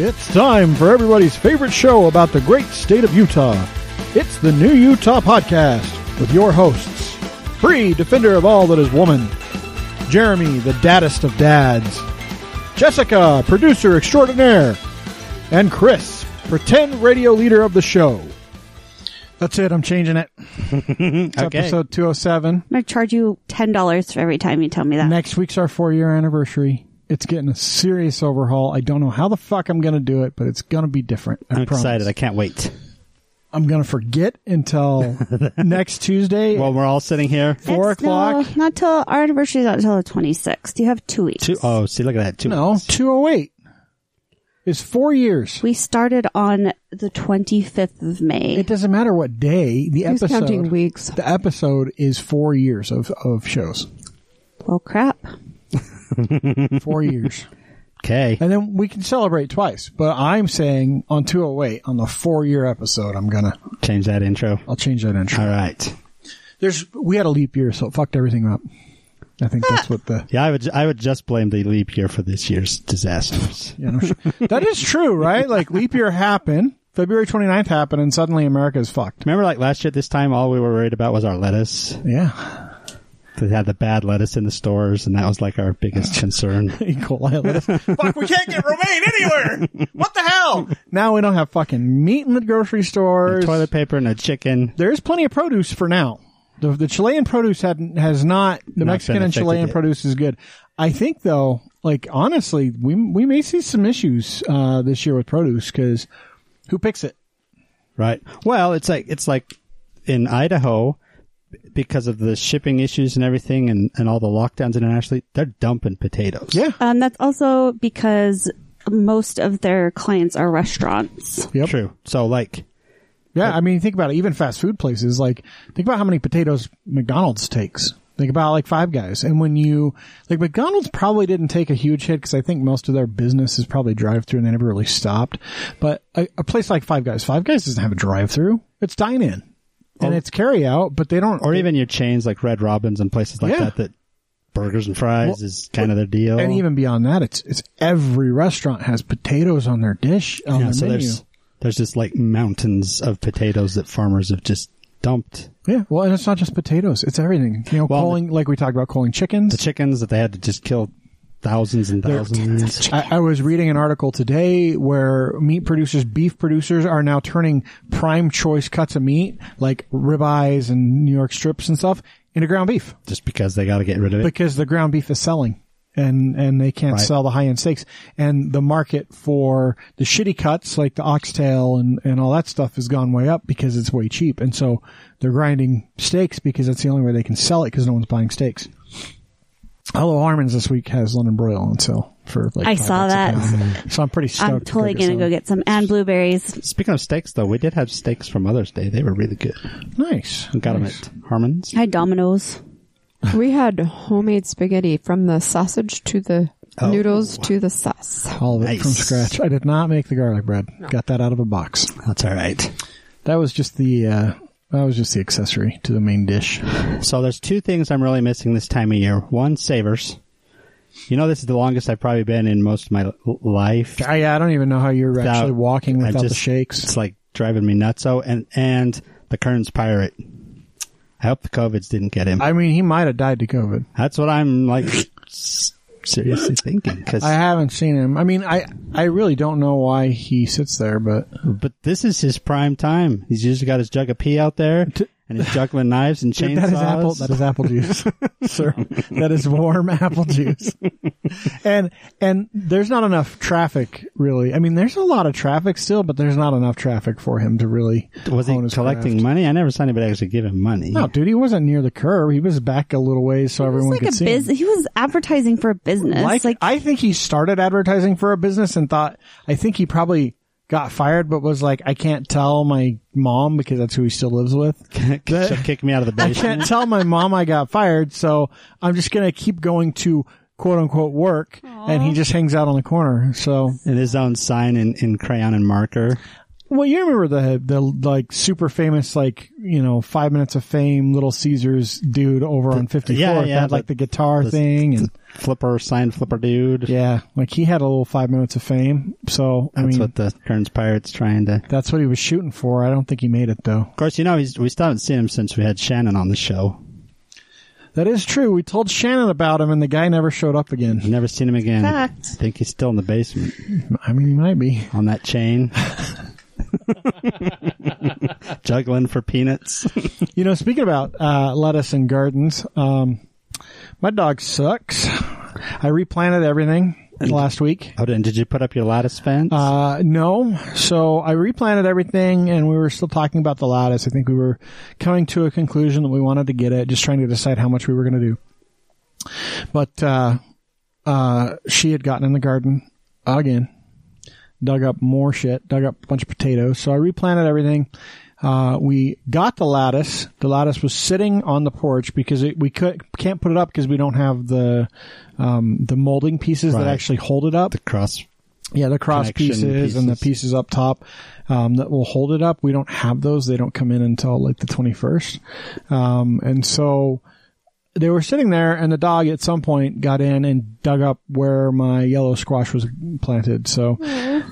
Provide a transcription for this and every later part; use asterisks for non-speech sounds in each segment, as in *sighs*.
It's time for everybody's favorite show about the great state of Utah. It's the New Utah Podcast with your hosts, free defender of all that is woman, Jeremy, the daddest of dads, Jessica, producer extraordinaire, and Chris, pretend radio leader of the show. That's it. I'm changing it. *laughs* It's Okay. episode 207. I'm going to charge you $10 for every time you tell me that. Next week's our four year anniversary. It's getting a serious overhaul. I don't know how the fuck I'm going to do it, but it's going to be different. I I'm promise. excited. I can't wait. I'm going to forget until *laughs* next Tuesday. Well, we're all sitting here. four It's- no, o'clock. not till our anniversary is not until the 26th. You have two weeks. Two, oh, see, look at that. Two. no, 208. It's four years. We started on the 25th of May. It doesn't matter what day the Who's episode. counting weeks? The episode is four years of, of shows. well, crap. *laughs* Four years. Okay. And then we can celebrate twice. But I'm saying on 208, on the four year episode, I'm going to, Change that intro. I'll change that intro. All right. There's, we had a leap year, so it fucked everything up. I think that's ah! what the, Yeah, I would. I would just blame the leap year for this year's disasters. *laughs* you know, that is true, right? Like leap year happened, February 29th happened, and suddenly America's fucked. Remember, like last year this time, all we were worried about was our lettuce. Yeah. They had the bad lettuce in the stores, and that was like our biggest concern. *laughs* E. coli lettuce. *laughs* Fuck, we can't get romaine anywhere. What the hell? Now we don't have fucking meat in the grocery stores. Toilet paper and a chicken. There's plenty of produce for now. The, the Chilean produce had, has not, the Not Mexican and affected Chilean yet. produce is good. I think though, like honestly, we, we may see some issues, uh, this year with produce because who picks it? Right. Well, it's like it's like in Idaho because of the shipping issues and everything, and and all the lockdowns internationally. They're dumping potatoes. Yeah. Um, that's also because most of their clients are restaurants. Yep. True. So like Yeah, I mean, think about it. Even fast food places, like think about how many potatoes McDonald's takes. Think about like Five Guys, and when you like McDonald's probably didn't take a huge hit because I think most of their business is probably drive through, and they never really stopped. But a, a place like Five Guys, Five Guys doesn't have a drive through; it's dine in, and it's carry out. But they don't, or even your chains like Red Robins and places like Yeah. that that burgers and fries Well, is kind of their deal. and even beyond that, it's it's every restaurant has potatoes on their dish on yeah, their so menu. there's there's just like mountains of potatoes that farmers have just dumped. Yeah, well, and it's not just potatoes; it's everything. You know, Well, calling like we talked about calling chickens. The chickens that they had to just kill thousands and thousands. *laughs* I, I was reading an article today where meat producers, beef producers are now turning prime choice cuts of meat, like ribeyes and New York strips and stuff, into ground beef just because they got to get rid of it. because the ground beef is selling. And, and they can't Right. sell the high end steaks. And the market for the shitty cuts, like the oxtail and, and all that stuff has gone way up because it's way cheap. And so they're grinding steaks because that's the only way they can sell it because no one's buying steaks. Hello Harmon's this week has London broil on sale for like I saw that. So I'm pretty stoked. I'm totally to going to some. go get some and blueberries. Speaking of steaks, though, we did have steaks for Mother's Day. They were really good. Nice. We got nice. them at Harmon's. I had Domino's. We had homemade spaghetti from the sausage to the Oh. noodles to the sauce. All of it from scratch. I did not make the garlic bread. Got that out of a box. That's all right. That was just the uh that was just the accessory to the main dish. So there's two things I'm really missing this time of year. One, Savers. You know, this is the longest I've probably been in most of my life. I, I don't even know how you're Without- actually walking without the shakes. It's like driving me nuts. So and and the Kearns Pirate. I hope the COVIDs didn't get him. I mean, he might have died to COVID. That's what I'm like *laughs* seriously thinking. Because I haven't seen him. I mean, I I really don't know why he sits there, but but this is his prime time. He's just got his jug of pee out there and he's juggling knives and *laughs* chainsaws. that is apple. That is apple juice, *laughs* sir. That is warm *laughs* apple juice. and and there's not enough traffic, really. I mean, there's a lot of traffic still, but there's not enough traffic for him to really. Was he his collecting craft. money? I never saw anybody actually give him money. No, dude, he wasn't near the curb. He was back a little ways so It everyone was could a see biz- him. He was advertising for a business. Like, like I think he started advertising for a business and thought. I think he probably got fired, but was like, I can't tell my mom because that's who he still lives with. She'll *laughs* kick me out of the *laughs* basement. I basement. can't tell my mom I got fired, so I'm just gonna keep going to quote unquote work. And he just hangs out on the corner. So and his own sign in, in crayon and marker. Well, you remember the the like super famous like you know five minutes of fame Little Caesars dude over on Fifty Fourth yeah, yeah, had like the- the guitar the- thing and Flipper, sign flipper dude. yeah, like he had a little five minutes of fame. So I That's mean, what the Kearns Pirates trying to. that's what he was shooting for. I don't think he made it though. Of course, you know he's, we still haven't seen him since we had Shannon on the show. That is true. We told Shannon about him, and the guy never showed up again. Never seen him again. Fact. I think he's still in the basement I mean, he might be. on that chain, *laughs* *laughs* juggling for peanuts. *laughs* You know, speaking about uh, lettuce and gardens, um, my dog sucks. I replanted everything last week. oh, and did you put up your lattice fence? Uh, no. So I replanted everything and we were still talking about the lattice. I think we were coming to a conclusion that we wanted to get it, just trying to decide how much we were going to do. But, uh, uh, she had gotten in the garden again, dug up more shit, dug up a bunch of potatoes. So I replanted everything. Uh, we got the lattice. The lattice was sitting on the porch because it, we could, can't put it up because we don't have the, um, the molding pieces that actually hold it up. the cross. Yeah, the cross connection pieces, and the pieces. pieces up top um, that will hold it up. We don't have those; they don't come in until like the twenty first. Um, and so they were sitting there, and the dog at some point got in and dug up where my yellow squash was planted. So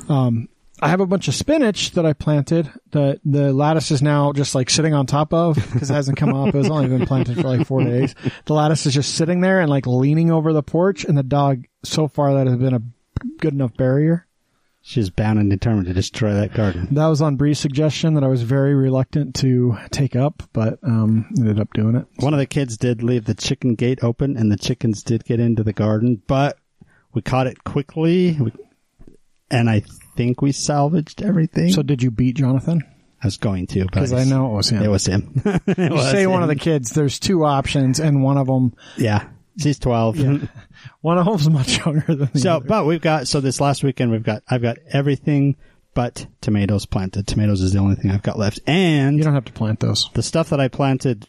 um, I have a bunch of spinach that I planted. that the lattice is now just like sitting on top of because it hasn't come up. It was only been planted for like four days. The lattice is just sitting there and like leaning over the porch, and the dog so far that has been a good enough barrier. She's bound and determined to destroy that garden. That was on Bree's suggestion that I was very reluctant to take up, but um, ended up doing it. One of the kids did leave the chicken gate open, and the chickens did get into the garden, but we caught it quickly, and I think we salvaged everything. So did you beat Jonathan? I was going to, Because I know it was him. it was him. *laughs* It you was say one of the kids. There's two options, and one of them, yeah. She's twelve. *laughs* one of them's much younger than the So, other. but we've got so this last weekend we've got I've got everything but tomatoes planted. Tomatoes is the only thing I've got left, and You don't have to plant those. the stuff that I planted,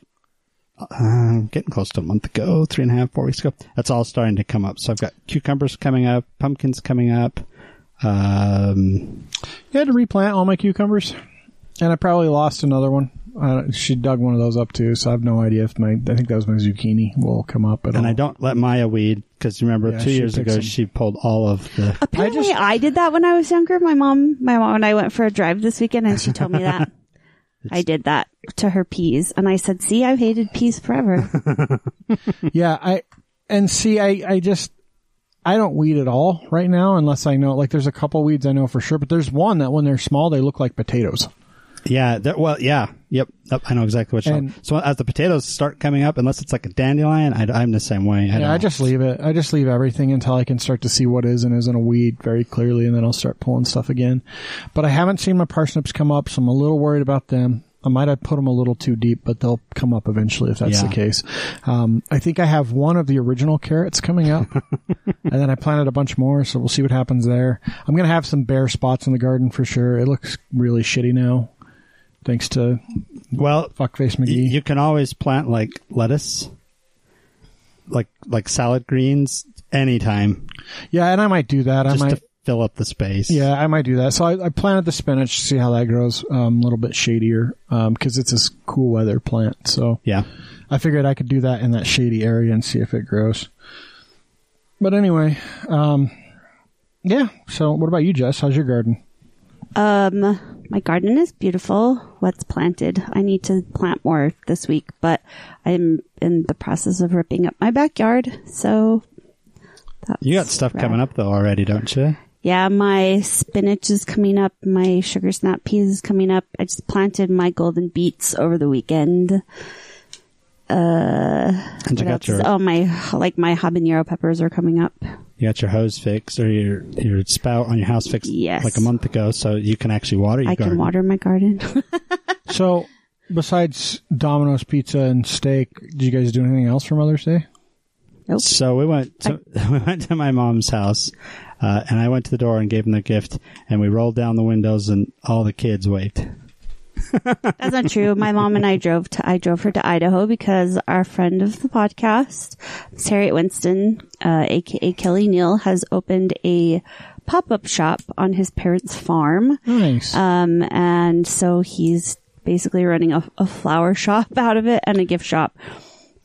uh, getting close to a month ago, three and a half, four weeks ago. That's all starting to come up. So I've got cucumbers coming up, pumpkins coming up. Um, You had to replant all my cucumbers, and I probably lost another one. Uh, she dug one of those up too, so I have no idea if my I think that was my zucchini will come up at and all. I don't let Maya weed because remember Yeah, two she years picks ago them. she pulled all of the. *laughs* Apparently, just- I, did that when I was younger. My mom, my mom and I went for a drive this weekend, and she told me that *laughs* I did that to her peas, and I said, "See, I've hated peas forever." *laughs* Yeah, I and see, I I just I don't weed at all right now unless I know like there's a couple weeds I know for sure, but there's one that when they're small they look like potatoes. Yeah, that- well, yeah, yep, yep, I know exactly what you're And- talking. So as the potatoes start coming up, unless it's like a dandelion, I, am the same way. I yeah, don't- I just leave it. I just leave everything until I can start to see what is and isn't a weed very clearly, and then I'll start pulling stuff again. But I haven't seen my parsnips come up, so I'm a little worried about them. I might have put them a little too deep, but they'll come up eventually if that's Yeah. the case. Um, I think I have one of the original carrots coming up, *laughs* and then I planted a bunch more, so we'll see what happens there. I'm gonna have some bare spots in the garden for sure. It looks really shitty now, thanks to well, fuckface y- McGee. you can always plant like lettuce, like like salad greens, anytime, yeah, and I might do that. I just might. to fill up the space. Yeah, I might do that. So I, I planted the spinach to see how that grows. Um, a little bit shadier because it's a s- cool weather plant. So yeah. I figured I could do that in that shady area and see if it grows. But anyway, um, yeah. So what about you, Jess? How's your garden? Um, my garden is beautiful. What's planted? I need to plant more this week, but I'm in the process of ripping up my backyard. So that's You got stuff rad. coming up though already, don't you? Yeah, my spinach is coming up. My sugar snap peas is coming up. I just planted my golden beets over the weekend. And you got your oh, my like my habanero peppers are coming up. you got your hose fixed or your your spout on your house fixed Yes. like a month ago, so you can actually water your I garden. can water my garden. *laughs* So besides Domino's pizza and steak, did you guys do anything else for Mother's Day? nope. So we went to *laughs* we went to my mom's house, uh, and I went to the door and gave them the gift, and we rolled down the windows, and all the kids waved. *laughs* That's not true. My mom and I drove to I drove her to Idaho because our friend of the podcast, Harriet Winston, uh, aka Kelly Neal, has opened a pop up shop on his parents' farm. Nice. Um, and so he's basically running a, a flower shop *laughs* out of it and a gift shop.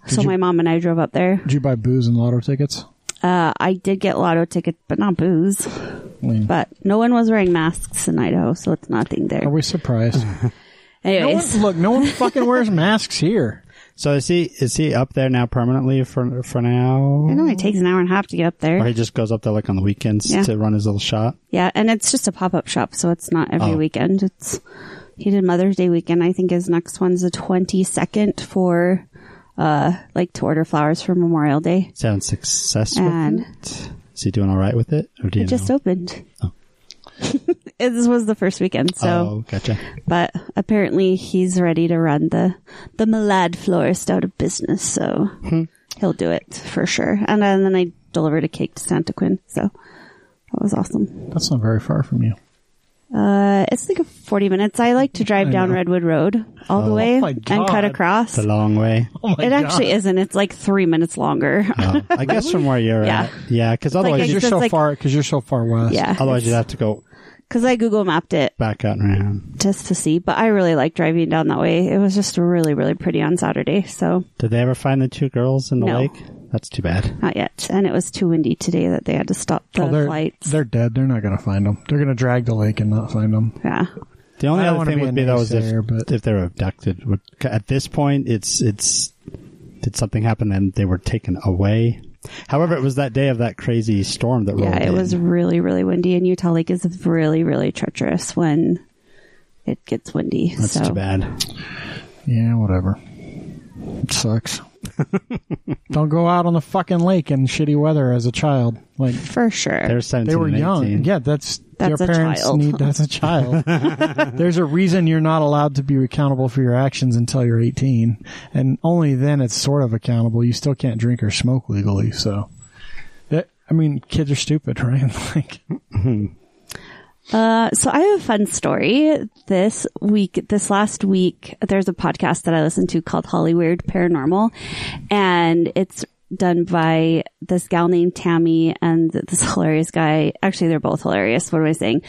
So you- my mom and I drove up there. Did you buy booze and lotto tickets? Uh, I did get lotto tickets, but not booze. I mean, But no one was wearing masks in Idaho, so it's nothing there. are we surprised? *laughs* no one, look, no one fucking wears *laughs* masks here. So is he is he up there now permanently for for now? it only takes an hour and a half to get up there. Or he just goes up there like on the weekends Yeah. to run his little shop. Yeah, and it's just a pop up shop, so it's not every Oh. weekend. It's he did Mother's Day weekend. I think his next one's the twenty second for uh like to order flowers for Memorial Day. Sounds successful. having And- with it? Is he doing all right with it? Or do you It just opened. Oh. *laughs* this was the first weekend, so oh, gotcha. but apparently he's ready to run the the Malad florist out of business, so Hmm. he'll do it for sure. And then, then I delivered a cake to Santaquin, so that was awesome. That's not very far from you. Uh, it's like a 40 minutes. I like to drive I down know. Redwood Road all the Oh way my and cut God. across. The long way. Oh my It actually isn't. It's like three minutes longer. Oh, I *laughs* guess from where you're Yeah. at. Yeah, because otherwise, Like, you, You're So so like- far because you're so far west. yeah. otherwise you'd have to go Cause I Google mapped it back out and around. just to see, but I really like driving down that way. It was just really, really pretty on Saturday. So Did they ever find the two girls in the No. lake? That's too bad. not yet. And it was too windy today that they had to stop the Oh, they're flights. they're dead. They're not gonna find them. They're gonna drag the lake and not find them. yeah. The only other thing be would a be though is if, but- if they were abducted. At this point, it's it's did something happen and they were taken away? However, it was that day of that crazy storm that rolled Yeah. It in. was really, really windy and Utah Lake is really, really treacherous when it gets windy. That's so too bad. Yeah, whatever. It sucks. *laughs* Don't go out on the fucking lake in shitty weather as a child. Like for sure. They were seventeen. they were and young. Yeah, that's, That's your a parents child. need. That's a child. *laughs* There's a reason you're not allowed to be accountable for your actions until you're 18, and only then it's sort of accountable. You still can't drink or smoke legally. So, that, I mean, kids are stupid, right? *laughs* like, mm-hmm. Uh, so I have a fun story. This week, this last week, there's a podcast that I listen to called Hollyweird Paranormal, and it's done by this gal named Tammy and this *laughs* hilarious guy. Actually, they're both hilarious. What am I saying?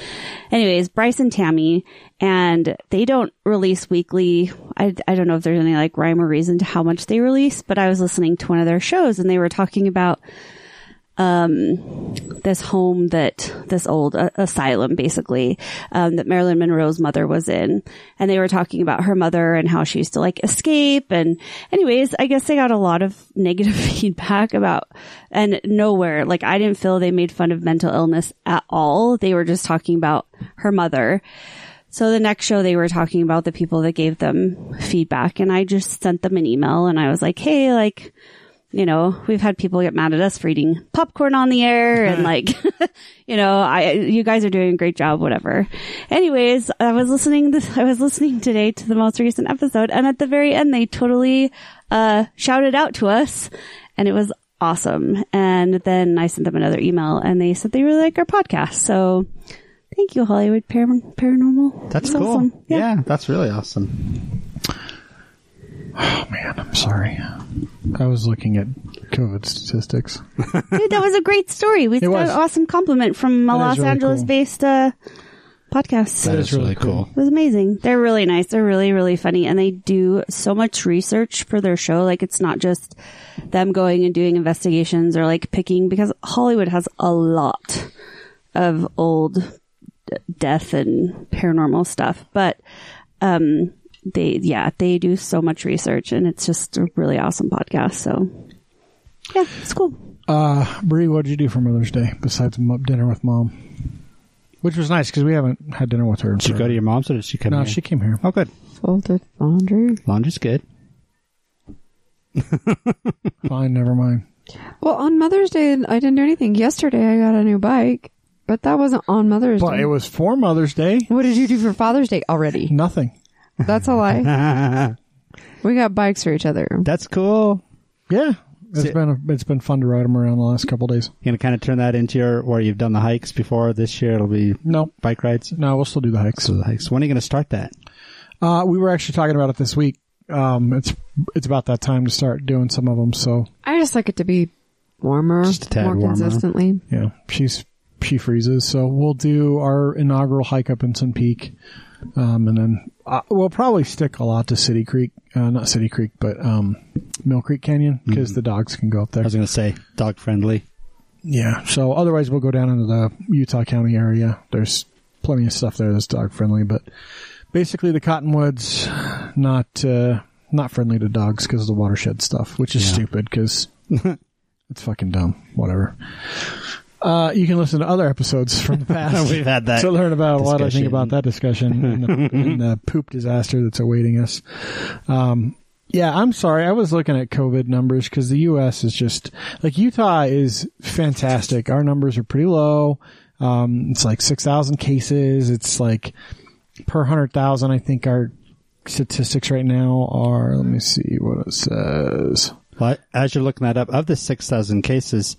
Anyways, Bryce and Tammy, and they don't release weekly. I, I don't know if there's any like rhyme or reason to how much they release, but I was listening to one of their shows and they were talking about this home that this old uh, asylum basically um, that Marilyn Monroe's mother was in, and they were talking about her mother and how she used to like escape. And anyways, I guess they got a lot of *laughs* negative *laughs* feedback about and nowhere like I didn't feel they made fun of mental illness at all. They were just talking about her mother. So the next show they were talking about the people that gave them feedback and I just sent them an email and I was like, Hey, like, you know, we've had people get mad at us for eating popcorn on the air and like, *laughs* you know, I, you guys are doing a great job, whatever. Anyways, I was listening this, I was listening today to the most recent episode and at the very end they totally, uh, shouted out to us and it was awesome. And then I sent them another email and they said they really like our podcast. So thank you, Hollywood Par- Paranormal. That's It's cool. awesome. Yeah. that's really awesome. Oh man, I'm sorry. I was looking at COVID statistics. Dude, that was a great story. We got was. an awesome compliment from a That is Los really Angeles cool. based uh, podcast. That is is really really cool. It was amazing. They're really nice. They're really, really funny. And they do so much research for their show. Like it's not just them going and doing investigations or like picking because Hollywood has a lot of old d- death and paranormal stuff. But, um, they, yeah, they do so much research and it's just a really awesome podcast. So yeah, it's cool. Uh, Bree, what did you do for Mother's Day besides dinner with mom? Which was nice because we haven't had dinner with her. in Did you go to your mom's or did she come No, here? she came here. Oh, good. Folded laundry. Laundry's good. *laughs* Fine, never mind. Well, on Mother's Day, I didn't do anything. Yesterday, I got a new bike, but that wasn't on Mother's But Day. it was for Mother's Day. what did you do for Father's Day already? Nothing. That's a lie. *laughs* we got bikes for each other. That's cool. Yeah, it's See- been a, it's been fun to ride them around the last couple days. You gonna kind of turn that into your where you've done the hikes before. This year it'll be No, bike rides. no, we'll still do the hikes. So the hikes. When are you gonna start that? Uh, we were actually talking about it this week. Um, it's it's about that time to start doing some of them. So I just like it to be warmer, Just a tad more warmer. consistently. yeah, she's she freezes. So we'll do our inaugural hike up in Sun Peak, um, and then uh, we'll probably stick a lot to City Creek, uh, not City Creek, but um, Mill Creek Canyon because the dogs can go up there. I was going to say dog friendly. Yeah. So otherwise, we'll go down into the Utah County area. There's plenty of stuff there that's dog friendly, but basically the cottonwoods not uh, not friendly to dogs because of the watershed stuff, which is Yeah. stupid because *laughs* it's fucking dumb. Whatever. Uh, you can listen to other episodes from the *laughs* past. We've had that to learn about what I think discussion. about that discussion and the, and the *laughs* poop disaster that's awaiting us. Um, yeah, I'm sorry. I was looking at COVID numbers because the U.S. is just like Utah is fantastic. Our numbers are pretty low. Um, it's like 6,000 cases. It's like per 100,000. I think our statistics right now are, let me see what it says. Well, as you're looking that up, of the 6,000 cases,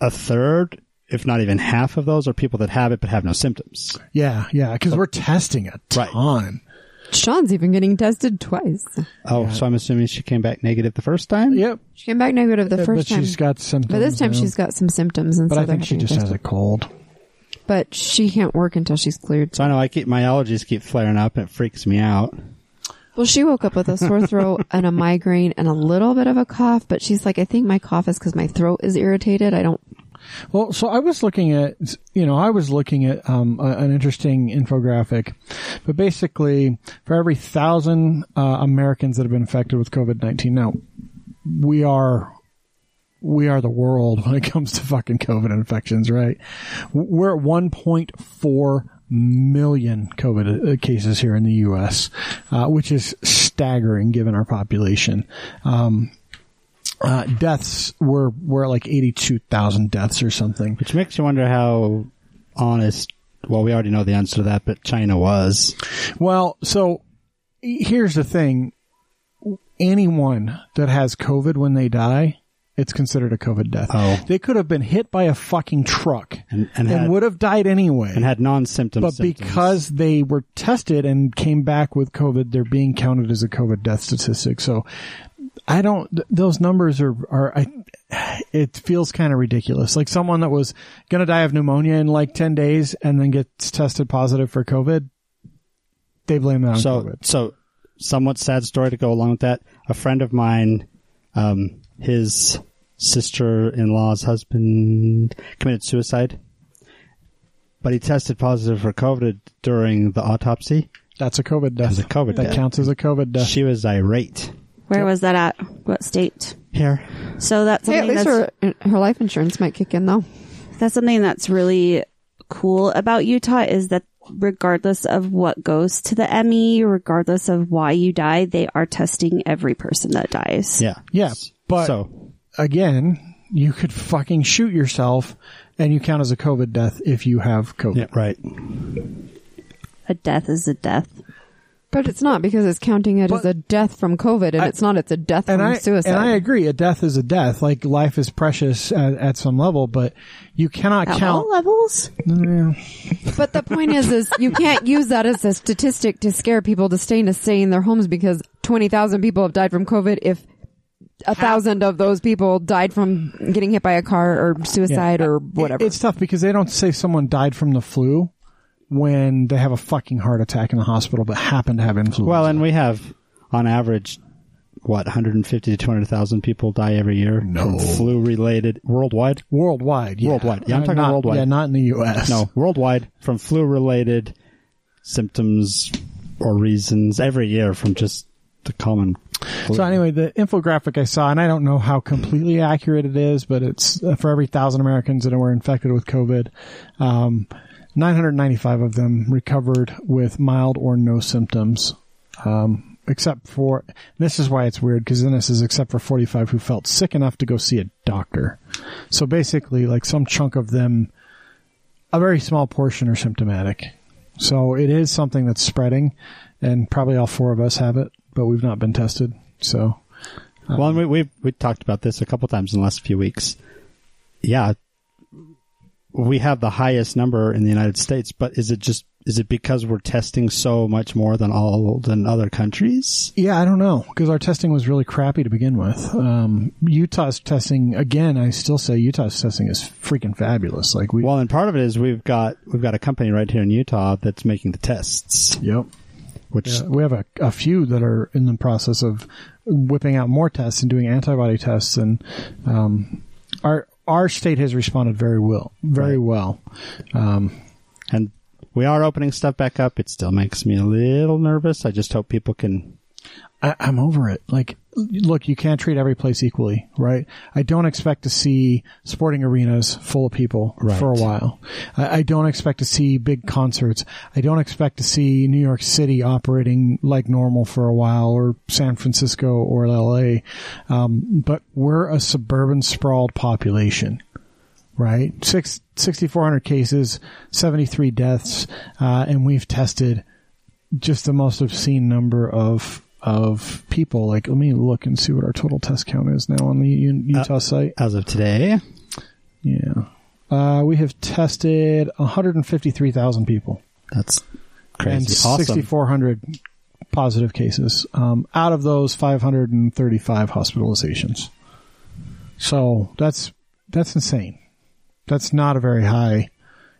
a third, if not even half of those, are people that have it but have no symptoms. Yeah, yeah, because we're testing a ton. Right. Sean's even getting tested twice. Oh, so I'm assuming she came back negative the first time? Yep. She came back negative the but first time. she's got symptoms. but this time now. she's got some symptoms, and But so I think she having just has a cold. But she can't work until she's cleared. So I know I keep, my allergies keep flaring up and it freaks me out. Well, she woke up with a sore throat *laughs* and a migraine and a little bit of a cough, but she's like, I think my cough is because my throat is irritated. I don't. Well, so I was looking at, you know, I was looking at um, a, an interesting infographic, but basically, for every thousand uh, Americans that have been infected with COVID nineteen, now we are we are the world when it comes to fucking COVID infections, right? We're at one point four million COVID uh, cases here in the U.S., uh, which is staggering given our population. Um, uh, deaths were were like eighty two thousand deaths or something. Which makes you wonder how honest, well, we already know the answer to that, but China was. Well, so here's the thing: anyone that has COVID when they die, it's considered a COVID death. Oh. They could have been hit by a fucking truck And, and, had, would have died anyway. and had non-symptom but symptoms. because they were tested and came back with COVID, they're being counted as a COVID death statistic. So I don't, th- those numbers are, are, I, it feels kind of ridiculous. Like someone that was going to die of pneumonia in like 10 days and then gets tested positive for COVID. They blame that on So, COVID. so somewhat sad story to go along with that. A friend of mine, um, his sister-in-law's husband committed suicide, but he tested positive for COVID during the autopsy. That's a COVID death. As a COVID that death. counts as a COVID death. She was irate. Where was that at? What state? Here, So that's Hey, at least that's, her, her life insurance might kick in, though. that's something that's really cool about Utah is that regardless of what goes to the ME, regardless of why you die, they are testing every person that dies. yeah, Yeah, but so again, you could fucking shoot yourself and you count as a COVID death if you have COVID. yeah, right. A death is a death. But it's not because it's counting it as a death from COVID, and I- it's not. It's a death and from I suicide. and I agree. A death is a death. Like life is precious at, at some level, but you cannot At count. all levels? Yeah. But the point is, is you can't use that as a statistic to scare people to stay to stay in their homes because twenty thousand people have died from COVID. If a thousand of those people died from getting hit by a car or suicide or whatever. It's tough because they don't say someone died from the flu when they have a fucking heart attack in the hospital but happen to have influenza. Well, and we have on average what 150 to 200,000 people die every year No. from flu related worldwide. worldwide, yeah. Worldwide. Yeah, I'm Uh, talking not- worldwide. Yeah, not in the U.S. No, worldwide from flu related symptoms or reasons every year from just the common. So anyway, the infographic I saw, and I don't know how completely accurate it is, but it's uh, for every thousand Americans that were infected with COVID, um, 995 of them recovered with mild or no symptoms. Um, except for, this is why it's weird, because then this is except for 45 who felt sick enough to go see a doctor. So basically, like some chunk of them, a very small portion are symptomatic. So it is something that's spreading, and probably all four of us have it, but we've not been tested. So well, and we we we talked about this a couple times in the last few weeks. Yeah, we have the highest number in the United States, but is it just is it because we're testing so much more than all than other countries? Yeah, I don't know because our testing was really crappy to begin with. Um, Utah's testing again. I still say Utah's testing is freaking fabulous. Like we, Well, and part of it is we've got we've got a company right here in Utah that's making the tests, yep. Which Yeah, we have a, a few that are in the process of whipping out more tests and doing antibody tests, and um, our our state has responded very well, very well. Um, and we are opening stuff back up. It still makes me a little nervous. I just hope people can. I, I'm over it. Like, look, you can't treat every place equally, right? I don't expect to see sporting arenas full of people Right. for a while. I, I don't expect to see big concerts. I don't expect to see New York City operating like normal for a while, or San Francisco or LA. Um, but we're a suburban sprawled population right? Six, 6,400 cases, 73 deaths, uh, and we've tested just the most obscene number of of people. Like, let me look and see what our total test count is now on the U- Utah site. As of today, Yeah, uh, we have tested 153,000 people that's and crazy. Awesome. 6,400 positive cases. Um, out of those, 535 hospitalizations. So that's that's insane. That's not a very high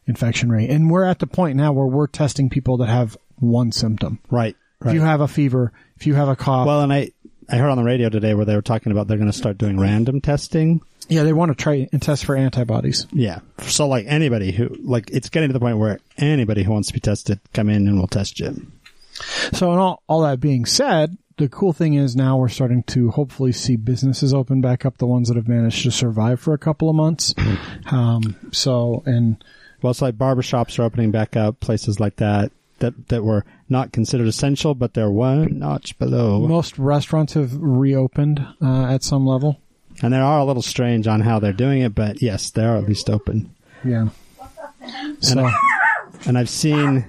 infection rate, and we're at the point now where we're testing people that have one symptom. Right. Right. If you have a fever, if you have a cough, well, and I I heard on the radio today where they were talking about they're going to start doing random testing. yeah, they want to try and test for antibodies. Yeah. So like anybody who like it's getting to the point where anybody who wants to be tested come in and we'll test you. So, and all, all that being said, the cool thing is now we're starting to hopefully see businesses open back up, the ones that have managed to survive for a couple of months. *laughs* um, so, and Well, it's like barbershops are opening back up, places like that that that were not considered essential, but they're one notch below. most restaurants have reopened uh, at some level. And they are a little strange on how they're doing it, but yes, they are at least open. Yeah. So And I've seen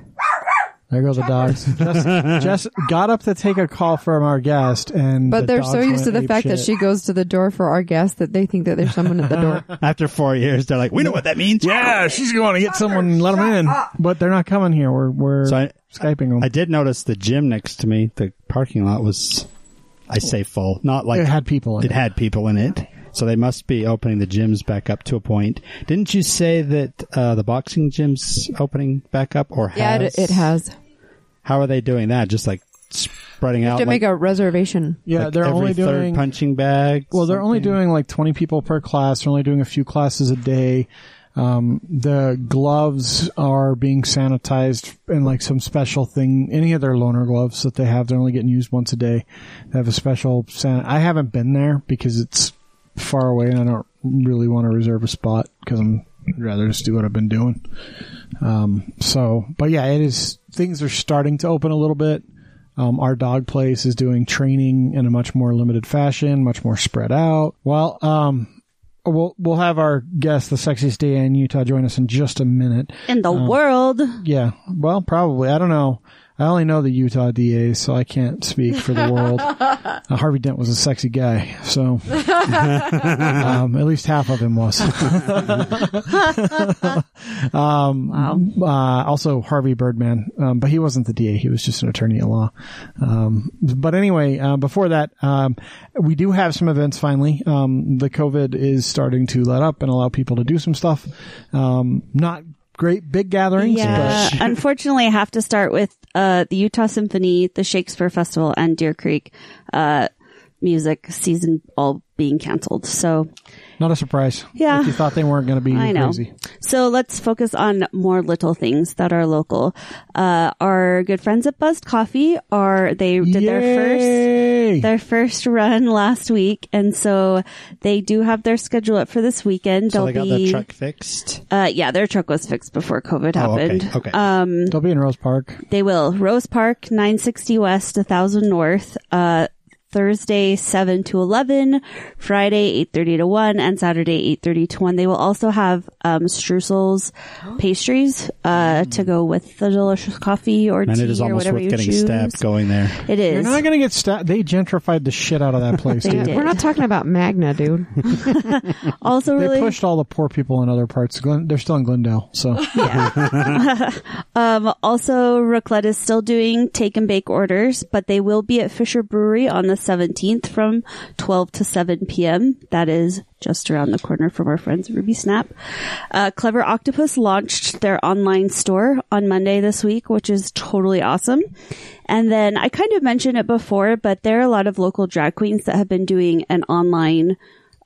there go the dogs. Jess, Jess got up to take a call from our guest, and But the they're so used to the ape fact that she goes to the door for our guest that they think that there's someone at the door. *laughs* after four years, they're like, we know what that means. Yeah, she's going to get someone and let them in, but they're not coming here. We're we're So I- skyping them. I did notice the gym next to me, the parking lot was, I say full, not like it had people. In it had people in it. So they must be opening the gyms back up to a point. Didn't you say that uh, the boxing gym's opening back up or yeah, has? it, it has. How are they doing that? Just like spreading out To like, make a reservation. Yeah, like they're every only third doing punching bag. Well, they're only doing like 20 people per class. They're only doing a few classes a day. Um, the gloves are being sanitized in like some special thing. Any of their loaner gloves that they have, they're only getting used once a day. They have a special san. I haven't been there because it's far away and I don't really want to reserve a spot because I'm I'd rather just do what I've been doing. Um, so, but yeah, it is, things are starting to open a little bit. Um, our dog place is doing training in a much more limited fashion, much more spread out. Well, um, we'll we'll have our guest, the sexiest DA in Utah, join us in just a minute. In the world. Yeah, well, probably. I don't know. I only know the Utah DA, so I can't speak for the world. *laughs* uh, Harvey Dent was a sexy guy, so *laughs* um, at least half of him was. *laughs* um, Wow. uh, also Harvey Birdman, um, but he wasn't the DA. He was just an attorney at law. Um, but anyway, uh, before that, um, we do have some events finally. Um, the COVID is starting to let up and allow people to do some stuff. Um, not great big gatherings, Yeah. but *laughs* Unfortunately, I have to start with uh, the Utah Symphony, the Shakespeare Festival, and Deer Creek uh, music season all being canceled. So not a surprise. Yeah. If you thought they weren't going to be I know. crazy. So let's focus on more little things that are local. Uh, our good friends at Buzzed Coffee are, they did their first, Yay! their first run last week. And so they do have their schedule up for this weekend. So They'll they got be, the truck fixed. uh, yeah, their truck was fixed before COVID Oh, okay, happened. okay. Um, They'll be in Rose Park. they will. Rose Park, 960 West, 1000 North. Uh, Thursday 7 to 11, Friday 8.30 to 1, and Saturday 8.30 to 1. They will also have um, streusels pastries uh, to go with the delicious coffee or And tea it is or almost whatever worth you getting choose. stabbed going there. It You're not going to get stabbed. They gentrified the shit out of that *laughs* place. They dude. did. We're not talking about Magna, dude. *laughs* also They really pushed all the poor people in other parts. Glen, they're still in Glendale, so *laughs* Um, also, Raclette is still doing take and bake orders, but they will be at Fisher Brewery on the 17th from 12 to 7 p.m. That is just around the corner from our friends Ruby Snap. Uh, Clever Octopus launched their online store on Monday this week, which is totally awesome. And then I kind of mentioned it before, but there are a lot of local drag queens that have been doing an online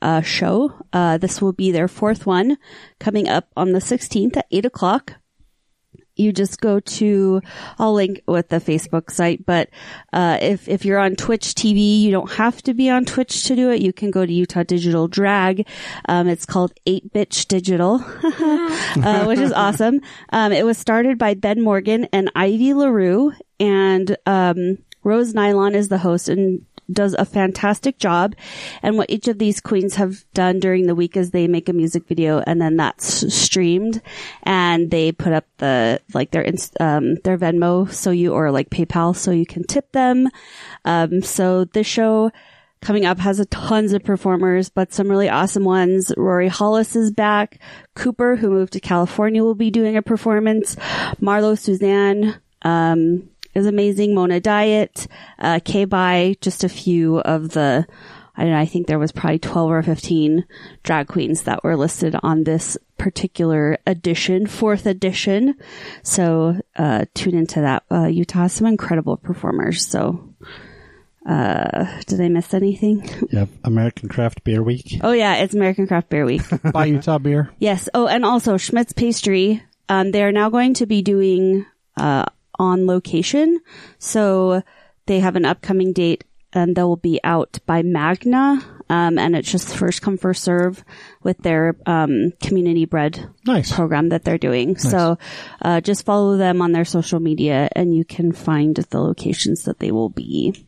uh, show. Uh, this will be their fourth one coming up on the 16th at 8 o'clock you just go to I'll link with the Facebook site, but uh, if if you're on Twitch TV, you don't have to be on Twitch to do it. You can go to Utah Digital Drag. Um, it's called Eight Bitch Digital, *laughs* uh, which is awesome. Um, it was started by Ben Morgan and Ivy Larue, and um, Rose Nylon is the host and does a fantastic job. And what each of these queens have done during the week is they make a music video and then that's streamed and they put up the, like their, um, their Venmo so you, or like PayPal so you can tip them. Um, so the show, coming up has a tons of performers, but some really awesome ones. Rory Hollis is back. Cooper, who moved to California, will be doing a performance. Marlo Suzanne, um, is amazing. Mona Diet, uh, K-By, just a few of the, I don't know, I think there was probably 12 or 15 drag queens that were listed on this particular edition, fourth edition. So, uh, tune into that. Uh, Utah has some incredible performers. So, uh, did I miss anything? *laughs* Yep. American Craft Beer Week. Oh yeah, it's American Craft Beer Week. *laughs* buy Utah beer. Yes. Oh, and also Schmidt's Pastry. Um, they are now going to be doing uh, on location. So they have an upcoming date, and they'll be out by Magna. Um, and it's just first come first serve with their um, community bread Nice. program that they're doing. So uh, just follow them on their social media, and you can find the locations that they will be.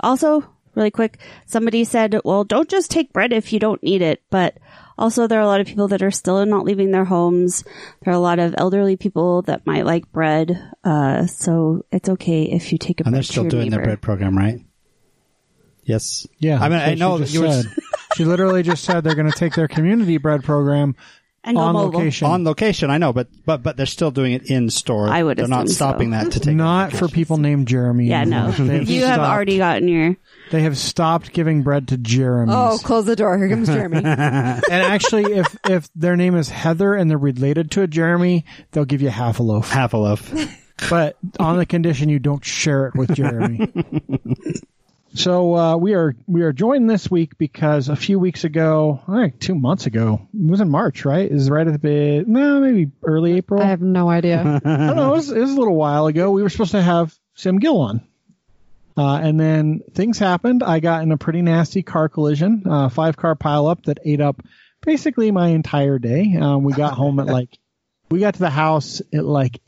Also, really quick, somebody said, well, don't just take bread if you don't need it. But also, there are a lot of people that are still not leaving their homes. There are a lot of elderly people that might like bread. Uh, so it's okay if you take a And bread they're to still your doing their bread program, right? Yes. Yeah, I mean, that's I know she that you said. *laughs* she literally just said they're going to take their community bread program And on location. on location. I know, but but but they're still doing it in store. I would They're not assume so. stopping that to take. not for people named Jeremy. Yeah, no. *laughs* you have stopped- already gotten your. They have stopped giving bread to Jeremy. Oh, close the door. Here comes Jeremy. *laughs* and actually, if if their name is Heather and they're related to a Jeremy, they'll give you half a loaf. half a loaf. *laughs* but on the condition you don't share it with Jeremy. *laughs* so uh, we are we are joined this week because a few weeks ago, all right, two months ago, it was in March, right? Is right at the bit, no, maybe early April. I have no idea. I don't know. It was, it was a little while ago. We were supposed to have Sim Gill on. Uh, and then things happened. I got in a pretty nasty car collision, uh, five car pileup that ate up basically my entire day. Um, we got home at *laughs* like, we got to the house at like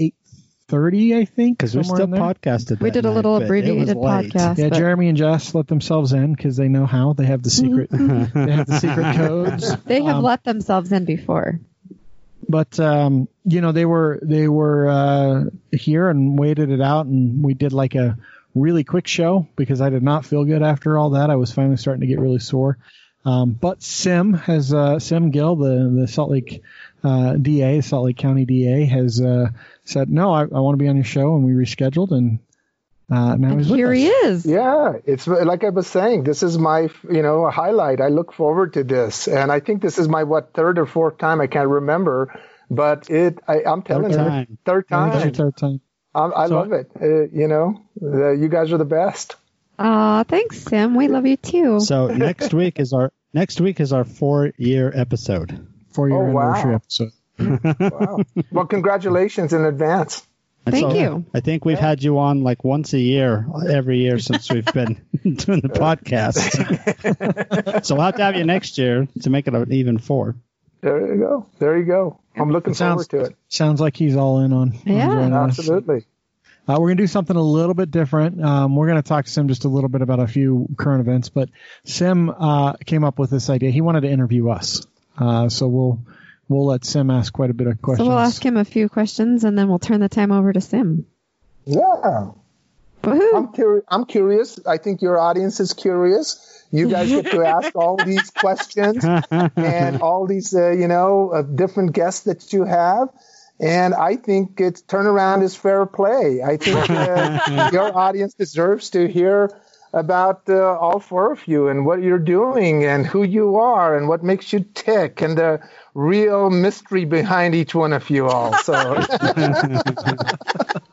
8.30, I think. Because we somewhere still podcasted. We that did a little but abbreviated podcast. Yeah, but Jeremy and Jess let themselves in because they know how. They have the secret, *laughs* they have the secret *laughs* codes. they have Um, let themselves in before. but um, you know they were they were uh, here and waited it out, and we did like a really quick show because I did not feel good after all that. I was finally starting to get really sore. Um, but Sim has uh, Sim Gill, the the Salt Lake uh, DA, Salt Lake County DA, has uh, said no, I, I want to be on your show, and we rescheduled, and uh, now And he's with here us. he is. Yeah, it's like I was saying. This is my, you know, a highlight. I look forward to this, and I think this is my what third or fourth time. I can't remember, but it. I, I'm telling you, time. third I think it's time. third time. I, I So- love it. Uh, you know, uh, you guys are the best. Aw, thanks, Sim. We love you too. So next *laughs* week is our next week is our four year episode. Four year Oh, wow. anniversary episode. *laughs* Wow. well, congratulations in advance. And Thank so you. I think we've had you on like once a year, every year since we've been *laughs* doing the podcast. so we'll have to have you next year to make it an even four. There you go. There you go. I'm looking It sounds forward to it. sounds like he's all in on. on Yeah. joining us. Absolutely. Uh, we're going to do something a little bit different. Um, we're going to talk to Sim just a little bit about a few current events, but Sim uh, came up with this idea. He wanted to interview us, uh, so we'll we'll let Sim ask quite a bit of questions. So we'll ask him a few questions and then we'll turn the time over to Sim. Yeah. Woohoo. I'm curious. I'm curious. I think your audience is curious. You *laughs* guys get to ask all these questions and *laughs* all these, uh, you know, uh, different guests that you have. And I think it's turnaround is fair play. I think uh, *laughs* your audience deserves to hear about uh, all four of you and what you're doing and who you are and what makes you tick and the real mystery behind each one of you all. So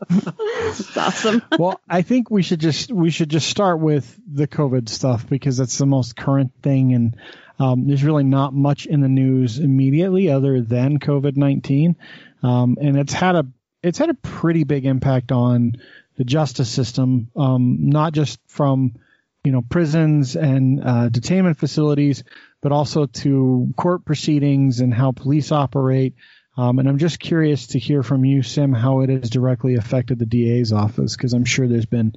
It's awesome. well, I think we should just we should just start with the COVID stuff because that's the most current thing, and um, there's really not much in the news immediately other than COVID nineteen, um, and it's had a it's had a pretty big impact on the justice system, um, not just from you know prisons and uh, detainment facilities, but also to court proceedings and how police operate. Um, and I'm just curious to hear from you, Sim, how it has directly affected the DA's office, because I'm sure there's been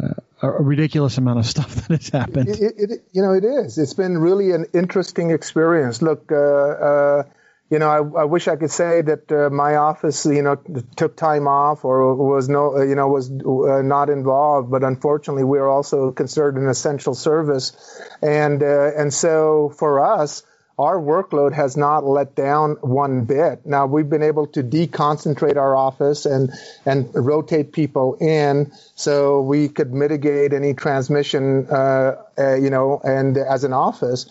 uh, a ridiculous amount of *laughs* stuff that has happened. it, it, it- you know, it is. It's been really an interesting experience. Look, uh, uh, you know, I, I wish I could say that uh, my office, you know, took time off or was no, you know, was uh, not involved. But unfortunately, we're also considered an essential service, and uh, and so for us. Our workload has not let down one bit. Now we've been able to deconcentrate our office and and rotate people in so we could mitigate any transmission, uh, uh, you know, and as an office.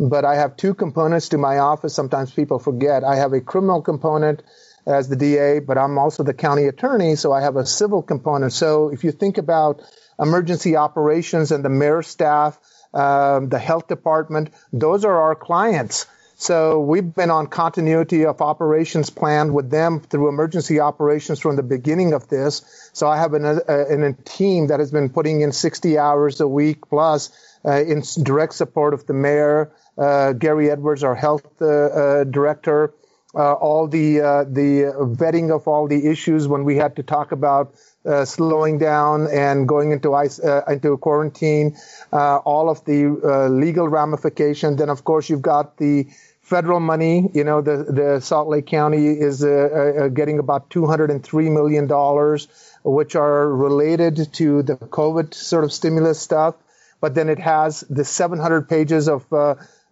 But I have two components to my office. Sometimes people forget. I have a criminal component as the DA, but I'm also the county attorney, so I have a civil component. So if you think about emergency operations and the mayor's staff, um, the health department, those are our clients. So we've been on continuity of operations plan with them through emergency operations from the beginning of this. So I have an, uh, an, a team that has been putting in 60 hours a week plus uh, in direct support of the mayor, Gary Edwards, our health uh, uh, director, uh, all the uh, the vetting of all the issues when we had to talk about uh, slowing down and going into ice, uh, into quarantine, uh, all of the uh, legal ramifications. Then, of course, you've got the federal money. You know, the the Salt Lake County is uh, uh, getting about 203 million dollars, which are related to the COVID sort of stimulus stuff. But then it has the 700 pages of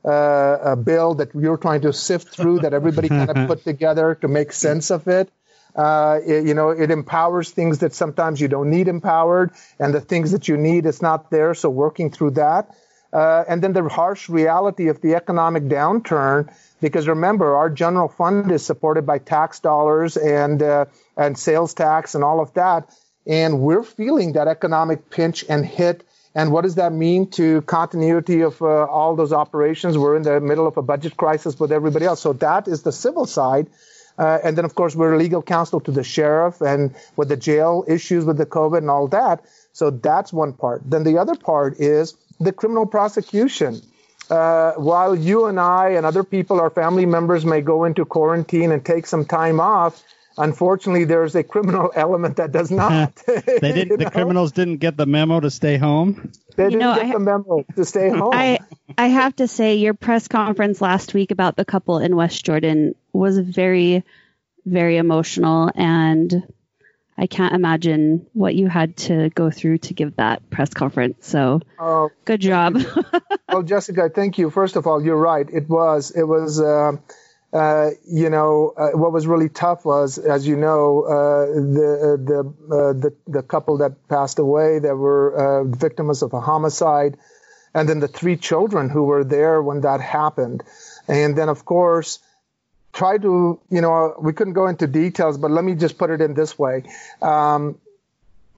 uh, a bill that you're trying to sift through that everybody kind of *laughs* put together to make sense of it. Uh, it, you know, it empowers things that sometimes you don't need empowered, and the things that you need, it's not there. So working through that, uh, and then the harsh reality of the economic downturn. Because remember, our general fund is supported by tax dollars and uh, and sales tax and all of that, and we're feeling that economic pinch and hit. And what does that mean to continuity of uh, all those operations? We're in the middle of a budget crisis with everybody else. So that is the civil side. Uh, and then, of course, we're legal counsel to the sheriff and with the jail issues with the COVID and all that. So that's one part. Then the other part is the criminal prosecution. Uh, while you and I and other people, our family members, may go into quarantine and take some time off, unfortunately, there's a criminal *laughs* element that does *laughs* not. They didn't. *laughs* You The know? criminals didn't get the memo to stay home. They You didn't know, get I- the memo to stay home. I I have to say your press conference last week about the couple in West Jordan was very very emotional and I can't imagine what you had to go through to give that press conference. So Oh, good job. well, Jessica, thank you. First of all, you're right. It was, it was, uh, uh, you know, uh, what was really tough was, as you know, uh, the the uh, the the couple that passed away, that were uh, victims of a homicide, and then the three children who were there when that happened, and then of course. Try to, you know, we couldn't go into details, but let me just put it in this way. Um,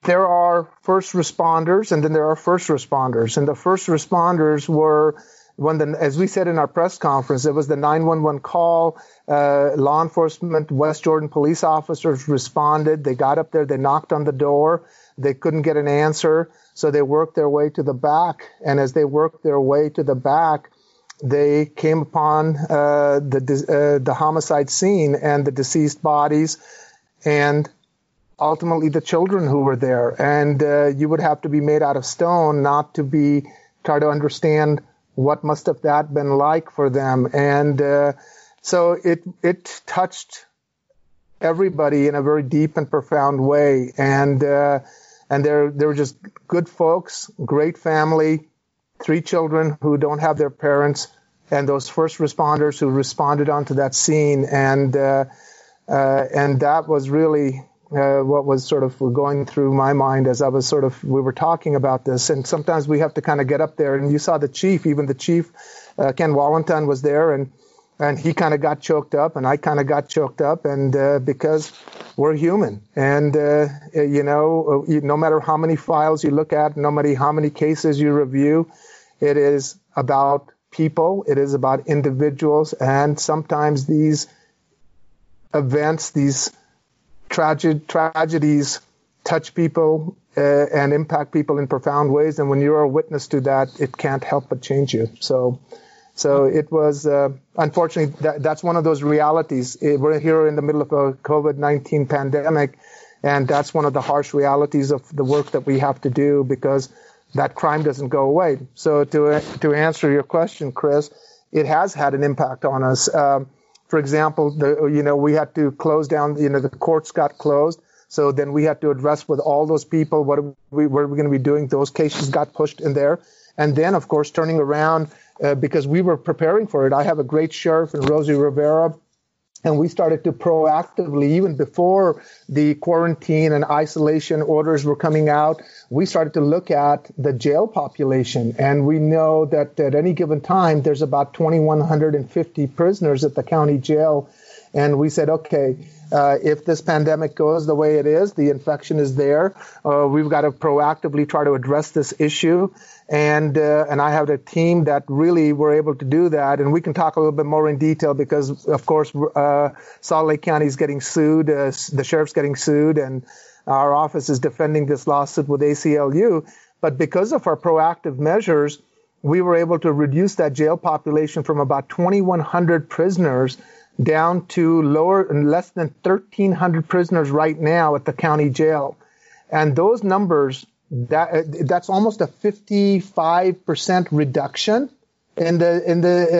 there are first responders and then there are first responders. And the first responders were when the, as we said in our press conference, it was the 911 call. Uh, law enforcement, West Jordan police officers responded. They got up there, they knocked on the door. They couldn't get an answer. So they worked their way to the back. And as they worked their way to the back, they came upon uh, the uh, the homicide scene and the deceased bodies, and ultimately the children who were there. And uh, you would have to be made out of stone not to be try to understand what must have that been like for them. And uh, so it it touched everybody in a very deep and profound way. And uh, and they're they're just good folks, great family, three children who don't have their parents, and those first responders who responded onto that scene. And uh, uh, and that was really uh, what was sort of going through my mind as I was sort of we were talking about this. And sometimes we have to kind of get up there. And you saw the chief, even the chief, uh, Ken Wallentine was there, and and he kind of got choked up, and I kind of got choked up, and uh, because we're human, and uh, you know, uh, no matter how many files you look at, no matter how many cases you review, it is about people, it is about individuals, and sometimes these events, these tragedies touch people uh, and impact people in profound ways. And when you're a witness to that, it can't help but change you. So, so it was uh, unfortunately that, that's one of those realities. We're here in the middle of a COVID-19 pandemic, and that's one of the harsh realities of the work that we have to do because that crime doesn't go away. So to to answer your question, Chris, it has had an impact on us. Um, for example, the, you know, we had to close down, you know, the courts got closed. So then we had to address with all those people what are we, are we going to be doing? Those cases got pushed in there. And then, of course, turning around uh, because we were preparing for it. I have a great sheriff in Rosie Rivera and we started to proactively, even before the quarantine and isolation orders were coming out, we started to look at the jail population. And we know that at any given time, there's about 2,150 prisoners at the county jail. And we said, okay, uh, if this pandemic goes the way it is, the infection is there. Uh, we've got to proactively try to address this issue. And uh, and I have a team that really were able to do that. And we can talk a little bit more in detail because, of course, uh, Salt Lake County is getting sued. Uh, the sheriff's getting sued, and our office is defending this lawsuit with ACLU. But because of our proactive measures, we were able to reduce that jail population from about 2,100 prisoners down to lower less than 1,300 prisoners right now at the county jail. And those numbers, that that's almost a 55% reduction in the in the uh,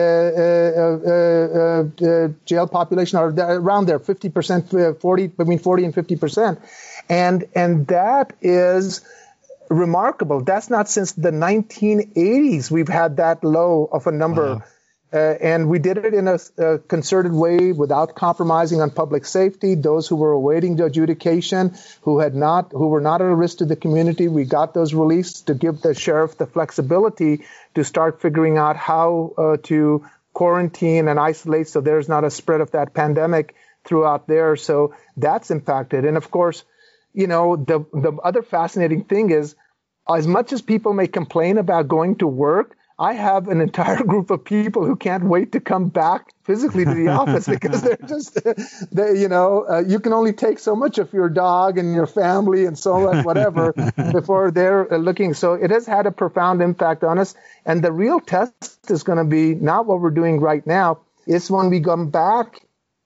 uh, uh, uh jail population, or around there, 50%, 40 between 40 and 50%, and and that is remarkable. That's not since the 1980s we've had that low of a number. Wow. Uh, and we did it in a, a, concerted way without compromising on public safety. Those who were awaiting the adjudication, who had not, who were not at a risk to the community, we got those released to give the sheriff the flexibility to start figuring out how uh, to quarantine and isolate so there's not a spread of that pandemic throughout there. So that's impacted. And of course, you know, the the other fascinating thing is, as much as people may complain about going to work I have an entire *laughs* group of people who can't wait to come back physically to the office *laughs* because they're just, they, you know, uh, you can only take so much of your dog and your family and so on, whatever, *laughs* before they're uh, looking. So it has had a profound impact on us. And the real test is going to be not what we're doing right now. It's when we come back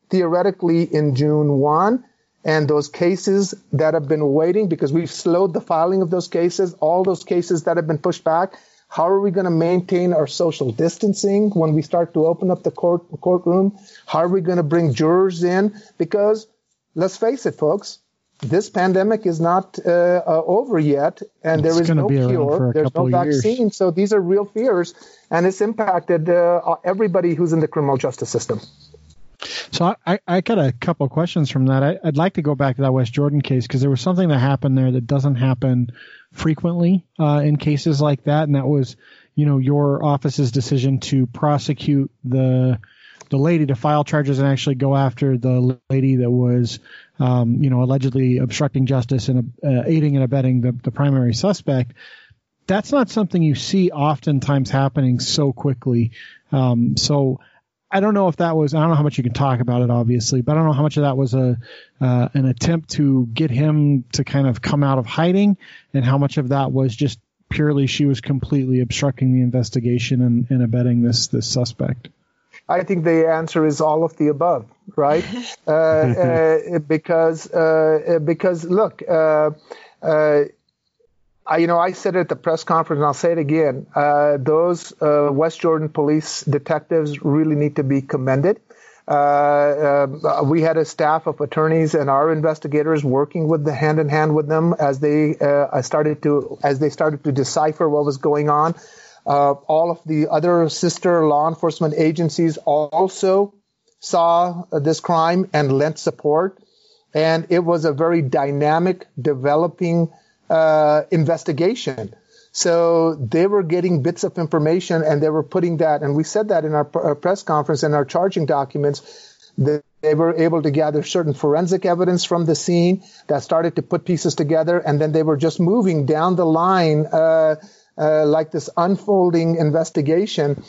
theoretically in June 1 and those cases that have been waiting because we've slowed the filing of those cases, all those cases that have been pushed back how are we going to maintain our social distancing when we start to open up the court courtroom? How are we going to bring jurors in? Because let's face it, folks, this pandemic is not uh, uh, over yet, and it's there is no cure. There's no vaccine. Years. So these are real fears, and it's impacted uh, everybody who's in the criminal justice system. So I, I got a couple questions from that. I, would like to go back to that West Jordan case because there was something that happened there that doesn't happen frequently uh, in cases like that, and that was, you know, your office's decision to prosecute the the lady to file charges and actually go after the lady that was, um, you know, allegedly obstructing justice and uh, aiding and abetting the, the primary suspect. That's not something you see oftentimes happening so quickly. Um, so I don't know if that was I don't know how much you can talk about it obviously, but I don't know how much of that was a uh, an attempt to get him to kind of come out of hiding, and how much of that was just purely she was completely obstructing the investigation and, and abetting this this suspect. I think the answer is all of the above, right? *laughs* uh, uh, because uh, because look, uh, uh, I, you know, I said it at the press conference, and I'll say it again. Uh, those West Jordan police detectives really need to be commended. we had a staff of attorneys and our investigators working with the hand in hand with them as they started to as they started to decipher what was going on. Uh, all of the other sister law enforcement agencies also saw uh, this crime and lent support. And it was a very dynamic, developing uh, investigation. So they were getting bits of information and they were putting that, and we said that in our, our press conference and our charging documents, that they were able to gather certain forensic evidence from the scene that started to put pieces together, and then they were just moving down the line uh, uh, like this unfolding investigation.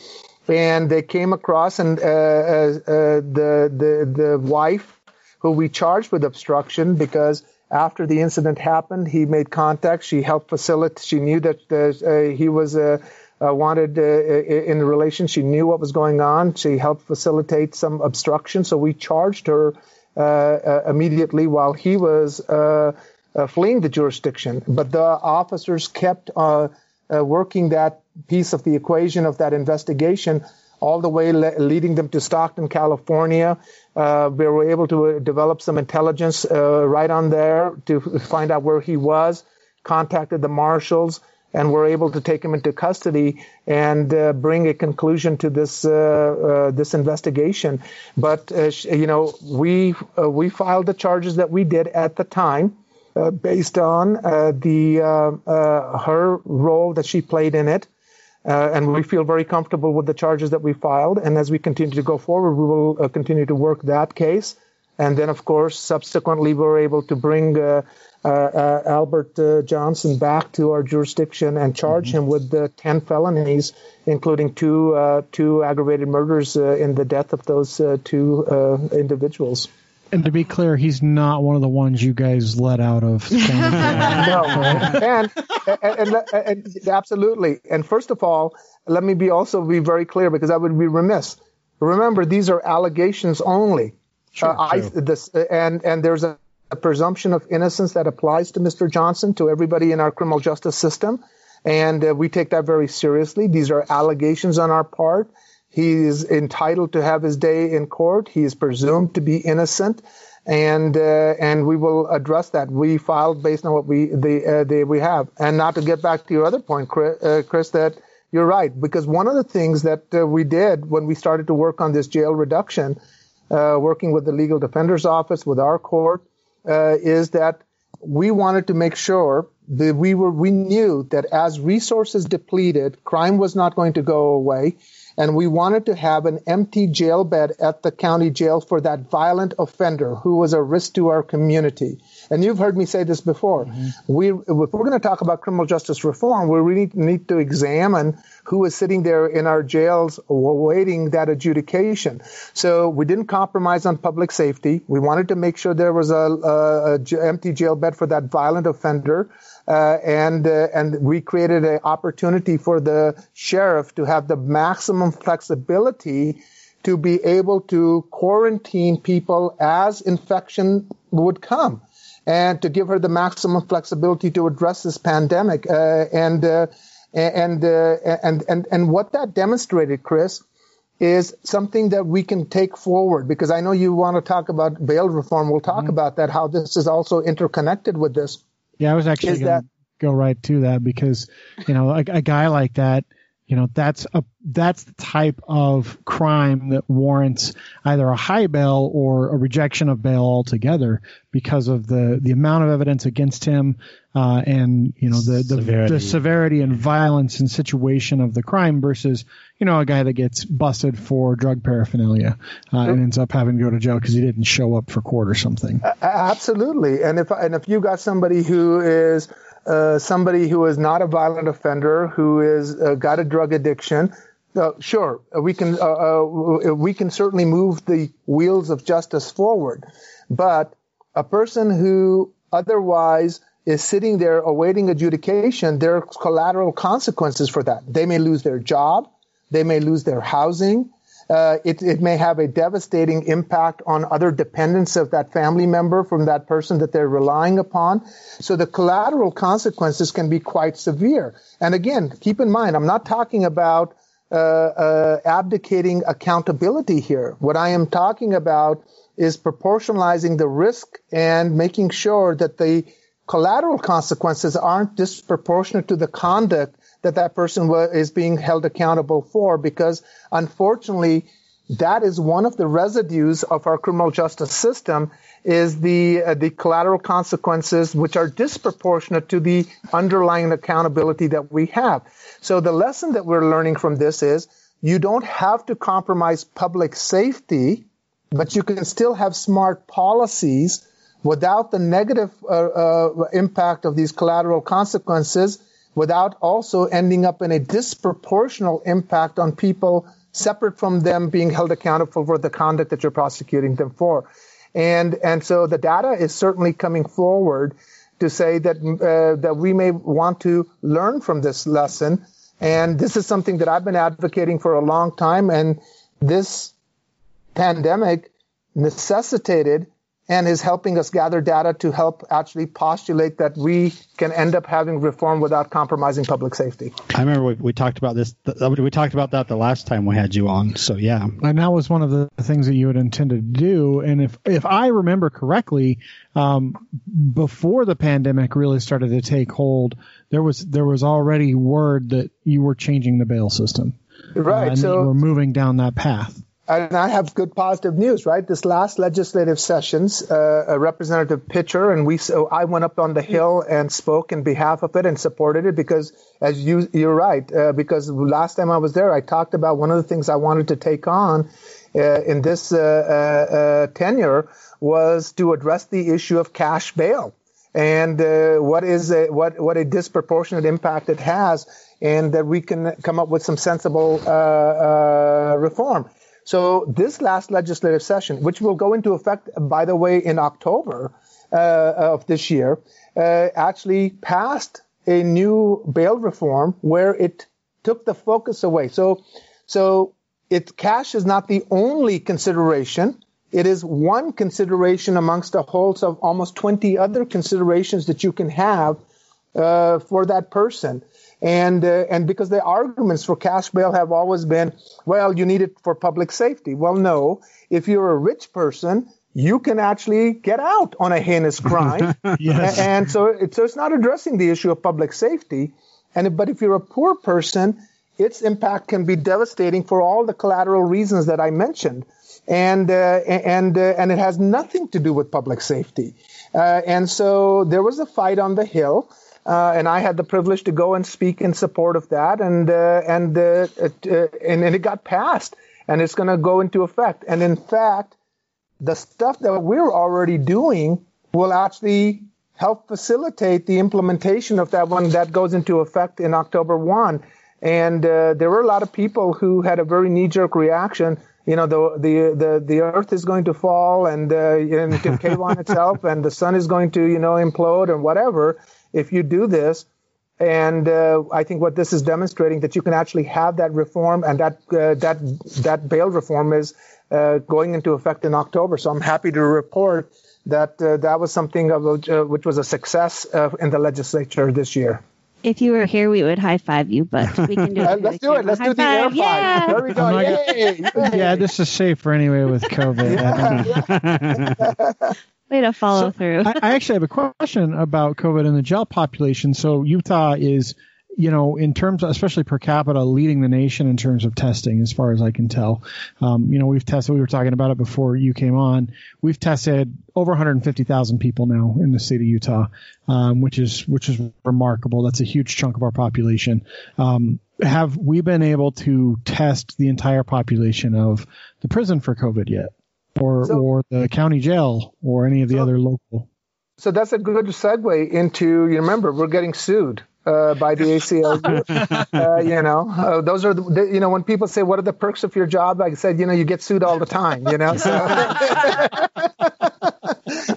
And they came across and uh, uh, uh, the the the wife who we charged with obstruction because after the incident happened, he made contact. She helped facilitate. She knew that uh, he was uh, uh, wanted uh, uh, in a relation. She knew what was going on. She helped facilitate some obstruction. So we charged her uh, immediately while he was fleeing the jurisdiction. But the officers kept working that piece of the equation of that investigation all the way le- leading them to Stockton, California. Uh, we were able to uh, develop some intelligence uh, right on there to find out where he was, contacted the marshals, and were able to take him into custody and uh, bring a conclusion to this uh, this investigation. But you know, we we filed the charges that we did at the time. Uh, based on uh, the uh, her role that she played in it. And we feel very comfortable with the charges that we filed. And as we continue to go forward, we will continue to work that case. And then, of course, subsequently, we were able to bring uh, uh, Albert uh, Johnson back to our jurisdiction and charge mm-hmm. him with the 10 felonies, including two, two aggravated murders in the death of those two individuals and to be clear, he's not one of the ones you guys let out of. *laughs* no, and, and, and, and, absolutely. And first of all, let me be also be very clear because I would be remiss. Remember, these are allegations only. Sure, uh, I, this, and and there's a, a presumption of innocence that applies to Mr. Johnson to everybody in our criminal justice system, and uh, we take that very seriously. These are allegations on our part he is entitled to have his day in court. He is presumed to be innocent, and uh, and we will address that. We filed based on what we the, uh, the we have, and not to get back to your other point, Chris, uh, Chris that you're right because one of the things that uh, we did when we started to work on this jail reduction, uh, working with the legal defender's office with our court, uh, is that we wanted to make sure that we were we knew that as resources depleted, crime was not going to go away and we wanted to have an empty jail bed at the county jail for that violent offender who was a risk to our community. And you've heard me say this before. Mm-hmm. We, if we're going to talk about criminal justice reform, we really need to examine who is sitting there in our jails awaiting that adjudication. So we didn't compromise on public safety. We wanted to make sure there was a, a, a empty jail bed for that violent offender. Uh, and uh, and we created an opportunity for the sheriff to have the maximum flexibility to be able to quarantine people as infection would come and to give her the maximum flexibility to address this pandemic uh, and uh, and uh, and and and what that demonstrated chris is something that we can take forward because i know you want to talk about bail reform we'll talk mm-hmm. about that how this is also interconnected with this yeah, I was actually going to go right to that because, you know, a, a guy like that, you know, that's a that's the type of crime that warrants either a high bail or a rejection of bail altogether because of the the amount of evidence against him uh, and you know the the severity. the severity and violence and situation of the crime versus you know a guy that gets busted for drug paraphernalia uh, and ends up having to go to jail because he didn't show up for court or something. Absolutely, and if and if you got somebody who is uh, somebody who is not a violent offender, who is uh, got a drug addiction, uh, sure, we can uh, uh, we can certainly move the wheels of justice forward. But a person who otherwise is sitting there awaiting adjudication, there are collateral consequences for that. They may lose their job, they may lose their housing, Uh, it, it may have a devastating impact on other dependents of that family member from that person that they're relying upon. So the collateral consequences can be quite severe. And again, keep in mind, I'm not talking about uh, uh, abdicating accountability here. What I am talking about is proportionalizing the risk and making sure that the collateral consequences aren't disproportionate to the conduct that that person is being held accountable for because unfortunately that is one of the residues of our criminal justice system is the uh, the collateral consequences which are disproportionate to the underlying accountability that we have. So the lesson that we're learning from this is you don't have to compromise public safety, but you can still have smart policies without the negative uh, uh, impact of these collateral consequences, without also ending up in a disproportional impact on people separate from them being held accountable for the conduct that you're prosecuting them for. And, and so the data is certainly coming forward to say that, uh, that we may want to learn from this lesson. And this is something that I've been advocating for a long time. And this pandemic necessitated and is helping us gather data to help actually postulate that we can end up having reform without compromising public safety. I remember we, we talked about this. We talked about that the last time we had you on. So yeah, and that was one of the things that you had intended to do. And if if I remember correctly, um, before the pandemic really started to take hold, there was there was already word that you were changing the bail system. Right. Uh, and so we're moving down that path and I have good positive news, right? This last legislative sessions, uh, a Representative Pitcher and we, so I went up on the Hill and spoke in behalf of it and supported it because, as you, you're right, uh, because last time I was there, I talked about one of the things I wanted to take on uh, in this uh, uh, uh, tenure was to address the issue of cash bail and what is a, what what a disproportionate impact it has, and that we can come up with some sensible reform. So this last legislative session, which will go into effect, by the way, in October uh, of this year, uh, actually passed a new bail reform where it took the focus away. So, so it cash is not the only consideration. It is one consideration amongst a host of almost 20 other considerations that you can have uh, for that person. And, uh, and because the arguments for cash bail have always been, well, you need it for public safety. Well, no. If you're a rich person, you can actually get out on a heinous *laughs* crime. yes. And so, it, so it's not addressing the issue of public safety. And, but if you're a poor person, its impact can be devastating for all the collateral reasons that I mentioned. And, uh, and, uh, and it has nothing to do with public safety. Uh, and so there was a fight on the Hill. Uh, and I had the privilege to go and speak in support of that, and uh, and, uh, it, uh, and and it got passed, and it's going to go into effect. And in fact, the stuff that we're already doing will actually help facilitate the implementation of that one that goes into effect in October one. And uh, there were a lot of people who had a very knee-jerk reaction. You know, the the the, the Earth is going to fall and uh, and cave *laughs* itself, and the sun is going to you know implode and whatever if you do this, and uh, I think what this is demonstrating that you can actually have that reform and that uh, that that bail reform is uh, going into effect in October. So I'm happy to report that uh, that was something of a, uh, which was a success uh, in the legislature this year. If you were here, we would high five you, but we can do *laughs* it. let's do it. Let's do the air five. Yeah. There we go. Yay. yeah, this is safer anyway with COVID. *laughs* *laughs* Way to follow so through. I, I, actually have a question about COVID in the jail population. So Utah is, you know, in terms, of, especially per capita, leading the nation in terms of testing, as far as I can tell. Um, you know, we've tested. We were talking about it before you came on. We've tested over 150,000 people now in the state of Utah, um, which is which is remarkable. That's a huge chunk of our population. Um, have we been able to test the entire population of the prison for COVID yet? Or so, or the county jail or any of the so, other local. So that's a good segue into. You remember, we're getting sued. Uh, by the ACLU. *laughs* uh, you know, uh, those are the, you know when people say what are the perks of your job, I said you know you get sued all the time. You know, so *laughs*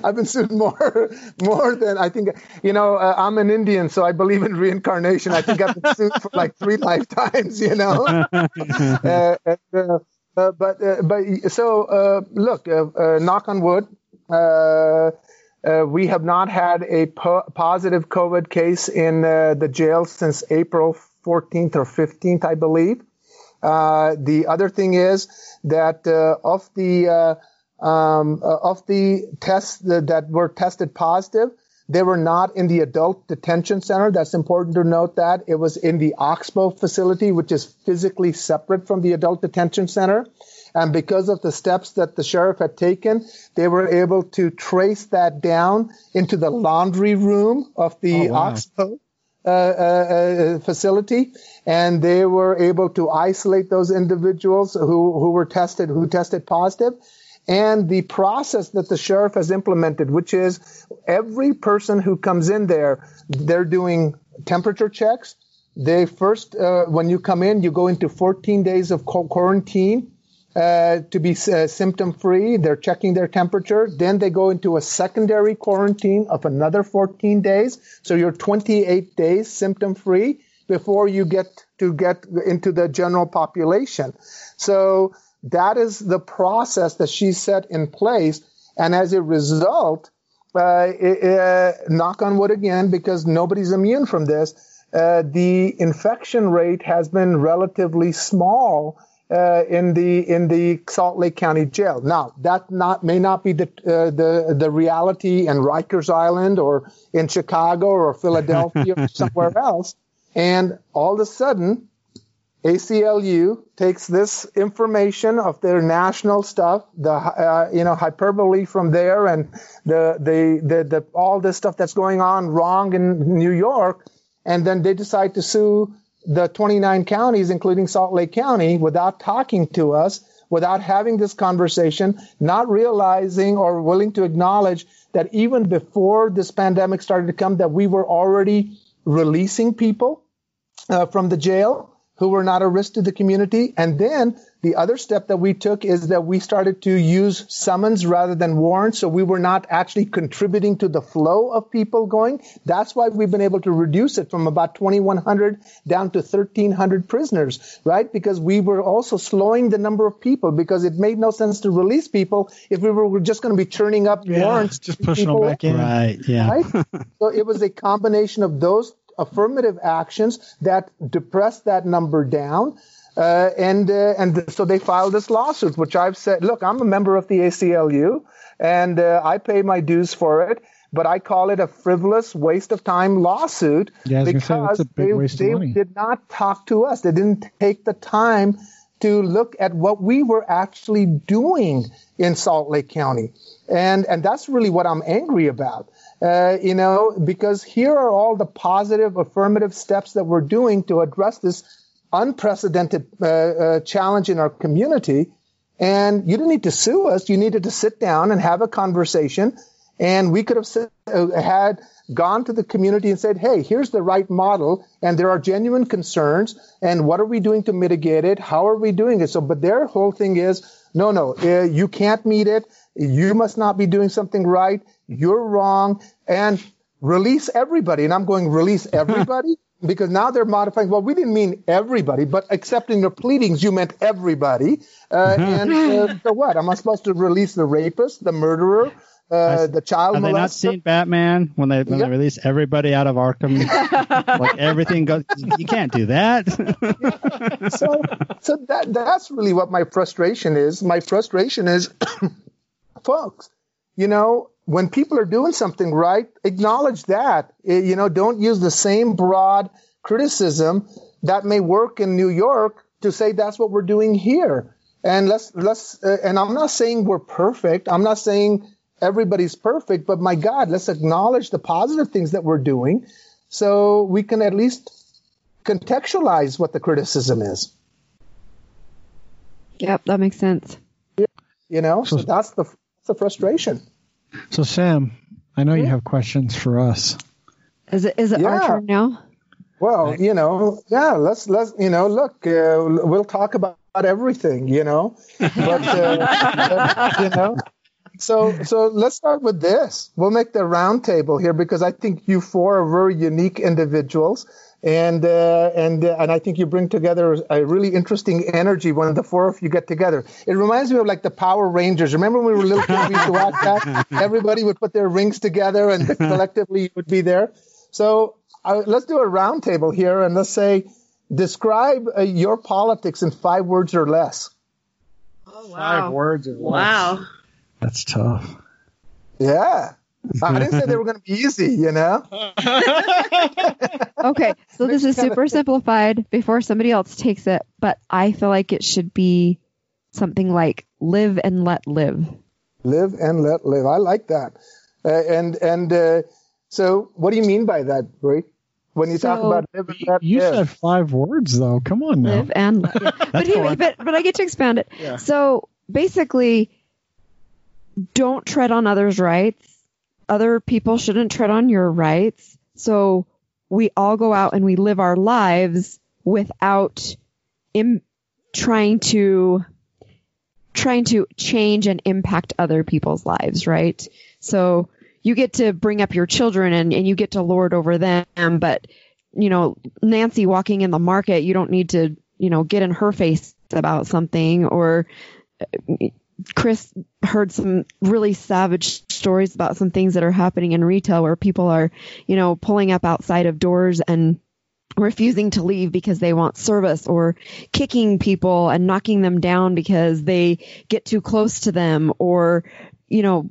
I've been sued more more than I think. You know, uh, I'm an Indian, so I believe in reincarnation. I think I've been sued for like three lifetimes. You know, *laughs* uh, and, uh, but uh, but so uh, look, uh, uh, knock on wood. We have not had a po- positive COVID case in the jail since April 14th or 15th, I believe. The other thing is that of the um, of the tests that, that were tested positive, they were not in the adult detention center. That's important to note that it was in the Oxbow facility, which is physically separate from the adult detention center. And because of the steps that the sheriff had taken, they were able to trace that down into the laundry room of the Oh, wow. Oxbow uh, uh, uh, facility, and they were able to isolate those individuals who, who were tested, who tested positive. And the process that the sheriff has implemented, which is every person who comes in there, they're doing temperature checks. They first, uh, when you come in, you go into 14 days of quarantine uh, to be uh, symptom free. They're checking their temperature. Then they go into a secondary quarantine of another 14 days. So you're 28 days symptom free before you get to get into the general population. So that is the process that she set in place. And as a result, uh, it- uh, knock on wood again, because nobody's immune from this, uh, the infection rate has been relatively small uh, in the in the Salt Lake County Jail. Now, that not may not be the uh, the the reality in Rikers Island or in Chicago or Philadelphia or *laughs* somewhere else. And all of a sudden, ACLU takes this information of their national stuff, the uh, you know hyperbole from there, and the, the the the all this stuff that's going on wrong in New York, and then they decide to sue the 29 counties, including Salt Lake County, without talking to us, without having this conversation, not realizing or willing to acknowledge that even before this pandemic started to come, that we were already releasing people uh, from the jail who were not a risk to the community. And then the other step that we took is that we started to use summons rather than warrants. So we were not actually contributing to the flow of people going. That's why we've been able to reduce it from about 2,100 down to 1,300 prisoners, right? Because we were also slowing the number of people because it made no sense to release people if we were just going to be churning up warrants. just to pushing them back in. Right. Yeah. right? so it was a combination of those affirmative actions that depressed that number down. Uh, and uh, and so they filed this lawsuit, which I've said, look, I'm a member of the ACLU, and uh, I pay my dues for it, but I call it a frivolous waste of time lawsuit Yeah, say, because big they, they did not talk to us. They didn't take the time to look at what we were actually doing in Salt Lake County, and and that's really what I'm angry about. Uh, you know, because here are all the positive, affirmative steps that we're doing to address this unprecedented uh, uh, challenge in our community. And you didn't need to sue us. You needed to sit down and have a conversation. And we could have uh, had gone to the community and said, hey, here's the right model. And there are genuine concerns. And what are we doing to mitigate it? How are we doing it? So, but their whole thing is, no, no, uh, you can't meet it. You must not be doing something right. You're wrong. And release everybody. And I'm going, release *laughs* everybody? because now they're modifying. Well, we didn't mean everybody, but except in your pleadings, you meant everybody. Uh, and uh, so what? Am I supposed to release the rapist, the murderer, uh, the child Have they not molester? seen Batman when they when Yeah. they release everybody out of Arkham? *laughs* like everything goes. You can't do that. *laughs* so, so that that's really what my frustration is. My frustration is, folks, you know, when people are doing something right, acknowledge that. Eh, You know, don't use the same broad criticism that may work in New York to say that's what we're doing here. And let's let's. Uh, and I'm not saying we're perfect. I'm not saying everybody's perfect, but my God, let's acknowledge the positive things that we're doing, so we can at least contextualize what the criticism is. Yep, that makes sense. You know, so that's the that's the frustration. So, Sim, I know you have questions for us. Is it is it our turn now? Well, you know, yeah, let's let's you know, look, uh, we'll talk about everything, you know, *laughs* but uh, but, you know, so so let's start with this. We'll make the round table here because I think you four are very unique individuals, and uh, and uh, and I think you bring together a really interesting energy when the four of you get together. It reminds me of like the Power Rangers. Remember when we were little kids, we used to watch that. *laughs* Everybody would put their rings together, and *laughs* collectively you would be there. So uh, let's do a round table here, and let's say describe uh, your politics in five words or less. Five words or less. Wow. That's tough. Yeah. I didn't say they were going to be easy, you know. *laughs* Okay, so this is super simplified before somebody else takes it, but I feel like it should be something like live and let live. Live and let live. I like that. Uh, and and uh, so, what do you mean by that, Brie? When you talk about live and let You live, said five words though. Come on now. Live and let. yeah. *laughs* but, he, but but I get to expound it. Yeah. So basically, don't tread on others' rights. Other people shouldn't tread on your rights. So we all go out and we live our lives without Im- trying to trying to change and impact other people's lives, right? So you get to bring up your children and, and you get to lord over them, but you know, Nancy walking in the market, you don't need to, you know, get in her face about something or Chris heard some really savage stories about some things that are happening in retail where people are, you know, pulling up outside of doors and refusing to leave because they want service or kicking people and knocking them down because they get too close to them or, you know,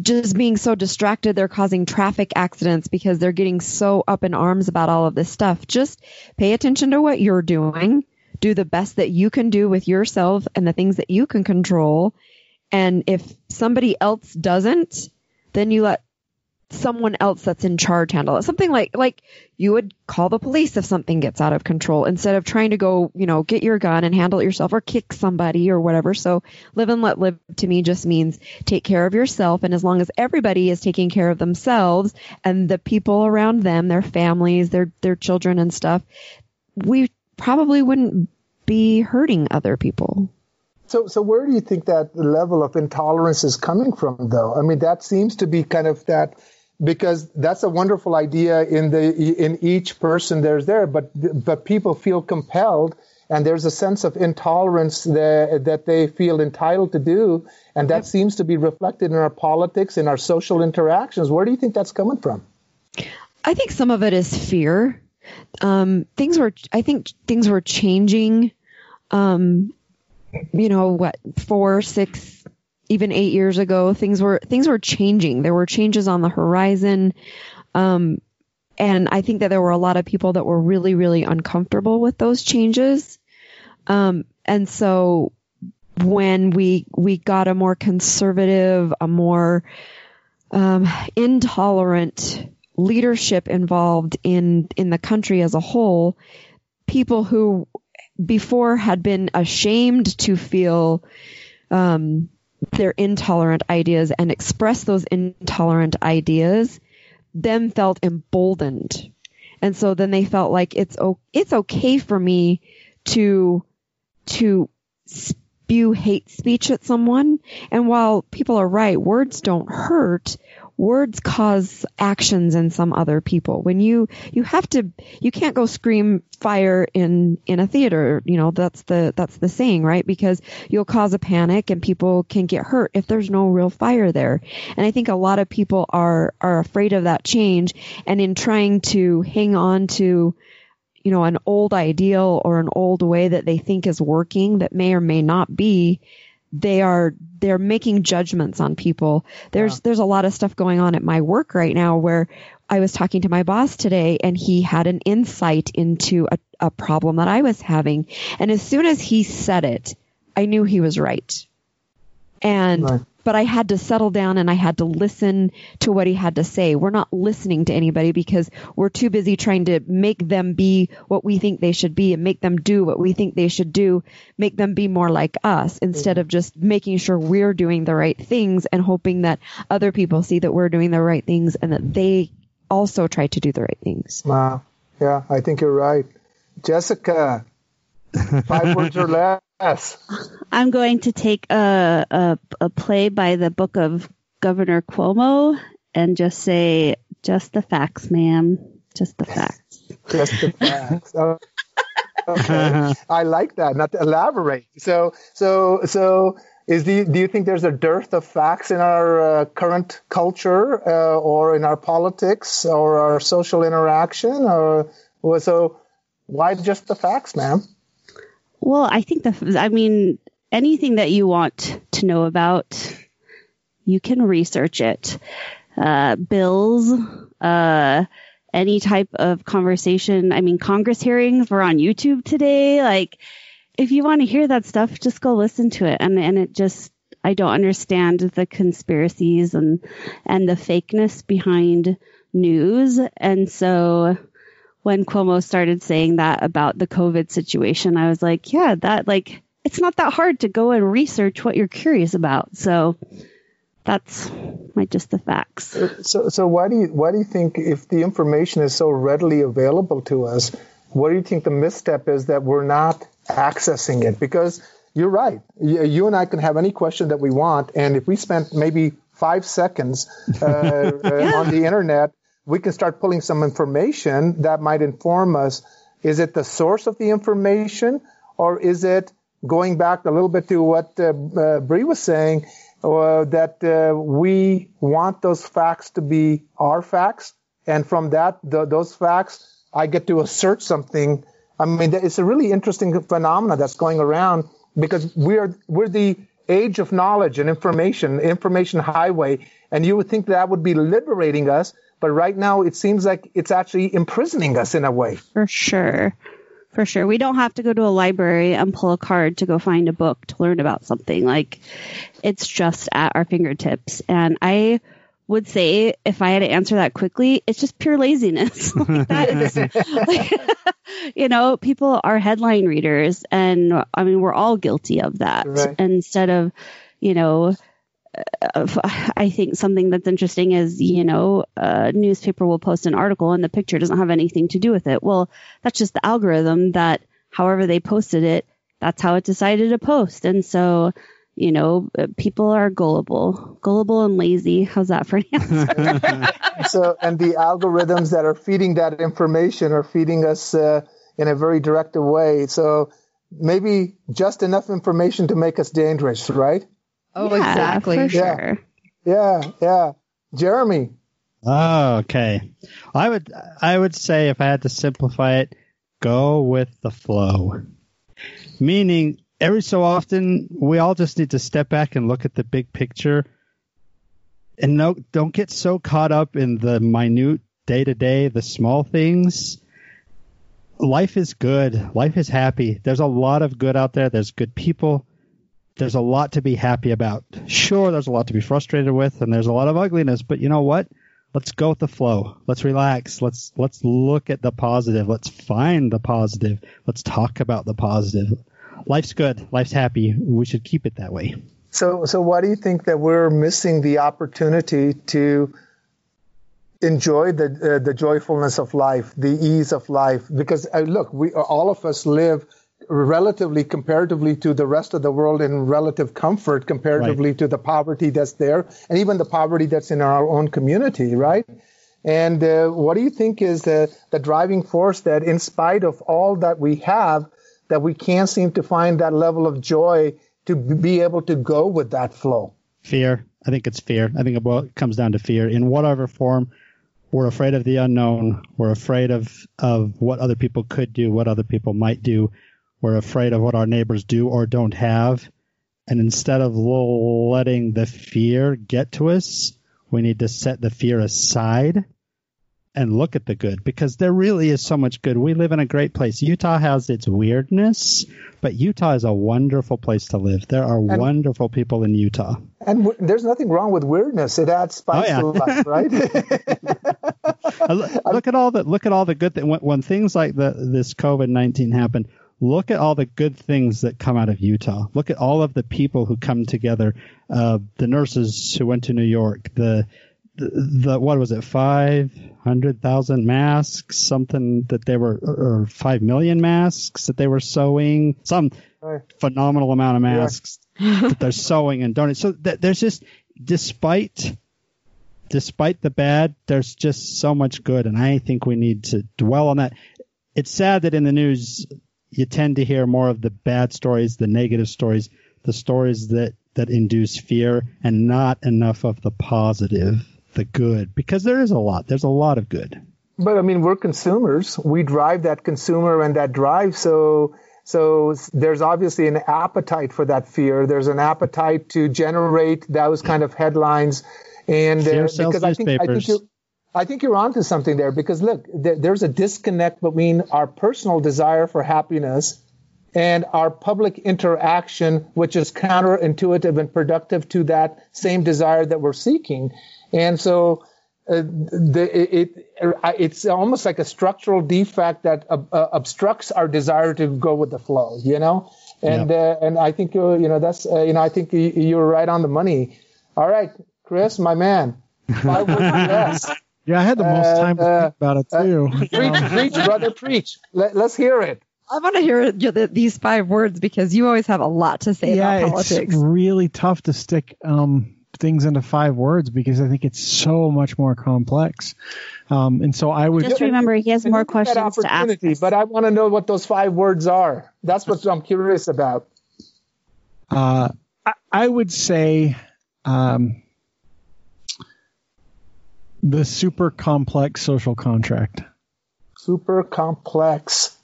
just being so distracted they're causing traffic accidents because they're getting so up in arms about all of this stuff. Just pay attention to what you're doing. Do the best that you can do with yourself and the things that you can control. And if somebody else doesn't, then you let someone else that's in charge handle it. Something like like you would call the police if something gets out of control instead of trying to go, you know, get your gun and handle it yourself or kick somebody or whatever. So live and let live to me just means take care of yourself and as long as everybody is taking care of themselves and the people around them, their families, their their children and stuff, we probably wouldn't be hurting other people. So, so where do you think that level of intolerance is coming from, though? I mean, that seems to be kind of that because that's a wonderful idea in the in each person there's there, but but people feel compelled, and there's a sense of intolerance that that they feel entitled to do, and that seems to be reflected in our politics, in our social interactions. Where do you think that's coming from? I think some of it is fear. Um, things were, I think things were changing. Um, you know what, four, six, even eight years ago, things were things were changing. There were changes on the horizon, um, and I think that there were a lot of people that were really, really uncomfortable with those changes. Um, and so when we we got a more conservative, a more um, intolerant leadership involved in in the country as a whole, people who before had been ashamed to feel um, their intolerant ideas and express those intolerant ideas, then felt emboldened, and so then they felt like it's o- it's okay for me to to spew hate speech at someone. And while people are right, words don't hurt. Words cause actions in some other people. When you, you have to, you can't go scream fire in, in a theater. You know, that's the, that's the saying, right? Because you'll cause a panic and people can get hurt if there's no real fire there. And I think a lot of people are, are afraid of that change. And in trying to hang on to, you know, an old ideal or an old way that they think is working that may or may not be, they are they're making judgments on people. There's there's a lot of stuff going on at my work right now where I was talking to my boss today and he had an insight into a, a problem that I was having. And as soon as he said it, I knew he was right. And Right. But I had to settle down and I had to listen to what he had to say. We're not listening to anybody because we're too busy trying to make them be what we think they should be and make them do what we think they should do, make them be more like us instead mm-hmm. of just making sure we're doing the right things and hoping that other people see that we're doing the right things and that they also try to do the right things. Wow. Yeah, I think you're right. Jessica, five words or less. Yes. I'm going to take a, a a play by the book of Governor Cuomo and just say just the facts, ma'am. Just the facts. *laughs* Just the facts. Oh, okay. *laughs* I like that. Not to elaborate. So, so, so, is the do you think there's a dearth of facts in our uh, current culture, uh, or in our politics, or our social interaction, or well, so? Why just the facts, ma'am? Well, I think the I mean anything that you want to know about, you can research it. Uh, bills, uh, any type of conversation. I mean, Congress hearings were on YouTube today. Like, if you want to hear that stuff, just go listen to it. And and it just I don't understand the conspiracies and and the fakeness behind news. And so when Cuomo started saying that about the COVID situation, I was like, yeah, that like it's not that hard to go and research what you're curious about. So that's my just the facts. So, so why do you why do you think if the information is so readily available to us, what do you think the misstep is that we're not accessing it? Because you're right. You and I can have any question that we want, and if we spent maybe five seconds uh, *laughs* uh, on the internet, we can start pulling some information that might inform us. Is it the source of the information, or is it going back a little bit to what uh, uh, Bree was saying? uh, that uh, we want those facts to be our facts, and from that, the, those facts, I get to assert something. I mean, it's a really interesting phenomenon that's going around because we're we're the age of knowledge and information, information highway, and you would think that would be liberating us, but right now it seems like it's actually imprisoning us in a way. For sure for sure. We don't have to go to a library and pull a card to go find a book to learn about something. Like it's just at our fingertips. And I would say if I had to answer that quickly, it's just pure laziness. *laughs* like that is, *laughs* like, *laughs* you know, people are headline readers and I mean, we're all guilty of that right. instead of, you know, I think something that's interesting is, you know, a newspaper will post an article and the picture doesn't have anything to do with it. Well, that's just the algorithm that however they posted it, that's how it decided to post. And so, you know, people are gullible, gullible and lazy. How's that for an *laughs* answer? so, and the algorithms that are feeding that information are feeding us uh, in a very directive way. So maybe just enough information to make us dangerous, right? Oh, yeah, exactly. For sure. Yeah, yeah, yeah. Jeremy. Oh, okay. I would I would say if I had to simplify it, go with the flow. Meaning every so often we all just need to step back and look at the big picture and no don't get so caught up in the minute day to day, the small things. Life is good. Life is happy. There's a lot of good out there. There's good people there's a lot to be happy about. Sure, there's a lot to be frustrated with, and there's a lot of ugliness, but you know what? Let's go with the flow. Let's relax. Let's let's look at the positive. Let's find the positive. Let's talk about the positive. Life's good. Life's happy. We should keep it that way. So, so why do you think that we're missing the opportunity to enjoy the uh, the joyfulness of life, the ease of life? Because uh, look, we all of us live relatively comparatively to the rest of the world in relative comfort comparatively right. to the poverty that's there and even the poverty that's in our own community right? And uh, what do you think is the, the driving force that in spite of all that we have that we can't seem to find that level of joy to be able to go with that flow? Fear. I think it's fear. I think it comes down to fear. In whatever form we're afraid of the unknown. We're afraid of of what other people could do what other people might do we're afraid of what our neighbors do or don't have. And instead of letting the fear get to us, we need to set the fear aside and look at the good because there really is so much good. We live in a great place. Utah has its weirdness, but Utah is a wonderful place to live. There are and, wonderful people in Utah. And w- there's nothing wrong with weirdness. It adds spice oh, yeah. to life, *laughs* right? look at all the look at all the good that When, when things like the this COVID nineteen happened, look at all the good things that come out of Utah. Look at all of the people who come together, uh, the nurses who went to New York, the the, the what was it five hundred thousand masks something that they were or five million masks that they were sewing some Right. phenomenal amount of masks that they're sewing and donating so th- there's just despite despite the bad there's just so much good and i think we need to dwell on that it's sad that in the news you tend to hear more of the bad stories the negative stories the stories that that induce fear and not enough of the positive the good because there is a lot there's a lot of good But I mean, we're consumers. We drive that consumer and that drive. So, so there's obviously an appetite for that fear. There's an appetite to generate those kind of headlines. And uh, because I think, I think I think you're onto something there because look, there, there's a disconnect between our personal desire for happiness and our public interaction, which is counterintuitive and productive to that same desire that we're seeking. And so uh, the, it, it, it's almost like a structural defect that uh, uh, obstructs our desire to go with the flow, you know? And, uh, and I think, uh, you know, that's, uh, you know, I think you, you're right on the money. All right, Chris, my man. *laughs* Five words or less. Yeah, I had the most Uh, time to uh, think about it too. *laughs* Preach, *laughs* preach, brother, preach. Let, let's hear it. I want to hear y- th- these five words because you always have a lot to say yeah, about politics. it's really tough to stick um, things into five words because I think it's so much more complex. Um, and so I would Just remember, he has more you get that questions to ask. us. But I want to know what those five words are. That's what I'm curious about. Uh, I, I would say um, the super complex social contract. Super complex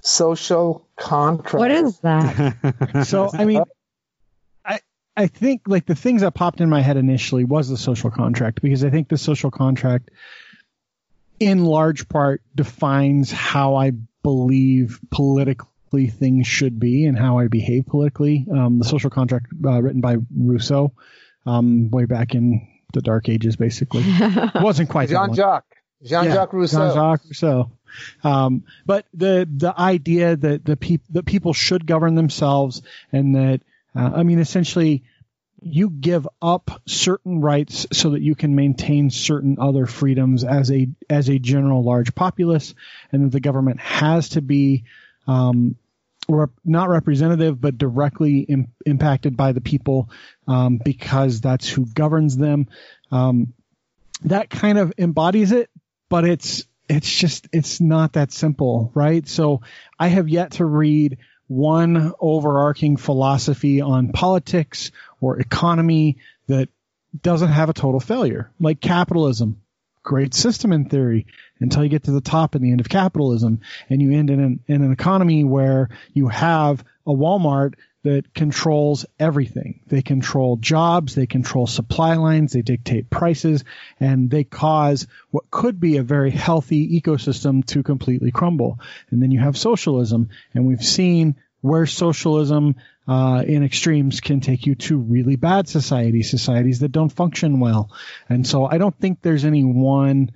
social contract. What is that? *laughs* So I mean, I I think like the things that popped in my head initially was the social contract because I think the social contract, in large part, defines how I believe politically things should be and how I behave politically. Um, the social contract uh, written by Rousseau, um, way back in the Dark Ages, basically. *laughs* it wasn't quite Jean Jacques. Jean Jacques Rousseau. Jean-Jacques Rousseau. Um, but the the idea that the peop- that people should govern themselves and that uh, I mean essentially you give up certain rights so that you can maintain certain other freedoms as a as a general large populace and that the government has to be um, rep- not representative but directly Im- impacted by the people um, because that's who governs them. Um, that kind of embodies it but it's it's just it's not that simple right? So i have yet to read one overarching philosophy on politics or economy that doesn't have a total failure like capitalism great system in theory until you get to the top and the end of capitalism and you end in an, in an economy where you have a Walmart that controls everything. They control jobs, they control supply lines, they dictate prices, and they cause what could be a very healthy ecosystem to completely crumble. And then you have socialism, and we've seen where socialism uh, in extremes can take you to really bad societies, societies that don't function well. And so I don't think there's any one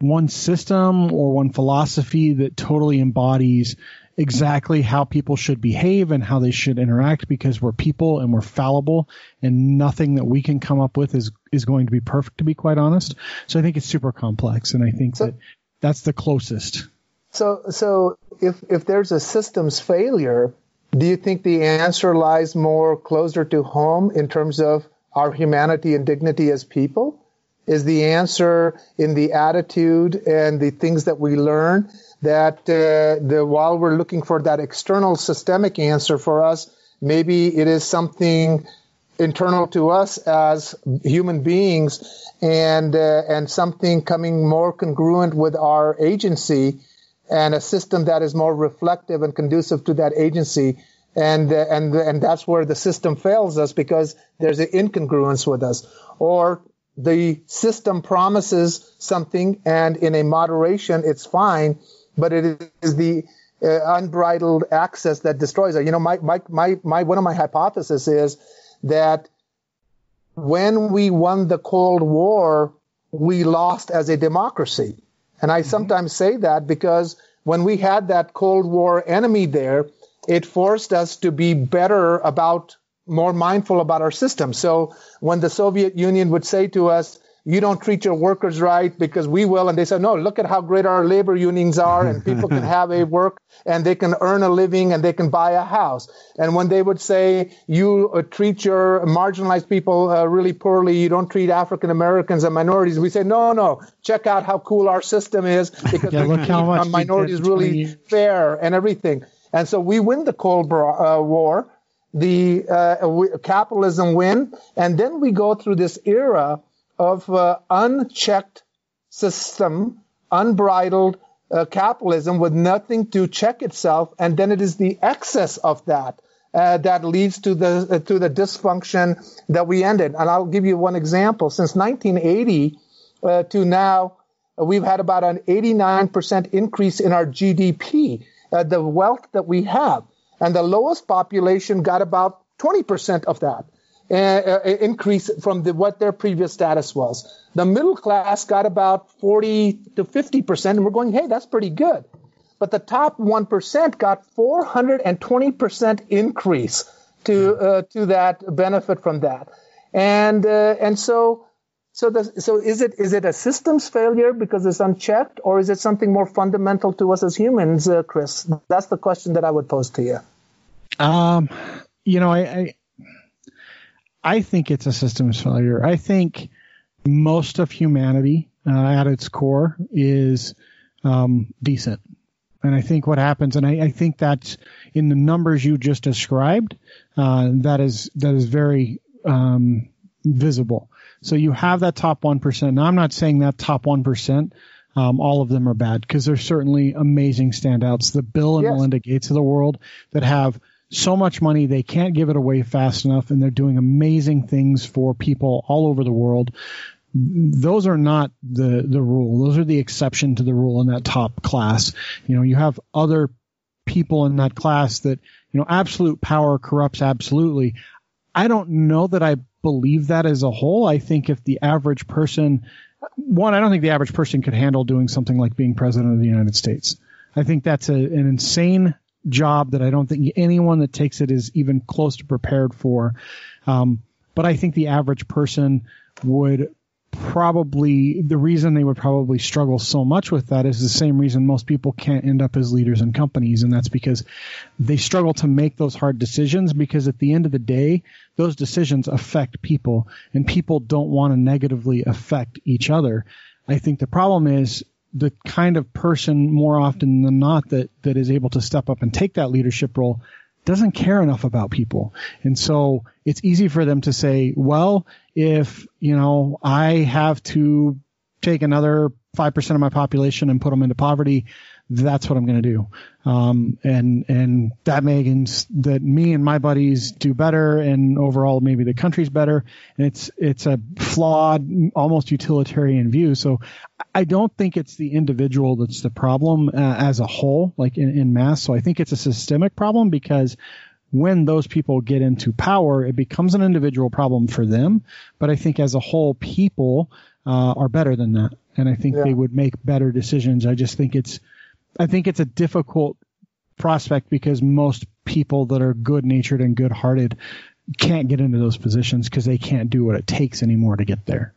one system or one philosophy that totally embodies exactly how people should behave and how they should interact because we're people and we're fallible and nothing that we can come up with is is going to be perfect to be quite honest so i think it's super complex and i think So- that that's the closest So, so if if there's a systems failure, do you think the answer lies more closer to home in terms of our humanity and dignity as people? Is the answer in the attitude and the things that we learn that uh, the while we're looking for that external systemic answer for us, maybe it is something internal to us as human beings and uh, and something coming more congruent with our agency and a system that is more reflective and conducive to that agency. And uh, and and that's where the system fails us because there's an incongruence with us. Or the system promises something and in a moderation it's fine but it is the uh, unbridled access that destroys it. You know my, my my my one of my hypotheses is that when we won the cold war we lost as a democracy and I mm-hmm. sometimes say that because when we had that Cold War enemy there, it forced us to be better about, more mindful about our system. So when the Soviet Union would say to us, you don't treat your workers right because we will. And they said, no, look at how great our labor unions are and people can have a work and they can earn a living and they can buy a house. And when they would say you uh, treat your marginalized people uh, really poorly, you don't treat African Americans and minorities, we say, no, no, check out how cool our system is because yeah, look how much minorities really fair and everything. And so we win the Cold uh, War, the uh, capitalism win, and then we go through this era of uh, unchecked system, unbridled uh, capitalism with nothing to check itself, and then it is the excess of that uh, that leads to the uh, to the dysfunction that we ended. And I'll give you one example. Since 1980 uh, to now, uh, we've had about an 89% increase in our GDP, the wealth that we have, and the lowest population got about 20% of that. Uh, uh, increase from the, what their previous status was. The middle class got about 40 to 50 percent, and we're going, hey, that's pretty good. But the top one percent got 420 percent increase to uh, to that benefit from that, and uh, and so. So, the, so is it is it a systems failure because it's unchecked, or is it something more fundamental to us as humans, uh, Chris? That's the question that I would pose to you. Um, you know, I, I I think it's a systems failure. I think most of humanity uh, at its core is um, decent. And I think what happens, and I, I, think that's in the numbers you just described, uh, that is that is very um, visible. So you have that top one percent. Now I'm not saying that top one percent, um, all of them are bad because there's certainly amazing standouts. The Bill and yes. Melinda Gates of the world that have so much money they can't give it away fast enough and they're doing amazing things for people all over the world. Those are not the the rule. Those are the exception to the rule in that top class. You know you have other people in that class that you know absolute power corrupts absolutely. I don't know that i believe that as a whole. I think if the average person one i don't think the average person could handle doing something like being president of the united states. I think that's a, an insane job that I don't think anyone that takes it is even close to prepared for. Um, but I think the average person would probably the reason they would probably struggle so much with that is the same reason most people can't end up as leaders in companies and that's because they struggle to make those hard decisions because at the end of the day those decisions affect people and people don't want to negatively affect each other i think the problem is the kind of person more often than not that, that is able to step up and take that leadership role doesn't care enough about people. And so it's easy for them to say, well, if, you know, I have to take another 5% of my population and put them into poverty, that's what I'm going to do. Um, and, and that means that me and my buddies do better and overall maybe the country's better. And it's, it's a flawed, almost utilitarian view. So I don't think it's the individual that's the problem uh, as a whole, like in, in mass. So I think it's a systemic problem because when those people get into power, it becomes an individual problem for them. But I think as a whole, people uh, are better than that, and I think yeah. they would make better decisions. I just think it's I think it's a difficult prospect because most people that are good natured and good hearted can't get into those positions because they can't do what it takes anymore to get there.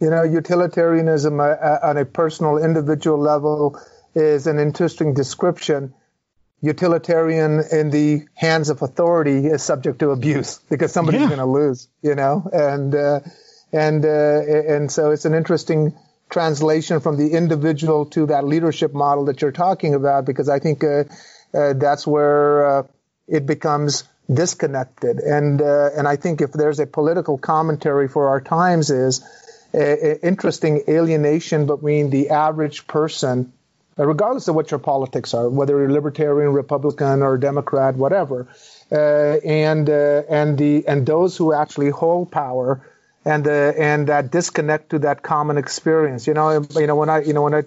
You know, utilitarianism uh, on a personal, individual level is an interesting description. Utilitarian in the hands of authority is subject to abuse *laughs* because somebody's yeah. going to lose, you know, and uh, and uh, and so it's an interesting translation from the individual to that leadership model that you're talking about, because I think uh, uh, that's where uh, it becomes disconnected. And uh, and I think if there's a political commentary for our times is a, a interesting alienation between the average person, uh, regardless of what your politics are, whether you're libertarian, Republican, or Democrat, whatever, uh, and and the and those who actually hold power and uh, and that disconnect to that common experience. You know, you know when I you know when I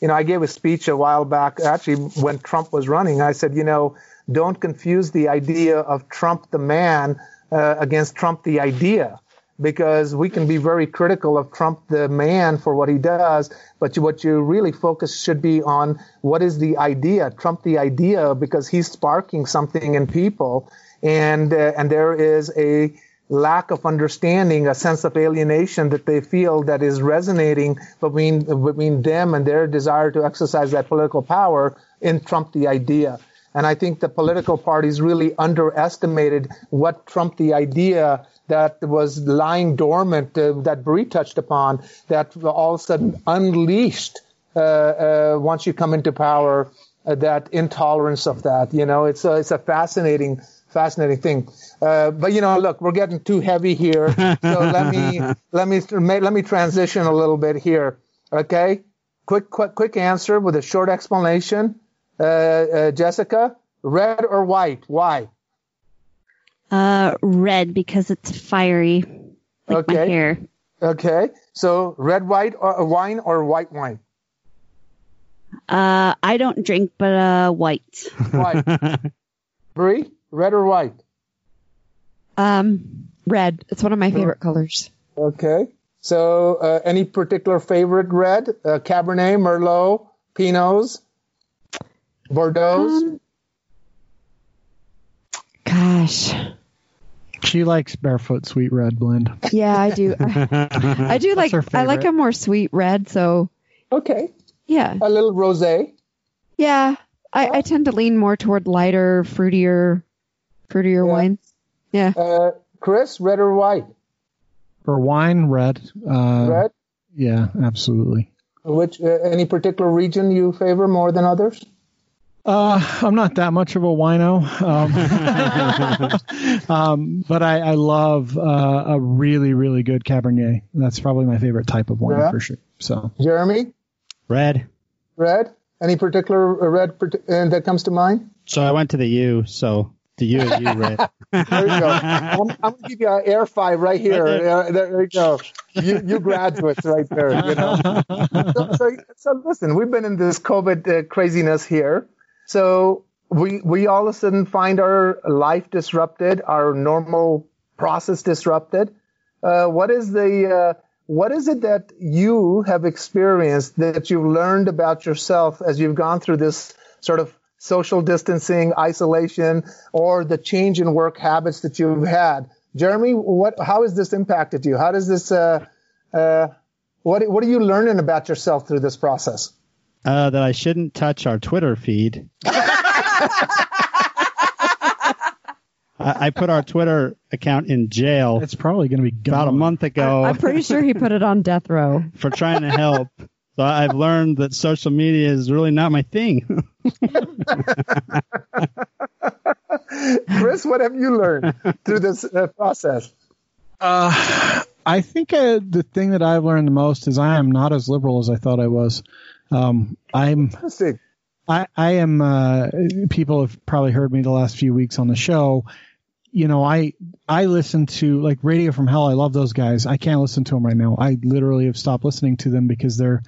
you know I gave a speech a while back actually when Trump was running. I said, you know, don't confuse the idea of Trump the man uh, against Trump the idea. Because we can be very critical of Trump the man for what he does, but you, what you really focus should be on what is the idea, Trump the idea, because he's sparking something in people, and uh, and there is a lack of understanding, a sense of alienation that they feel that is resonating between between them and their desire to exercise that political power in Trump the idea. And I think the political parties really underestimated what Trump the idea that was lying dormant uh, that Bree touched upon that all of a sudden unleashed uh, uh, once you come into power uh, that intolerance of that. You know, it's a, it's a fascinating fascinating thing. Uh, but you know, look, we're getting too heavy here, so *laughs* let me let me let me transition a little bit here. Okay, quick quick quick answer with a short explanation. Uh, uh, Jessica, red or white? Why? Uh, red because it's fiery, like Okay. my hair. Okay, so red white or wine or white wine? Uh, I don't drink, but uh, white. White. *laughs* Bree, red or white? Um, red. It's one of my favorite colors. Okay. So, uh, any particular favorite red? Uh, Cabernet, Merlot, Pinots, Bordeaux. Um, gosh. She likes barefoot sweet red blend. Yeah, I do. I, *laughs* I do like. I like a more sweet red. So okay. yeah, A little rosé. yeah. I, I tend to lean more toward lighter, fruitier, fruitier Yeah. wines. Yeah. Uh, Chris, red or white? For wine, red. Uh, red. Yeah, absolutely. Which uh, any particular region you favor more than others? Uh, I'm not that much of a wino, um, *laughs* um, but I, I love uh, a really, really good Cabernet. That's probably my favorite type of wine Yeah. for sure. So Jeremy, Red. red. Any particular uh, red part- uh, that comes to mind? So I went to the U, so the U is U red. There you go. I'm, I'm gonna give you an air five right here. Uh, there, there you go. You, you graduates right there. You know. so, so, so listen, we've been in this COVID uh, craziness here. So we we all of a sudden find our life disrupted, our normal process disrupted. Uh, what is the uh, what is it that you have experienced that you've learned about yourself as you've gone through this sort of social distancing, isolation, or the change in work habits that you've had? Jeremy, what how has this impacted you? How does this uh, uh, what what are you learning about yourself through this process? Uh, that I shouldn't touch our Twitter feed. I, I put our Twitter account in jail it's probably going to be gone. about a month ago I'm pretty sure he put it on death row. for trying to help. So I've learned that social media is really not my thing. *laughs* Chris, what have you learned through this uh, process? Uh, I think uh, the thing that I've learned the most is I am not as liberal as I thought I was. Um, I'm Interesting. I, I am. Uh, people have probably heard me the last few weeks on the show. You know, I I listen to like Radio from Hell. I love those guys. I can't listen to them right now. I literally have stopped listening to them because they're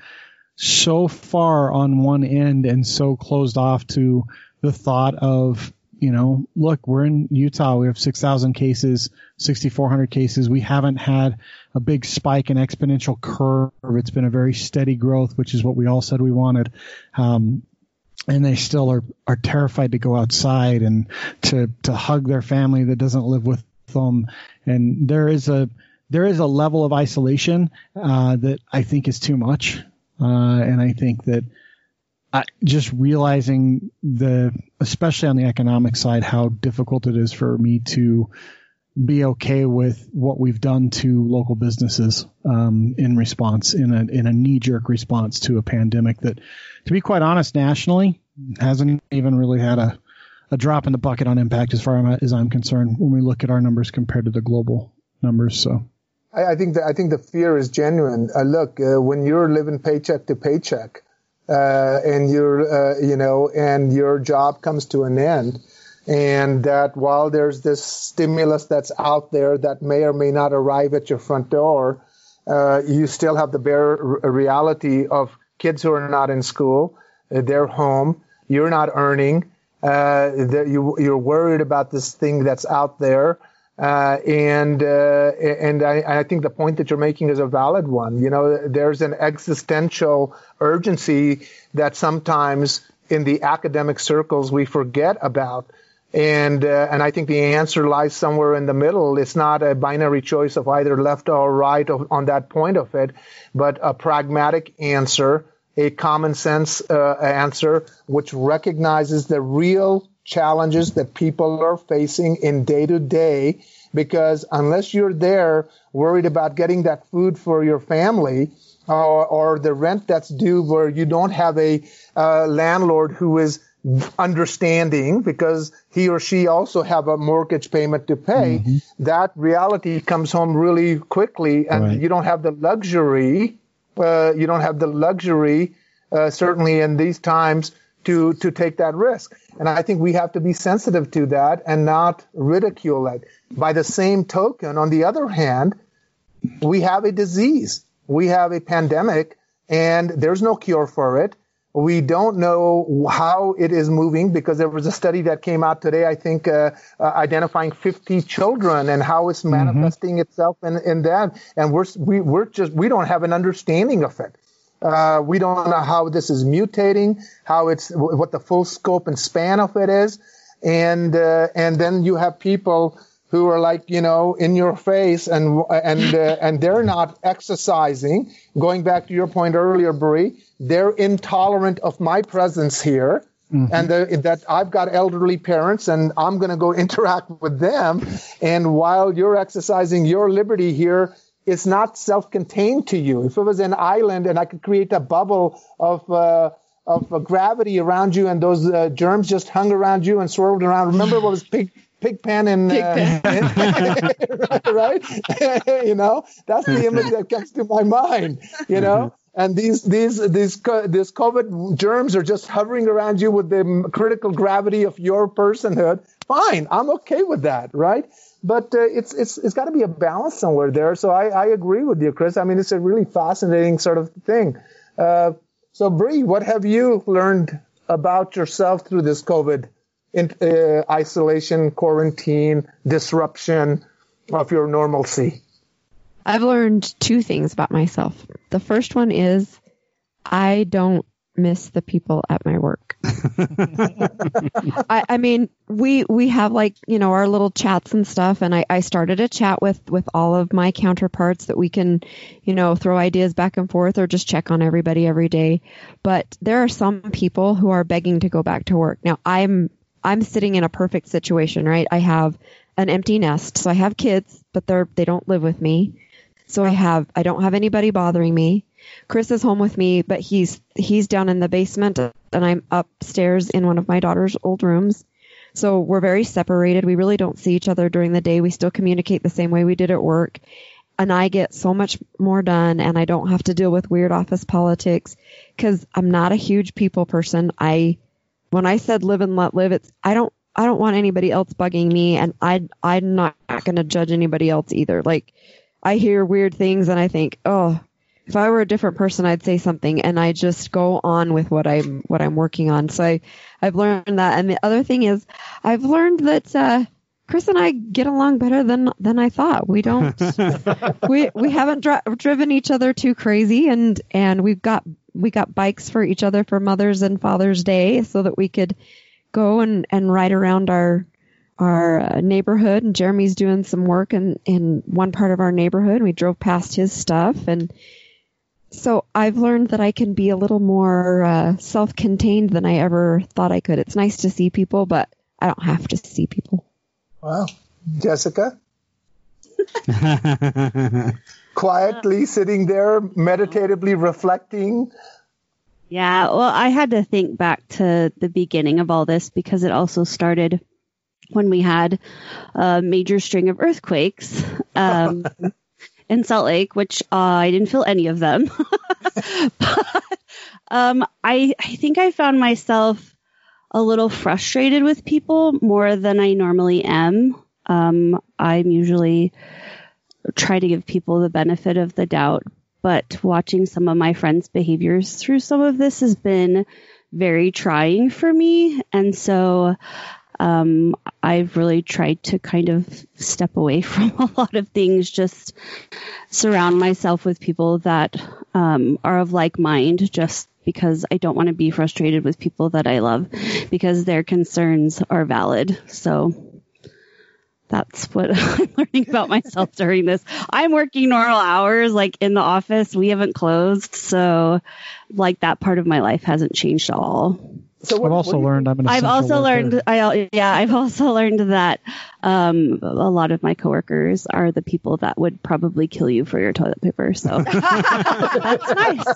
so far on one end and so closed off to the thought of you know, look, we're in Utah. We have 6,000 cases, 6,400 cases. We haven't had a big spike, in exponential curve. It's been a very steady growth, which is what we all said we wanted. Um, and they still are, are terrified to go outside and to, to hug their family that doesn't live with them. And there is a, there is a level of isolation, uh, that I think is too much. Uh, and I think that, I, just realizing the, especially on the economic side, how difficult it is for me to be okay with what we've done to local businesses um, in response, in a in a knee jerk response to a pandemic that, to be quite honest, nationally hasn't even really had a a drop in the bucket on impact as far as I'm concerned when we look at our numbers compared to the global numbers. So. I, think that I think the fear is genuine. Uh, look, uh, when you're living paycheck to paycheck, uh, and you're, uh, you know, and your job comes to an end, and that while there's this stimulus that's out there that may or may not arrive at your front door, uh, you still have the bare r- reality of kids who are not in school, uh, they're home, you're not earning, uh, you, you're worried about this thing that's out there. Uh, and uh, and I, I think the point that you're making is a valid one. You know, there's an existential urgency that sometimes in the academic circles we forget about. And uh, and I think the answer lies somewhere in the middle. It's not a binary choice of either left or right on that point of it, but a pragmatic answer, a common sense uh, answer, which recognizes the real challenges that people are facing in day to day. Because unless you're there worried about getting that food for your family, or, or the rent that's due where you don't have a uh, landlord who is understanding because he or she also have a mortgage payment to pay, mm-hmm. that reality comes home really quickly, and right. you don't have the luxury. Uh, you don't have the luxury, uh, certainly in these times, to to take that risk. And I think we have to be sensitive to that and not ridicule it. By the same token, on the other hand, we have a disease, we have a pandemic, and there's no cure for it we don't know how it is moving because there was a study that came out today, I think, uh, uh, identifying 50 children and how it's mm-hmm. manifesting mm-hmm. itself in, in that. And we're, we, we're just, we don't have an understanding of it. Uh, we don't know how this is mutating, how it's, what the full scope and span of it is. And, uh, and then you have people who are like, you know, in your face and, and, uh, and they're not exercising. Going back to your point earlier, Bree, they're intolerant of my presence here. Mm-hmm. And the, that I've got elderly parents and I'm going to go *laughs* interact with them. And while you're exercising your liberty here, it's not self-contained to you. If it was an island and I could create a bubble of, uh, of uh, gravity around you and those uh, germs just hung around you and swirled around. Remember what was pig, Pigpen and uh, *laughs* right, *laughs* you know that's the image that comes to my mind. You know, and these these these these COVID germs are just hovering around you with the critical gravity of your personhood. Fine, I'm okay with that, right? But uh, it's it's it's got to be a balance somewhere there. So I, I agree with you, Chris. I mean, it's a really fascinating sort of thing. Uh, so, Bree, what have you learned about yourself through this COVID in, uh, isolation, quarantine, disruption of your normalcy? I've learned two things about myself. The first one is I don't miss the people at my work. *laughs* I, I, mean, we we have like you know our little chats and stuff, and I, I started a chat with with all of my counterparts that we can, you know, throw ideas back and forth or just check on everybody every day. But there are some people who are begging to go back to work. Now I'm I'm sitting in a perfect situation, right? I have an empty nest, so I have kids, but they're they don't live with me. So I have I don't have anybody bothering me. Chris is home with me, but he's he's down in the basement and I'm upstairs in one of my daughter's old rooms. So we're very separated. We really don't see each other during the day. We still communicate the same way we did at work. And I get so much more done and I don't have to deal with weird office politics cuz I'm not a huge people person. I when I said live and let live, it's I don't I don't want anybody else bugging me and I I'm not going to judge anybody else either. Like I hear weird things and I think, oh, if I were a different person, I'd say something, and I just go on with what I'm what I'm working on. So I, I've learned that. And the other thing is, I've learned that uh, Chris and I get along better than than I thought. We don't *laughs* we we haven't dri- driven each other too crazy, and and we've got we got bikes for each other for Mother's and Father's Day, so that we could go and and ride around our our uh, neighborhood and Jeremy's doing some work in, in one part of our neighborhood. We drove past his stuff and so I've learned that I can be a little more uh, self-contained than I ever thought I could. It's nice to see people, but I don't have to see people. Wow. Jessica? *laughs* Quietly sitting there, meditatively reflecting. Yeah, well, I had to think back to the beginning of all this because it also started when we had a major string of earthquakes um, *laughs* in Salt Lake, which uh, I didn't feel any of them. *laughs* but um, I, I think I found myself a little frustrated with people more than I normally am. Um, I'm usually try to give people the benefit of the doubt, but watching some of my friends' behaviors through some of this has been very trying for me. And so um, I've really tried to kind of step away *laughs* from a lot of things, just surround myself with people that um, are of like mind, just because I don't want to be frustrated with people that I love because their concerns are valid. So that's what *laughs* I'm learning about *laughs* myself during this. I'm working normal hours, like in the office. We haven't closed. So like that part of my life hasn't changed at all. So I've also learned I'm an I've essential also worker. learned, I, yeah, I've also *laughs* learned that, um, a lot of my coworkers are the people that would probably kill you for your toilet paper. So *laughs* that's nice.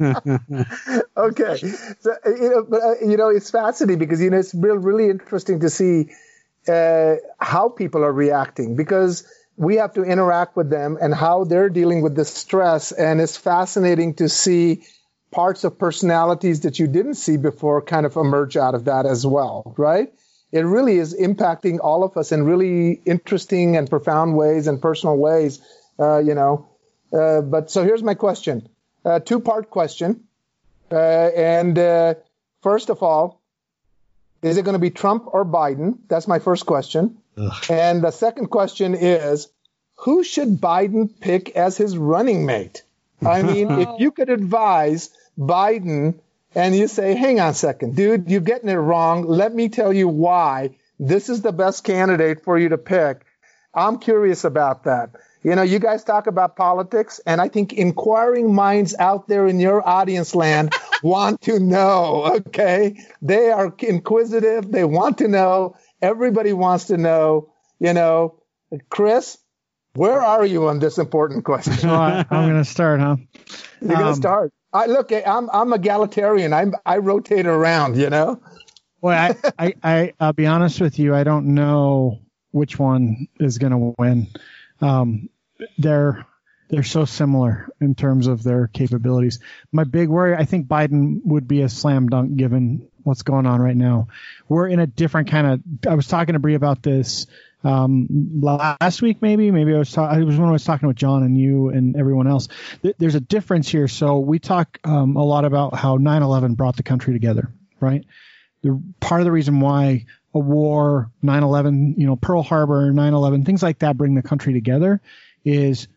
*laughs* okay. So, uh, you know, but, uh, you know, it's fascinating because, you know, it's real, really interesting to see uh, how people are reacting because we have to interact with them and how they're dealing with the stress. And it's fascinating to see parts of personalities that you didn't see before kind of emerge out of that as well, right? It really is impacting all of us in really interesting and profound ways and personal ways, uh, you know. Uh, but so here's my question uh, two part question. Uh, and uh, first of all, is it going to be Trump or Biden? That's my first question. And the second question is who should Biden pick as his running mate? I mean, *laughs* if you could advise Biden and you say, hang on a second, dude, you're getting it wrong. Let me tell you why this is the best candidate for you to pick. I'm curious about that. You know, you guys talk about politics, and I think inquiring minds out there in your audience land *laughs* want to know, okay? They are inquisitive. They want to know. Everybody wants to know, you know. Chris, where are you on this important question? *laughs* So I, I'm going to start, huh? You're going to Um, start. I look, I'm I'm egalitarian. I'm I rotate around, you know. Well, I, I, I, I'll be honest with you. I don't know which one is going to win. Um, they're, they're so similar in terms of their capabilities. My big worry, I think Biden would be a slam dunk given what's going on right now. We're in a different kind of, I was talking to Bree about this, um, last week, maybe, maybe I was talking, I was when I was talking with John and you and everyone else. Th- there's a difference here. So we talk, um, a lot about how 9-11 brought the country together, right? the part of the reason why a war, 9/11, you know, Pearl Harbor, 9/11, things like that bring the country together is,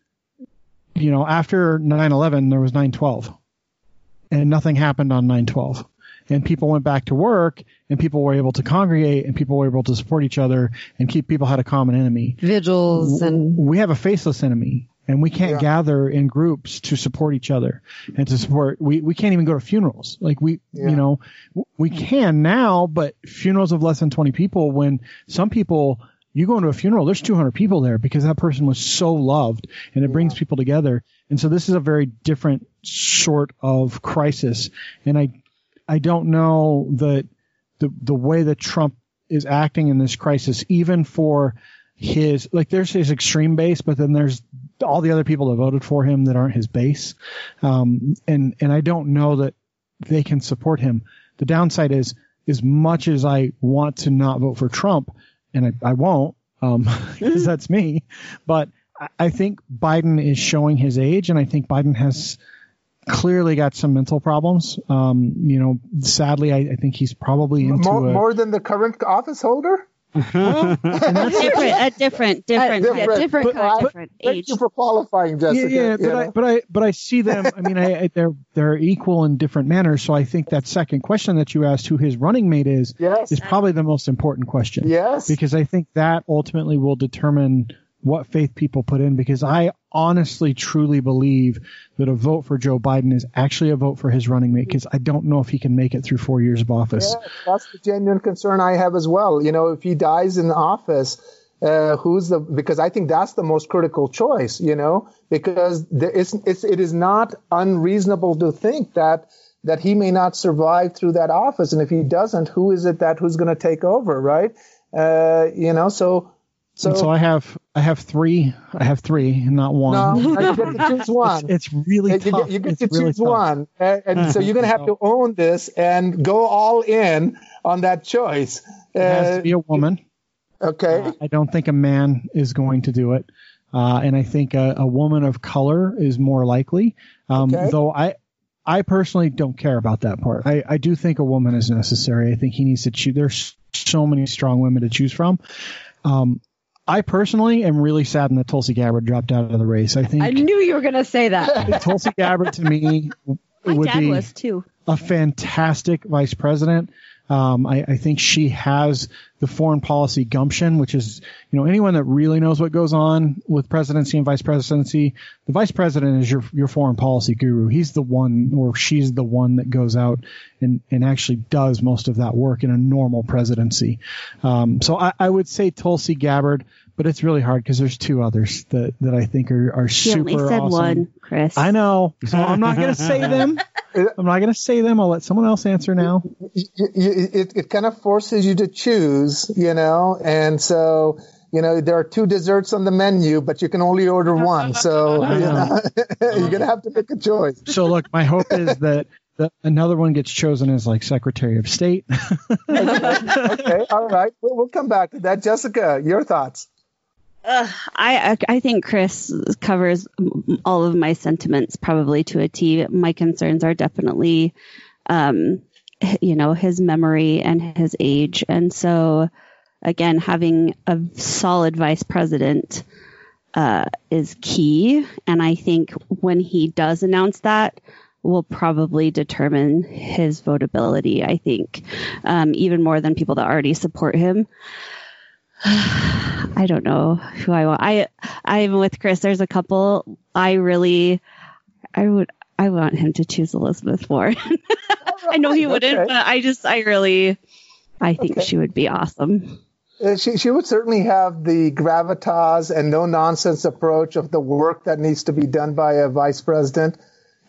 you know, after 9/11 there was 9/12, and nothing happened on 9/12, and people went back to work, and people were able to congregate, and people were able to support each other, and keep people had a common enemy. Vigils and we have a faceless enemy and we can't Yeah. gather in groups to support each other and to support we, we can't even go to funerals. Like we Yeah. you know we can now but funerals of less than 20 people when some people you go into a funeral there's 200 people there because that person was so loved and it brings people together. And so this is a very different sort of crisis. And i i don't know that the the way that trump is acting in this crisis even for his like there's his extreme base, but then there's all the other people that voted for him that aren't his base, um, and and I don't know that they can support him. The downside is as much as I want to not vote for Trump, and I, I won't um, *laughs* because that's me, but I think Biden is showing his age, and I think Biden has clearly got some mental problems. Um, you know, sadly, I, I think he's probably into More, a, more than the current office holder. different, a different, different, different. a different, But- kind, but- different Thank age. you for qualifying, Jessica. Yeah, yeah, but I, but I, but I see them. I mean, I, I, they're they're equal in different manners. So I think that second question that you asked, who his running mate is, Yes. is probably the most important question. yes. Because I think that ultimately will determine what faith people put in. Because I honestly, truly believe that a vote for Joe Biden is actually a vote for his running mate. Because I don't know if he can make it through four years of office. Yeah, that's the genuine concern I have as well. You know, if he dies in office, uh, who's the? Because I think that's the most critical choice. You know, because there is, it's, it is not unreasonable to think that that he may not survive through that office, and if he doesn't, who is it that who's going to take over, right? Uh, you know, so so, And so I have I have three. I have three, not one. no, *laughs* you get to choose one. It's, it's really you tough. get, you get it's to really choose tough. one, and, and so you're going to have to *laughs* own this and go all in on that choice. It has Uh, to be a woman. okay. I don't think a man is going to do it. Uh, and I think a, a woman of color is more likely. Um, Okay. Though I, I personally don't care about that part. I, I do think a woman is necessary. I think he needs to choose. There's so many strong women to choose from. Um, I personally am really saddened that Tulsi Gabbard dropped out of the race. I think I knew you were going to say that. *laughs* Tulsi Gabbard to me My would dad be was too. a fantastic vice president. Um, I, I think she has the foreign policy gumption, which is, you know, anyone that really knows what goes on with presidency and vice presidency, the vice president is your, your foreign policy guru. He's the one or she's the one that goes out and, and actually does most of that work in a normal presidency. Um, so I, I would say Tulsi Gabbard, but it's really hard because there's two others that, that I think are, are super awesome. You only said awesome. one, Chris. I know. So I'm not going to say *laughs* them. I'm not going to say them. I'll let someone else answer now. you, you, it, it kind of forces you to choose, you know, and so, you know, there are two desserts on the menu, but you can only order one. So, *laughs* you know, *laughs* you're going to have to make a choice. So look, my hope is that, that another one gets chosen as like Secretary of State. Okay. All right. We'll, we'll come back to that. Jessica, your thoughts? I I I think Chris covers all of my sentiments probably to a T. My concerns are definitely, um, you know, his memory and his age, and so again, having a solid vice president uh, is key. And I think when he does announce that, will probably determine his votability. I think um, even more than people that already support him. *sighs* I don't know who I want. I I'm with Chris. There's a couple I really I would I want him to choose Elizabeth Warren. *laughs* I know he wouldn't, Okay. but I just I really I think Okay. she would be awesome. Uh, she, she would certainly have the gravitas and no nonsense approach of the work that needs to be done by a vice president.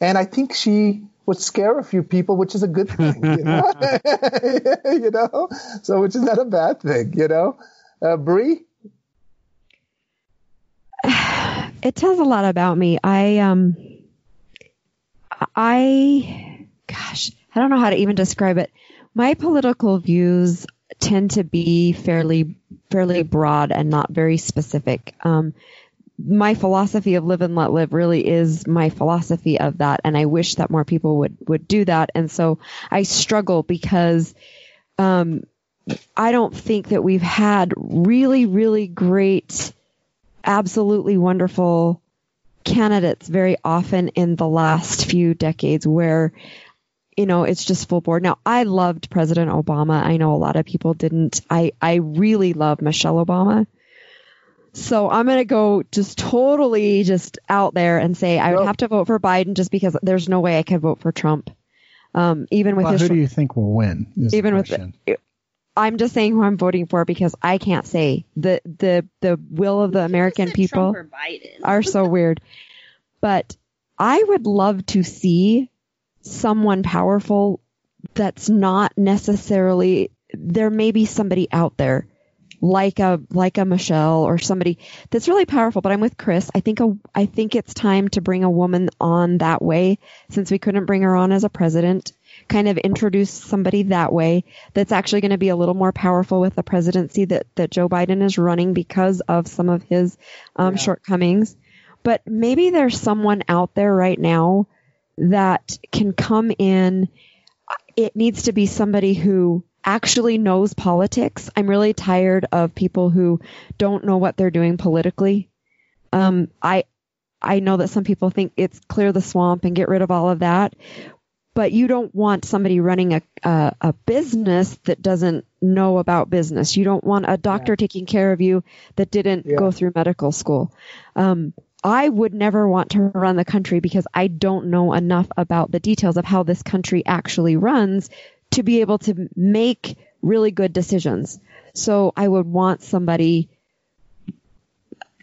And I think she would scare a few people, which is a good thing, you know, *laughs* *laughs* you know, so which is not a bad thing, you know. Uh, *sighs* it tells a lot about me. I um I gosh, I don't know how to even describe it. My political views tend to be fairly fairly broad and not very specific. Um my philosophy of live and let live really is my philosophy of that and I wish that more people would would do that and so I struggle because um I don't think that we've had really really great absolutely wonderful candidates very often in the last few decades where you know it's just full board. Now i loved president obama. I know a lot of people didn't. I i really love michelle obama. So i'm going to go just totally just out there and say i would have to vote for biden just because there's no way i could vote for trump. Um, even with Well, his who do you think will win? even with I'm just saying who I'm voting for because I can't say. The the the will of the American people are so *laughs* weird. But I would love to see someone powerful that's not necessarily there may be somebody out there like a like a Michelle or somebody that's really powerful. But I'm with Chris. I think a I think it's time to bring a woman on that way since we couldn't bring her on as a president kind of introduce somebody that way that's actually going to be a little more powerful with the presidency that that Joe Biden is running because of some of his um, shortcomings but maybe there's someone out there right now that can come in. It needs to be somebody who actually knows politics. I'm really tired of people who don't know what they're doing politically. Um, I, I know that some people think it's clear the swamp and get rid of all of that, but you don't want somebody running a, a, a business that doesn't know about business. You don't want a doctor taking care of you that didn't Yeah. go through medical school. Um, I would never want to run the country because I don't know enough about the details of how this country actually runs to be able to make really good decisions. So I would want somebody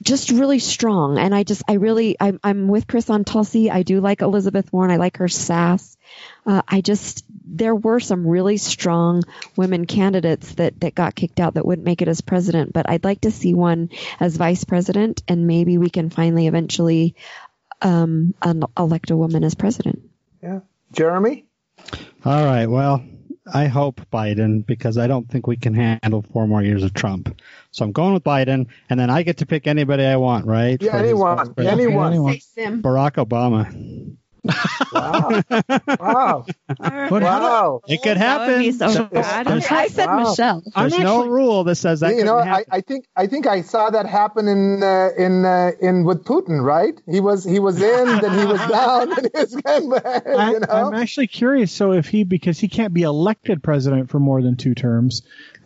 just really strong. And I just, I really, I'm, I'm with Chris on Tulsi. I do like Elizabeth Warren. I like her sass. Uh, I just, there were some really strong women candidates that, that got kicked out that wouldn't make it as president, but I'd like to see one as vice president and maybe we can finally eventually, um, elect a woman as president. Yeah. Jeremy? All right. Well, I hope Biden because I don't think we can handle four more years of Trump. So I'm going with Biden, and then I get to pick anybody I want, right? Yeah, anyone. Anyone. Anyone. Barack Obama. Wow. Wow. But Wow. It could That would be happen. so There's- bad. there's- I said Wow. Michelle. There's I'm no actually- rule that says that you know, I. I think I think I saw that happen in uh, in uh, in with Putin, right? He was he was in, then he was down, and he was getting *laughs* back. I, You know, I'm actually curious. So if he, because he can't be elected president for more than two terms,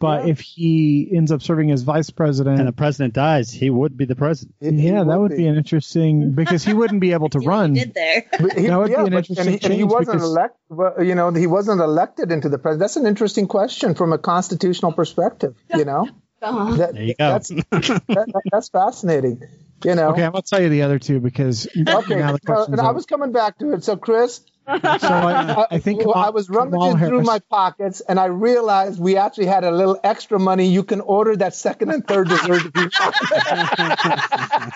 but Yeah. if he ends up serving as vice president, and the president dies, he would be the president. It- he yeah, that would be an interesting because he wouldn't be able *laughs* to run. there. But he, That would be an but- interesting and he, and he wasn't because- elect. well, You know, he wasn't elected into the president. That's an interesting question from a constitutional perspective. You know, *laughs* that, There you go. That's that, that- that's fascinating. You know. Okay, I'm gonna tell you the other two because Okay, now the uh, and I was coming back to it. So, Chris, so *laughs* I, I think well, I was rummaging through my pockets, and I realized we actually had a little extra money. You can order that second and third dessert if you want.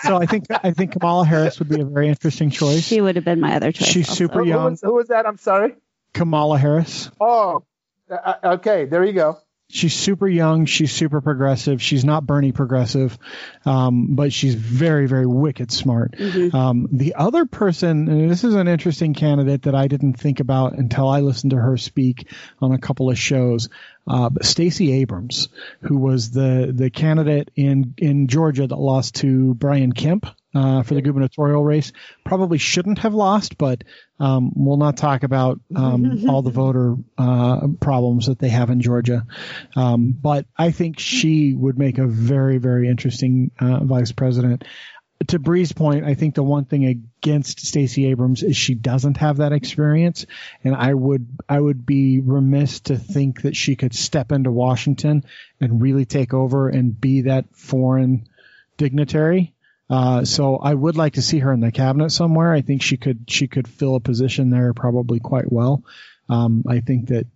*laughs* So I think I think Kamala Harris would be a very interesting choice. She would have been my other choice. She's also. super who, young. was, who was that? I'm sorry. Kamala Harris. Oh, uh, okay. There you go. She's super young. She's super progressive. She's not Bernie progressive, um, but she's very, very wicked smart. Um, the other person, and this is an interesting candidate that I didn't think about until I listened to her speak on a couple of shows. Uh, Stacey Abrams, who was the the candidate in in Georgia that lost to Brian Kemp uh, for the gubernatorial race, probably shouldn't have lost, but um, we'll not talk about um, *laughs* all the voter uh, problems that they have in Georgia. Um, but I think she would make a very, very interesting uh, vice president. To Bree's point, I think the one thing against Stacey Abrams is she doesn't have that experience, and I would I would be remiss to think that she could step into Washington and really take over and be that foreign dignitary. Uh, so I would like to see her in the cabinet somewhere. I think she could she could fill a position there probably quite well. Um, I think that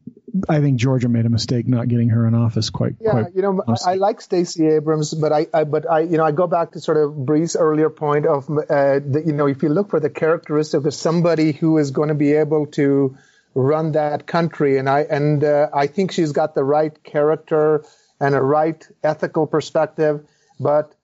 I think Georgia made a mistake not getting her in office quite Yeah, quite. you know, I, honestly. I like Stacey Abrams, but I, I, but I, you know, I go back to sort of Bree's earlier point of, uh, the, you know, if you look for the characteristic of somebody who is going to be able to run that country, and I, and uh, I think she's got the right character and a right ethical perspective, but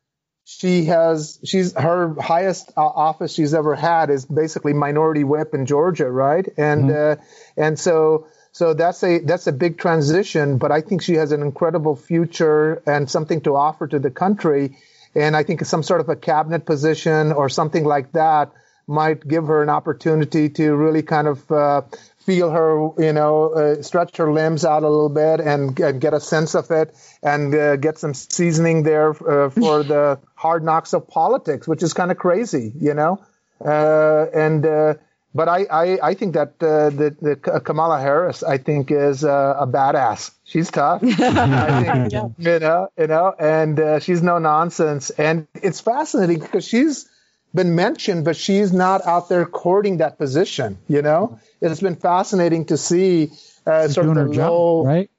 she has she's her highest uh, office she's ever had is basically minority whip in Georgia, right? And uh, and so so that's a that's a big transition, but I think she has an incredible future and something to offer to the country. And I think some sort of a cabinet position or something like that might give her an opportunity to really kind of uh, feel her, you know, uh, stretch her limbs out a little bit and, and get a sense of it and uh, get some seasoning there uh, for *laughs* the hard knocks of politics, which is kind of crazy, you know. Uh, and uh, but I, I, I think that uh, the, the Kamala Harris I think is uh, a badass. She's tough. *laughs* I think, you know, you know, and uh, she's no nonsense. And it's fascinating because she's been mentioned, but she's not out there courting that position. You know, it's been fascinating to see uh, She's sort of doing the her job, low. right?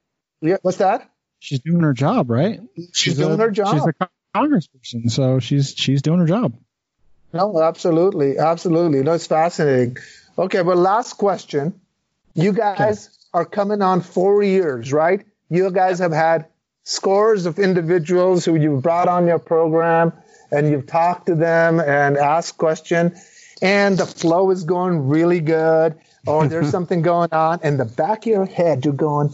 Yeah, what's that? She's doing her job, right? She's, doing her job. She's a congressperson, so she's she's doing her job. No, absolutely, absolutely. No, it's fascinating. Okay, but last question. You guys are coming on four years, right? You guys have had scores of individuals who you've brought on your program and you've talked to them and asked questions and the flow is going really good Oh, or there's something going on in the back of your head you're going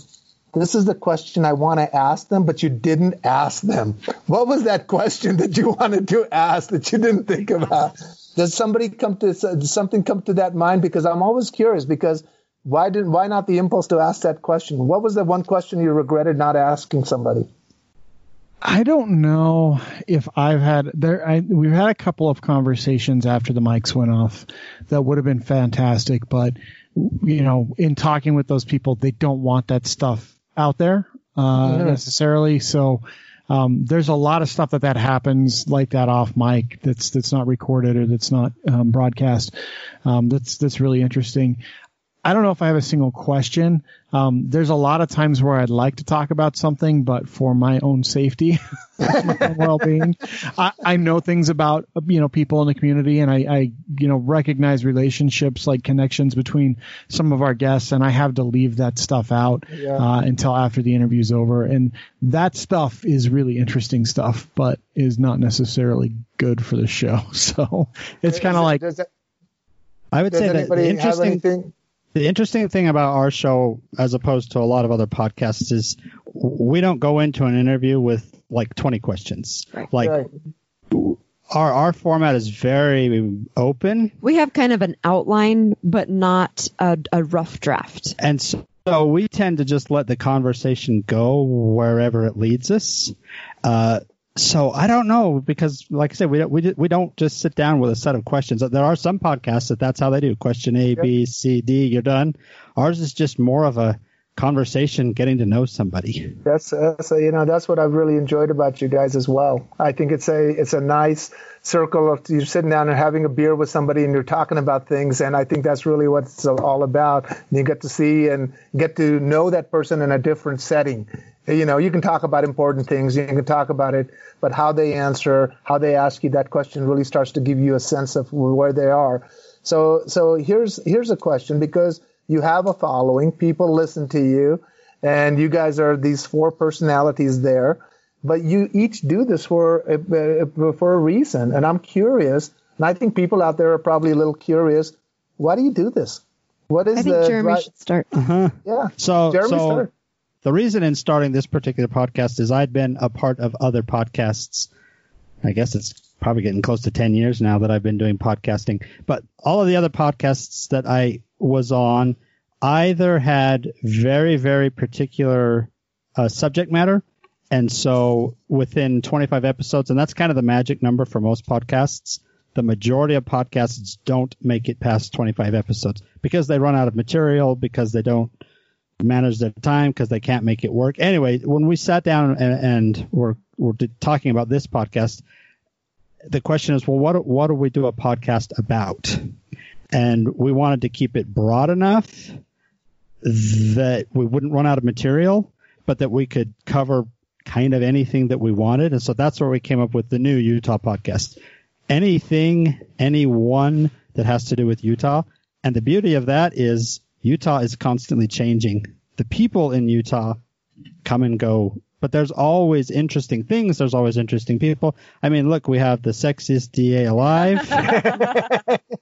this is the question I want to ask them, but you didn't ask them. What was that question that you *laughs* wanted to ask that you didn't think about? Does somebody come to does something come to that mind? Because I'm always curious. Because why didn't why not the impulse to ask that question? What was the one question you regretted not asking somebody? I don't know if I've had there. I, we've had a couple of conversations after the mics went off that would have been fantastic, but you know, in talking with those people, they don't want that stuff out there uh, necessarily. So um, there's a lot of stuff that that happens like that off mic that's that's not recorded or that's not um, broadcast. Um, that's that's really interesting. I don't know if I have a single question. Um, there's a lot of times where I'd like to talk about something, but for my own safety, *laughs* my own well-being, I, I know things about you know people in the community, and I, I you know recognize relationships like connections between some of our guests, and I have to leave that stuff out uh, until after the interview's over, and that stuff is really interesting stuff, but is not necessarily good for the show. *laughs* So it's kind of like Does that, I would Does say that the interesting anything? The interesting thing about our show, as opposed to a lot of other podcasts, is we don't go into an interview with like 20 questions. Like Right. our our format is very open, We have kind of an outline, but not a, a rough draft. and so, so we tend to just let the conversation go wherever it leads us. Uh, so I don't know because, like I said, we don't, we we don't just sit down with a set of questions. There are some podcasts that that's how they do. Question A, B, C, D. You're done. Ours is just more of a conversation, getting to know somebody. That's, that's you know that's what I've really enjoyed about you guys as well. I think it's a it's a nice circle of you're sitting down and having a beer with somebody and you're talking about things, and I think that's really what it's all about. You get to see and get to know that person in a different setting. You know, you can talk about important things, you can talk about it, but how they answer, how they ask you that question really starts to give you a sense of where they are. So, so here's here's a question because you have a following, people listen to you, and you guys are these four personalities there, but you each do this for a, for a reason, and I'm curious, and I think people out there are probably a little curious. Why do you do this? What is I think the Jeremy dri- should start. Uh-huh. yeah? So, Jeremy, so start. The reason in starting this particular podcast is I'd been a part of other podcasts. I guess it's probably getting close to 10 years now that I've been doing podcasting. But all of the other podcasts that I was on either had very, very particular uh, subject matter. And so within 25 episodes, and that's kind of the magic number for most podcasts, the majority of podcasts don't make it past 25 episodes because they run out of material, because they don't manage their time because they can't make it work. Anyway, when we sat down and, and we're, we're talking about this podcast, the question is, well, what, what do we do a podcast about? And we wanted to keep it broad enough that we wouldn't run out of material, but that we could cover kind of anything that we wanted. And so that's where we came up with the new Utah podcast. Anything, anyone that has to do with Utah. And the beauty of that is Utah is constantly changing. The people in Utah come and go, but there's always interesting things. There's always interesting people. I mean, look, we have the sexiest DA alive.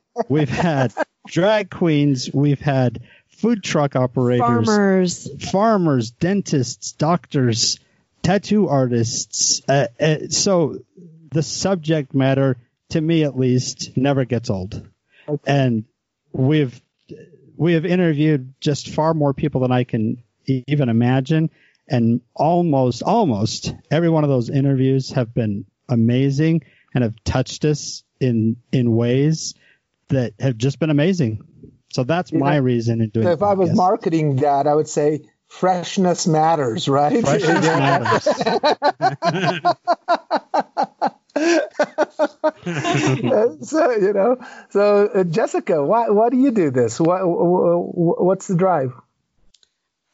*laughs* We've had drag queens. We've had food truck operators, Farmers. farmers, dentists, doctors, tattoo artists. Uh, uh, so the subject matter, to me at least, never gets old. And we've we have interviewed just far more people than I can even imagine, and almost almost every one of those interviews have been amazing and have touched us in in ways that have just been amazing. So that's my reason in doing. So if I was marketing that, I would say freshness matters, right? Freshness *laughs* matters. *laughs* *laughs* so you know, so uh, Jessica, why why do you do this? What wh- what's the drive?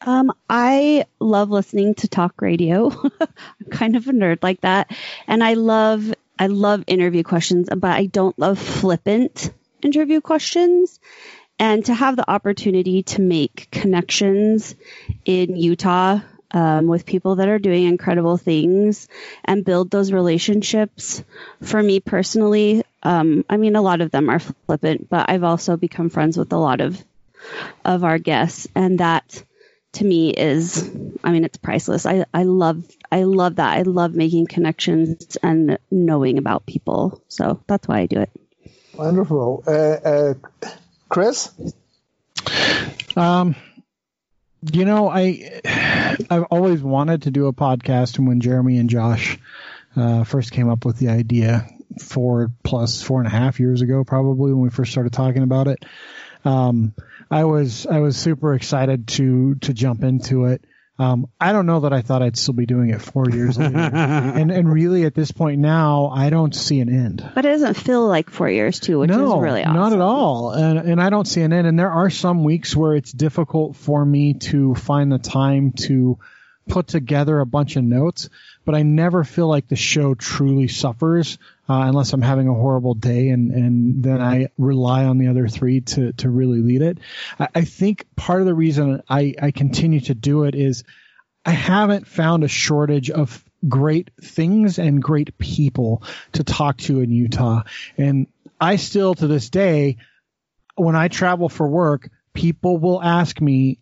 Um, I love listening to talk radio. *laughs* I'm kind of a nerd like that. And I love, I love interview questions, but I don't love flippant interview questions. And to have the opportunity to make connections in Utah um, with people that are doing incredible things and build those relationships. For me personally, um, I mean, a lot of them are flippant, but I've also become friends with a lot of of our guests, and that to me is I mean it's priceless. I, I love I love that. I love making connections and knowing about people. So that's why I do it. Wonderful, uh, uh, Chris. Um, you know, I I've always wanted to do a podcast, and when Jeremy and Josh uh, first came up with the idea, four plus four and a half years ago, probably when we first started talking about it, um, I was I was super excited to to jump into it. Um, I don't know that I thought I'd still be doing it four years later, *laughs* and and really at this point now, I don't see an end But it doesn't feel like four years too, which no, is really awesome. not at all. And, and I don't see an end. And there are some weeks where it's difficult for me to find the time to put together a bunch of notes, but I never feel like the show truly suffers uh, unless I'm having a horrible day, and, and then I rely on the other three to, to really lead it. I, I think part of the reason I, I continue to do it is I haven't found a shortage of great things and great people to talk to in Utah. And I still, to this day, when I travel for work, people will ask me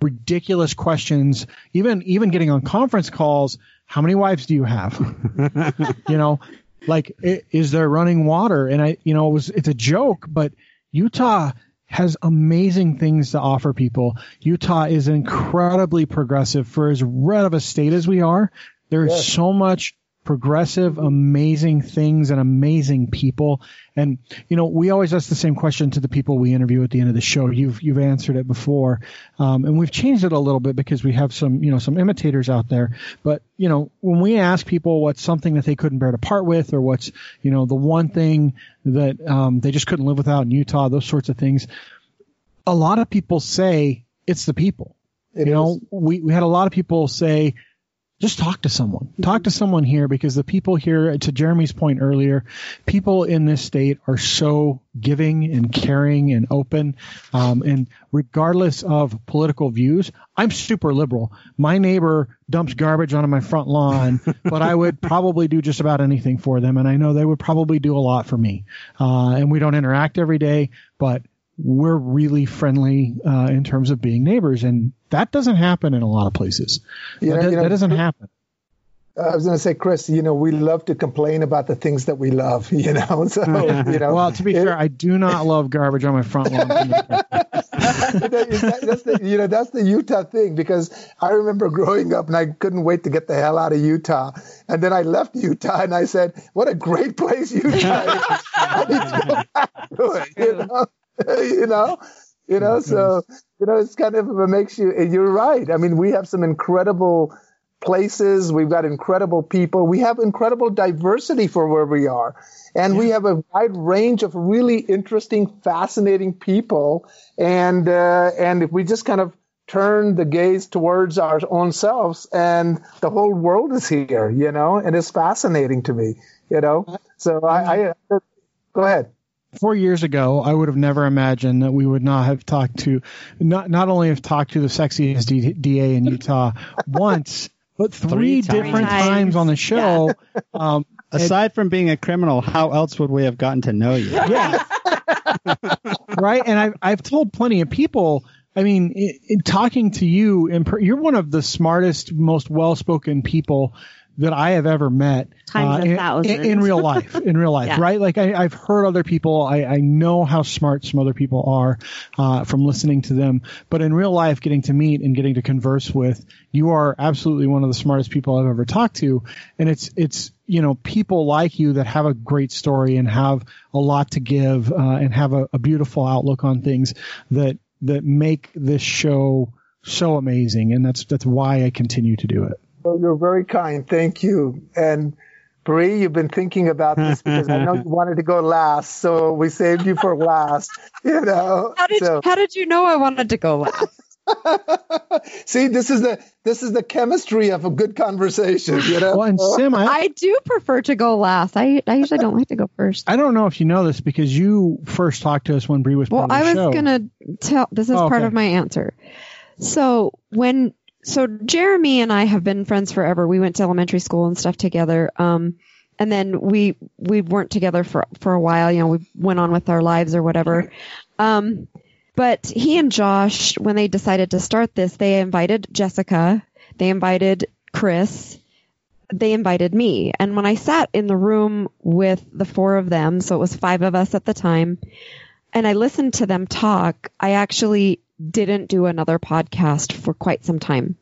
ridiculous questions. Even even getting on conference calls, how many wives do you have? *laughs* you know, like i- is there running water? And I, you know, it was it's a joke, but Utah has amazing things to offer people. Utah is incredibly progressive for as red of a state as we are. There is Yes. so much progressive, amazing things and amazing people. And you know, we always ask the same question to the people we interview at the end of the show. You've you've answered it before, um, and we've changed it a little bit because we have some you know some imitators out there. But you know, when we ask people what's something that they couldn't bear to part with, or what's you know the one thing that um, they just couldn't live without in Utah, those sorts of things, a lot of people say it's the people. It you know, we we had a lot of people say just talk to someone. Talk to someone here because the people here, to Jeremy's point earlier, people in this state are so giving and caring and open. Um, and regardless of political views, I'm super liberal. My neighbor dumps garbage onto my front lawn, *laughs* but I would probably do just about anything for them. And I know they would probably do a lot for me. Uh, and we don't interact every day, but we're really friendly uh, in terms of being neighbors, and that doesn't happen in a lot of places. You that, you know, that doesn't happen. I was going to say, Chris, you know, we love to complain about the things that we love, *laughs* you know. So, *laughs* you know, Well, to be it- fair, I do not love garbage on my front lawn. *laughs* that- that's the you know that's the Utah thing because I remember growing up and I couldn't wait to get the hell out of Utah, and then I left Utah and I said, "What a great place Utah is! I need to go back to it." You know, *laughs* you know, you know. So you know, it's kind of it makes you. You're right. I mean, we have some incredible places. We've got incredible people. We have incredible diversity for where we are. And we have a wide range of really interesting, fascinating people. And, uh, and if we just kind of turn the gaze towards our own selves and the whole world is here, you know, and it's fascinating to me, you know? So I, I go ahead. Four years ago, I would have never imagined that we would not have talked to, not not only have talked to the sexiest D- DA in Utah *laughs* once, but three, Three times. different times. times on the show. *laughs* Um, Aside from being a criminal, how else would we have gotten to know you? yeah. *laughs* right. And I've, I've told plenty of people, I mean, in, in talking to you, in, per- you're one of the smartest, most well-spoken people that I have ever met. A in, in, real *laughs* life, in real life, Yeah. right? Like I, I've heard other people, I, I know how smart some other people are, uh, from listening to them, but in real life, getting to meet and getting to converse with, you are absolutely one of the smartest people I've ever talked to. And it's, it's, you know, people like you that have a great story and have a lot to give, uh, and have a, a beautiful outlook on things that, that make this show so amazing. And that's, that's why I continue to do it. Well, you're very kind. Thank you. And Bree, you've been thinking about this because I know you *laughs* wanted to go last, so we saved you for last. *laughs* You know. How did so, how did you know I wanted to go last? *laughs* see, this is the this is the chemistry of a good conversation. You know. Well, and Sim, I, I do prefer to go last. I I usually don't like to go first. I don't know if you know this because you first talked to us when Bree was Well, part of I was show. gonna tell. This is Oh, part okay. of my answer. So when so Jeremy and I have been friends forever. We went to elementary school and stuff together. Um, and then we we weren't together for for a while. You know, we went on with our lives or whatever. Um, but he and Josh, when they decided to start this, they invited Jessica, they invited Chris, they invited me. And when I sat in the room with the four of them, so it was five of us at the time, and I listened to them talk, I actually didn't do another podcast for quite some time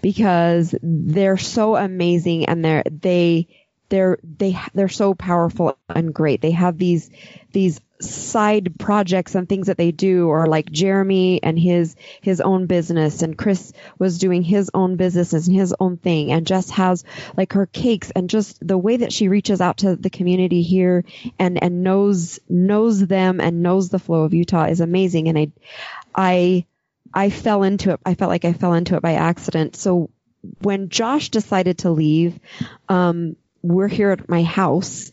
because they're so amazing and they're they they're they they're so powerful and great. They have these these side projects and things that they do or like Jeremy and his his own business and Chris was doing his own business and his own thing and Jess has like her cakes and just the way that she reaches out to the community here and and knows knows them and knows the flow of Utah is amazing and I I I fell into it I felt like I fell into it by accident so when Josh decided to leave um we're here at my house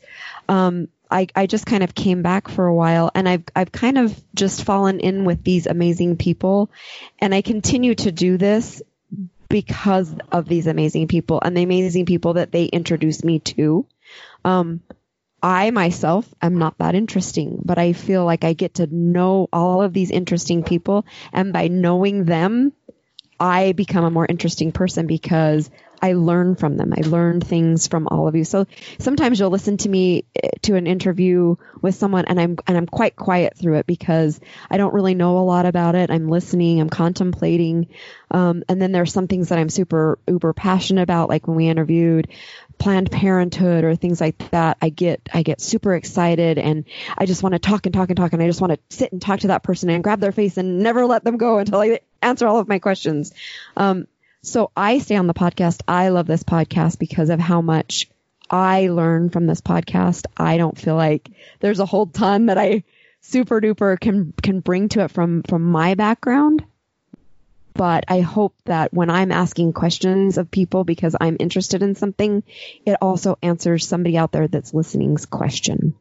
um I, I just kind of came back for a while and I've, I've kind of just fallen in with these amazing people and I continue to do this because of these amazing people and the amazing people that they introduced me to. Um, I myself am not that interesting, but I feel like I get to know all of these interesting people. And by knowing them, I become a more interesting person because I learn from them. I learn things from all of you. So sometimes you'll listen to me eh, to an interview with someone and I'm, and I'm quite quiet through it because I don't really know a lot about it. I'm listening, I'm contemplating. Um, and then there's some things that I'm super uber passionate about, like when we interviewed Planned Parenthood or things like that, I get I get super excited and I just want to talk and talk and talk and I just want to sit and talk to that person and grab their face and never let them go until I answer all of my questions. Um, so I stay on the podcast. I love this podcast because of how much I learn from this podcast. I don't feel like there's a whole ton that I super duper can can bring to it from from my background but I hope that when I'm asking questions of people because I'm interested in something, it also answers somebody out there that's listening's question.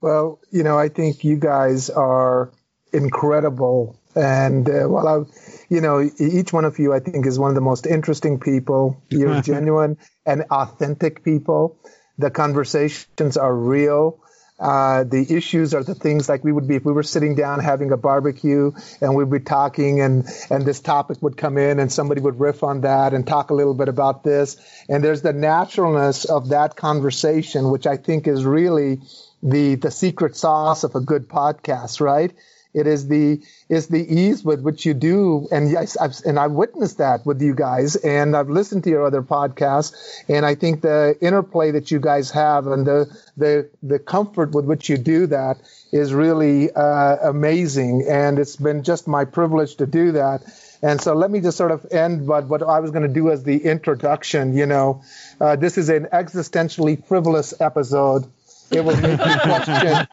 Well, you know, I think you guys are incredible. And uh, well, I, you know, each one of you, I think, is one of the most interesting people. *laughs* You're genuine and authentic people. The conversations are real. Uh, the issues are the things like we would be if we were sitting down having a barbecue and we'd be talking and and this topic would come in and somebody would riff on that and talk a little bit about this and there's the naturalness of that conversation which I think is really the the secret sauce of a good podcast right it is the is the ease with which you do, and yes, I've, and I've witnessed that with you guys, and I've listened to your other podcasts, and I think the interplay that you guys have and the the the comfort with which you do that is really uh, amazing, and it's been just my privilege to do that. And so let me just sort of end but what I was going to do as the introduction. You know, uh, this is an existentially frivolous episode. It will make you question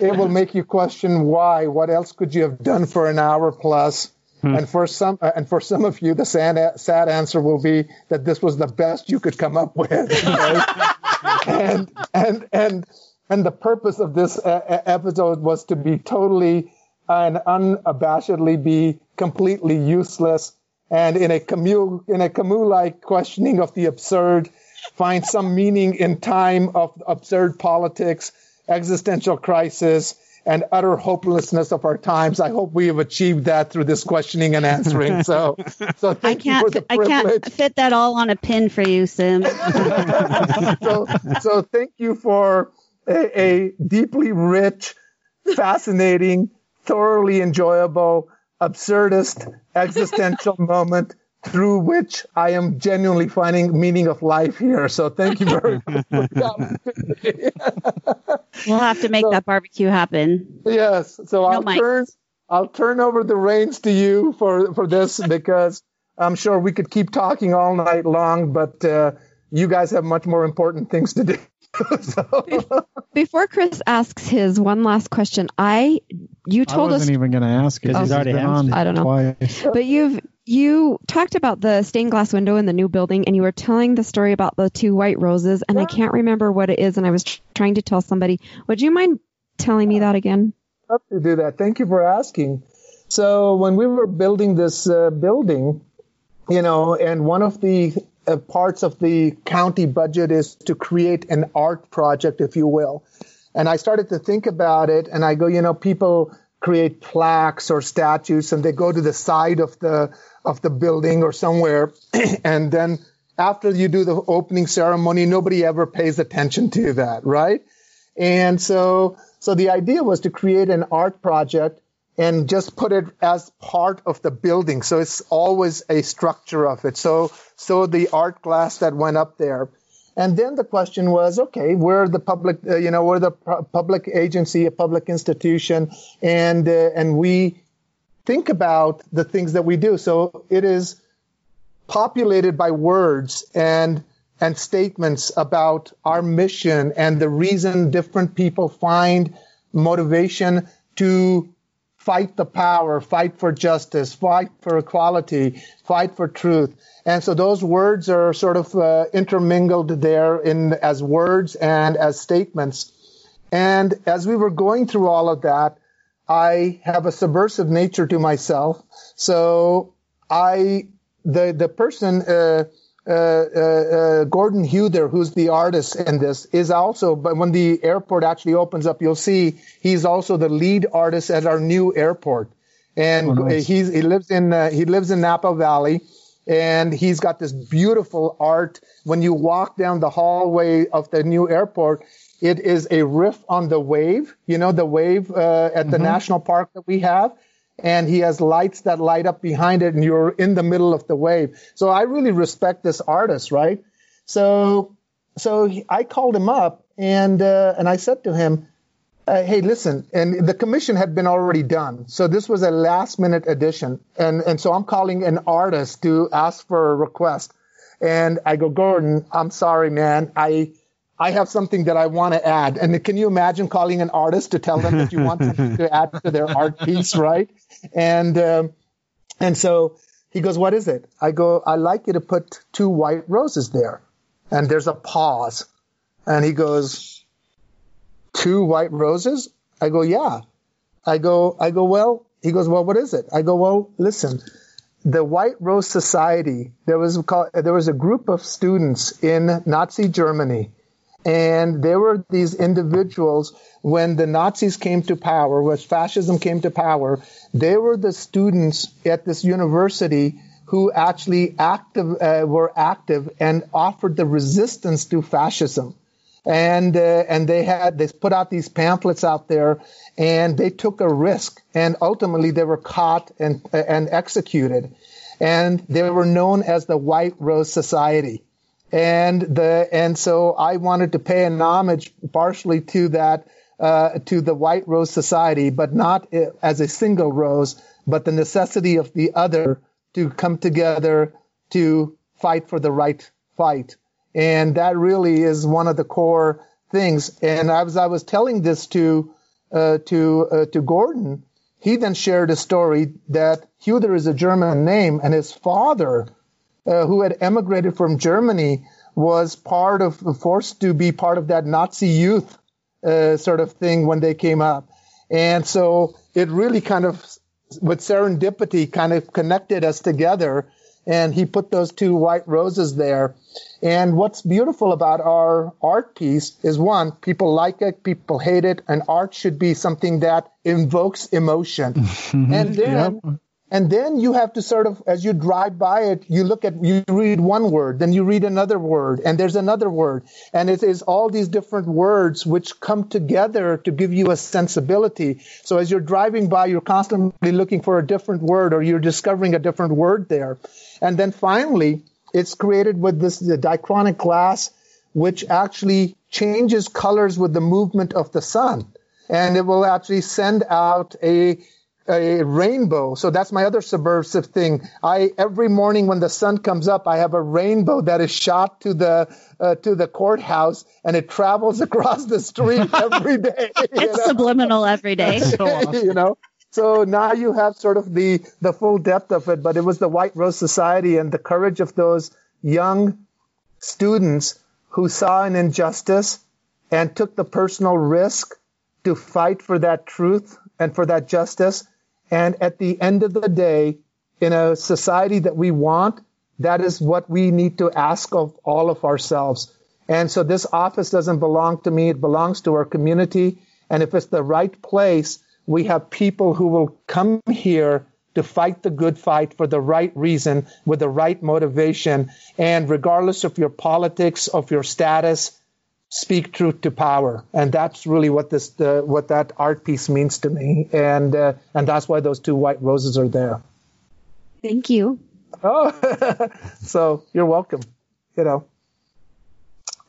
*laughs* it will make you question why. What else could you have done for an hour plus? Hmm. And for some, uh, and for some of you, the sad, sad answer will be that this was the best you could come up with. *laughs* and and and and the purpose of this uh, episode was to be totally and unabashedly be completely useless and in a Camus in a Camus like questioning of the absurd, find some meaning in time of absurd politics existential crisis, and utter hopelessness of our times. I hope we have achieved that through this questioning and answering. So, so *laughs* I can't, I can't fit that all on a pin for you, Sim. *laughs* so, so thank you for a, a deeply rich, fascinating, thoroughly enjoyable, absurdist existential *laughs* moment through which I am genuinely finding meaning of life here. So thank you very *laughs* much. we'll have to make so, that barbecue happen. Yes. So no I'll turn I'll turn over the reins to you for for this because I'm sure we could keep talking all night long, but uh, you guys have much more important things to do. *laughs* so. Before Chris asks his one last question, I you told I wasn't us even going to ask because he's already on. I don't know, twice. but you've you talked about the stained glass window in the new building and you were telling the story about the two white roses and I can't remember what it is and I was trying to tell somebody. Would you mind telling me that again? Love to do that. Thank you for asking. So when we were building this uh, building, you know, and one of the uh, parts of the county budget is to create an art project, if you will. And I started to think about it and I go, you know, people create plaques or statues and they go to the side of the of the building or somewhere. *clears throat* And then after you do the opening ceremony nobody ever pays attention to that right? And so so the idea was to create an art project and just put it as part of the building. So it's always a structure of it. So so the art glass that went up there. And then the question was, okay, we're the public, uh, you know, we're the public agency, a public institution, and uh, and we think about the things that we do. So it is populated by words and and statements about our mission and the reason different people find motivation to fight the power, fight for justice, fight for equality, fight for truth. And so those words are sort of uh, intermingled there in as words and as statements. And as we were going through all of that, I have a subversive nature to myself. So I, the, the person, uh, uh, uh, Gordon Huether, who's the artist in this, is also. But when the airport actually opens up, you'll see he's also the lead artist at our new airport, and Oh, nice. he's he lives in uh, he lives in Napa Valley, and he's got this beautiful art. When you walk down the hallway of the new airport, it is a riff on the wave. You know the wave uh, at the national park that we have. And he has lights that light up behind it and you're in the middle of the wave. So i really respect this artist right? So so he, i called him up and uh, and i said to him uh, hey listen and the commission had been already done. So this was a last minute addition. And and so i'm calling an artist to ask for a request. And i go gordon i'm sorry man. I I have something that I want to add. And can you imagine calling an artist to tell them that you want something to *laughs* add to their art piece, right? And um, and so he goes, "What is it?" I go, "I like you to put two white roses there." And there's a pause, and he goes, two white roses?" I go, "Yeah." I go, I go, "Well," he goes, "Well, what is it?" I go, "Well, listen." The White Rose Society. There was there was a group of students in Nazi Germany and there were these individuals when the Nazis came to power, when fascism came to power, they were the students at this university who actually active, uh, were active and offered the resistance to fascism. And, uh, and they had, they put out these pamphlets out there and they took a risk and ultimately they were caught and, and executed. And they were known as the White Rose Society and the and so I wanted to pay an homage partially to that uh, to the White Rose Society, but not as a single rose, but the necessity of the other to come together to fight for the right fight, and that really is one of the core things. And as I was telling this to uh, to uh, to Gordon, he then shared a story that Huether is a German name, and his father uh, who had emigrated from Germany was part of forced to be part of that Nazi youth uh, sort of thing when they came up, and so it really kind of with serendipity kind of connected us together. And he put those two white roses there. And what's beautiful about our art piece is one, people like it, people hate it, and art should be something that invokes emotion. *laughs* and then and then you have to sort of, as you drive by it, you look at, you read one word, then you read another word, and there's another word. And it is all these different words which come together to give you a sensibility. So as you're driving by, you're constantly looking for a different word or you're discovering a different word there. And then finally, it's created with this dichroic glass, which actually changes colors with the movement of the sun. And it will actually send out a a rainbow. So that's my other subversive thing. I every morning when the sun comes up, I have a rainbow that is shot to the uh, to the courthouse, and it travels *laughs* across the street every day. *laughs* It's know? subliminal every day. *laughs* you know. So now you have sort of the the full depth of it. But it was the White Rose Society and the courage of those young students who saw an injustice and took the personal risk to fight for that truth and for that justice. And at the end of the day, in a society that we want, that is what we need to ask of all of ourselves. And so this office doesn't belong to me, it belongs to our community. And if it's the right place, we have people who will come here to fight the good fight for the right reason with the right motivation. And regardless of your politics, of your status, speak truth to power, and that's really what this uh, what that art piece means to me, and uh, and that's why those two white roses are there. Thank you. Oh, *laughs* so you're welcome. You know,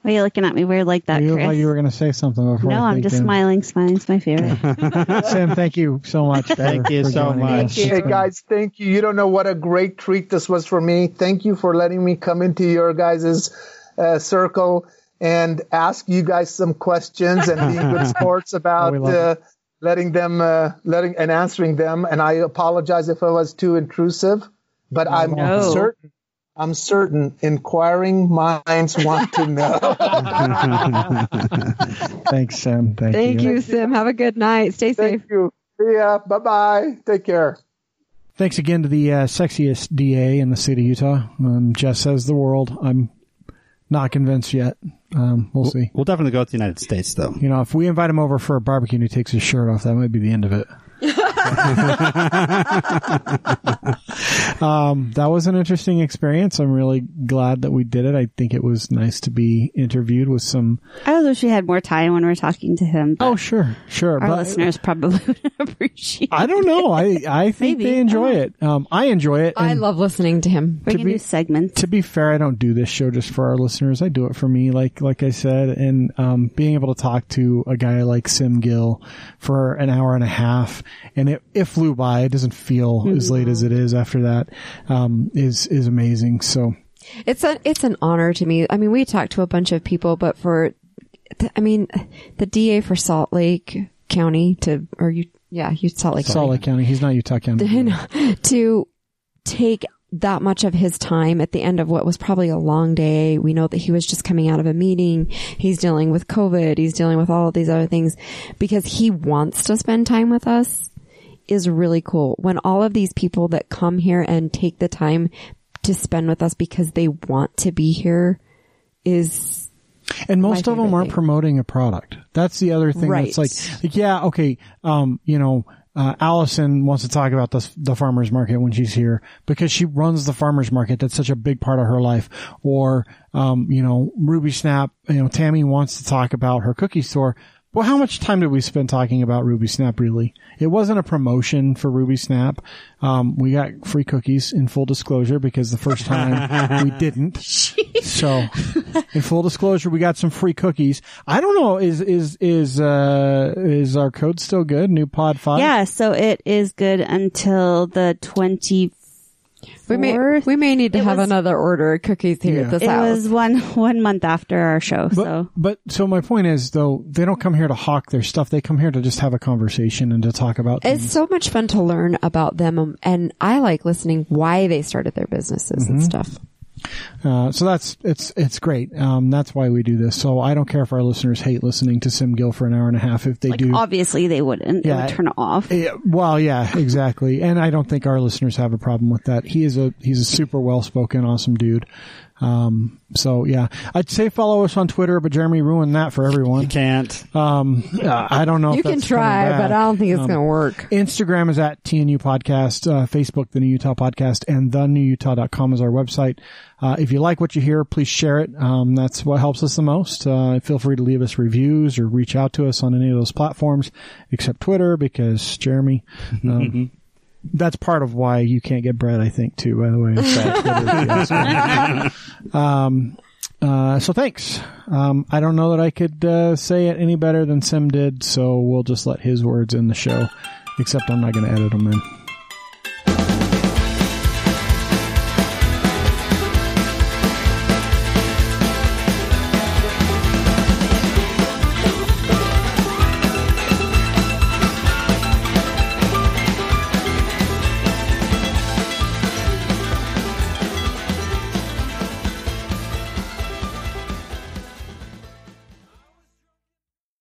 Why are you looking at me weird like that, you Chris? you were going to say something before. no, I I'm just Jim. smiling. Smiling's my favorite. *laughs* Sam, thank you so much. *laughs* for- Thank you for so much. us. hey guys, thank you. You don't know what a great treat this was for me. Thank you for letting me come into your guys' uh, circle and ask you guys some questions and being good *laughs* sports about we love uh, letting them uh, letting and answering them. And I apologize if I was too intrusive, but I'm certain. I'm certain inquiring minds want to know. *laughs* *laughs* Thanks, Sam. Thank, Thank you, Sim. Have a good night. Stay safe. You. See ya. Bye bye. Take care. Thanks again to the uh, sexiest DA in the state of Utah. Um, Jess says the world. I'm not convinced yet. Um, we'll see. We'll definitely go to the United States, though. You know, if we invite him over for a barbecue and he takes his shirt off, that might be the end of it. *laughs* um, that was an interesting experience. I'm really glad that we did it. I think it was nice to be interviewed with some. I was wish we had more time when we're talking to him. Oh, sure, sure. our but listeners probably *laughs* would appreciate. I don't know. I I think Maybe. they enjoy it. Um, I enjoy it. I love listening to him. We to can be- do segments. to be fair, I don't do this show just for our listeners. I do it for me, like like I said, and um, being able to talk to a guy like Sim Gill for an hour and a half, and it, it flew by. It doesn't feel as late as it is after that. Um, is is amazing. So It's a it's an honor to me. I mean, we talked to a bunch of people, but for I mean, the DA for Salt Lake County to or you yeah, you Salt Lake Salt Lake County. He's not Utah County. *laughs* I to take that much of his time at the end of what was probably a long day. We know that he was just coming out of a meeting. He's dealing with COVID. He's dealing with all of these other things because he wants to spend time with us is really cool. When all of these people that come here and take the time to spend with us because they want to be here is And most of them aren't thing. promoting a product. That's the other thing Right. that's like, like, yeah, okay, um, you know, uh, Allison wants to talk about the, the farmer's market when she's here because she runs the farmer's market. That's such a big part of her life. Or, um, you know, Ruby Snap, you know, Tammy wants to talk about her cookie store. Well, how much time did we spend talking about Ruby Snap really? It wasn't a promotion for Ruby Snap. Um, we got free cookies in full disclosure because the first time we *laughs* didn't. So, in full disclosure, we got some free cookies. I don't know. Is, is, is, uh, is our code still good? New pod five? yeah, so it is good until the twenty we may we may need to It have was- another order of cookies here Yeah. at this It house. was one one month after our show. But, so but, so my point is though, they don't come here to hawk their stuff. They come here to just have a conversation and to talk about things. It's so much fun to learn about them, um, and I like listening why they started their businesses Mm-hmm. and stuff. Uh, so that's it's it's great. Um, that's why we do this. So I don't care if our listeners hate listening to Sim Gill for an hour and a half. If they like do, obviously they wouldn't. Yeah. It would turn it off. Yeah, well, yeah, exactly. And I don't think our listeners have a problem with that. He is a he's a super well spoken, awesome dude. Um, so yeah, I'd say follow us on Twitter, but Jeremy ruined that for everyone. You can't. Um, uh, I don't know. You if can that's try, but I don't think it's Um, going to work. Instagram is at TNU Podcast, uh, Facebook, The New Utah Podcast, and thenewutah.com is our website. Uh, if you like what you hear, please share it. Um, that's what helps us the most. Uh, feel free to leave us reviews or reach out to us on any of those platforms, except Twitter, because Jeremy, um, *laughs* that's part of why you can't get bread, I think, too, by the way. is that Twitter fiasco. um, uh, so thanks. Um, I don't know that I could, uh, say it any better than Sim did, so we'll just let his words in the show, except I'm not going to edit them in.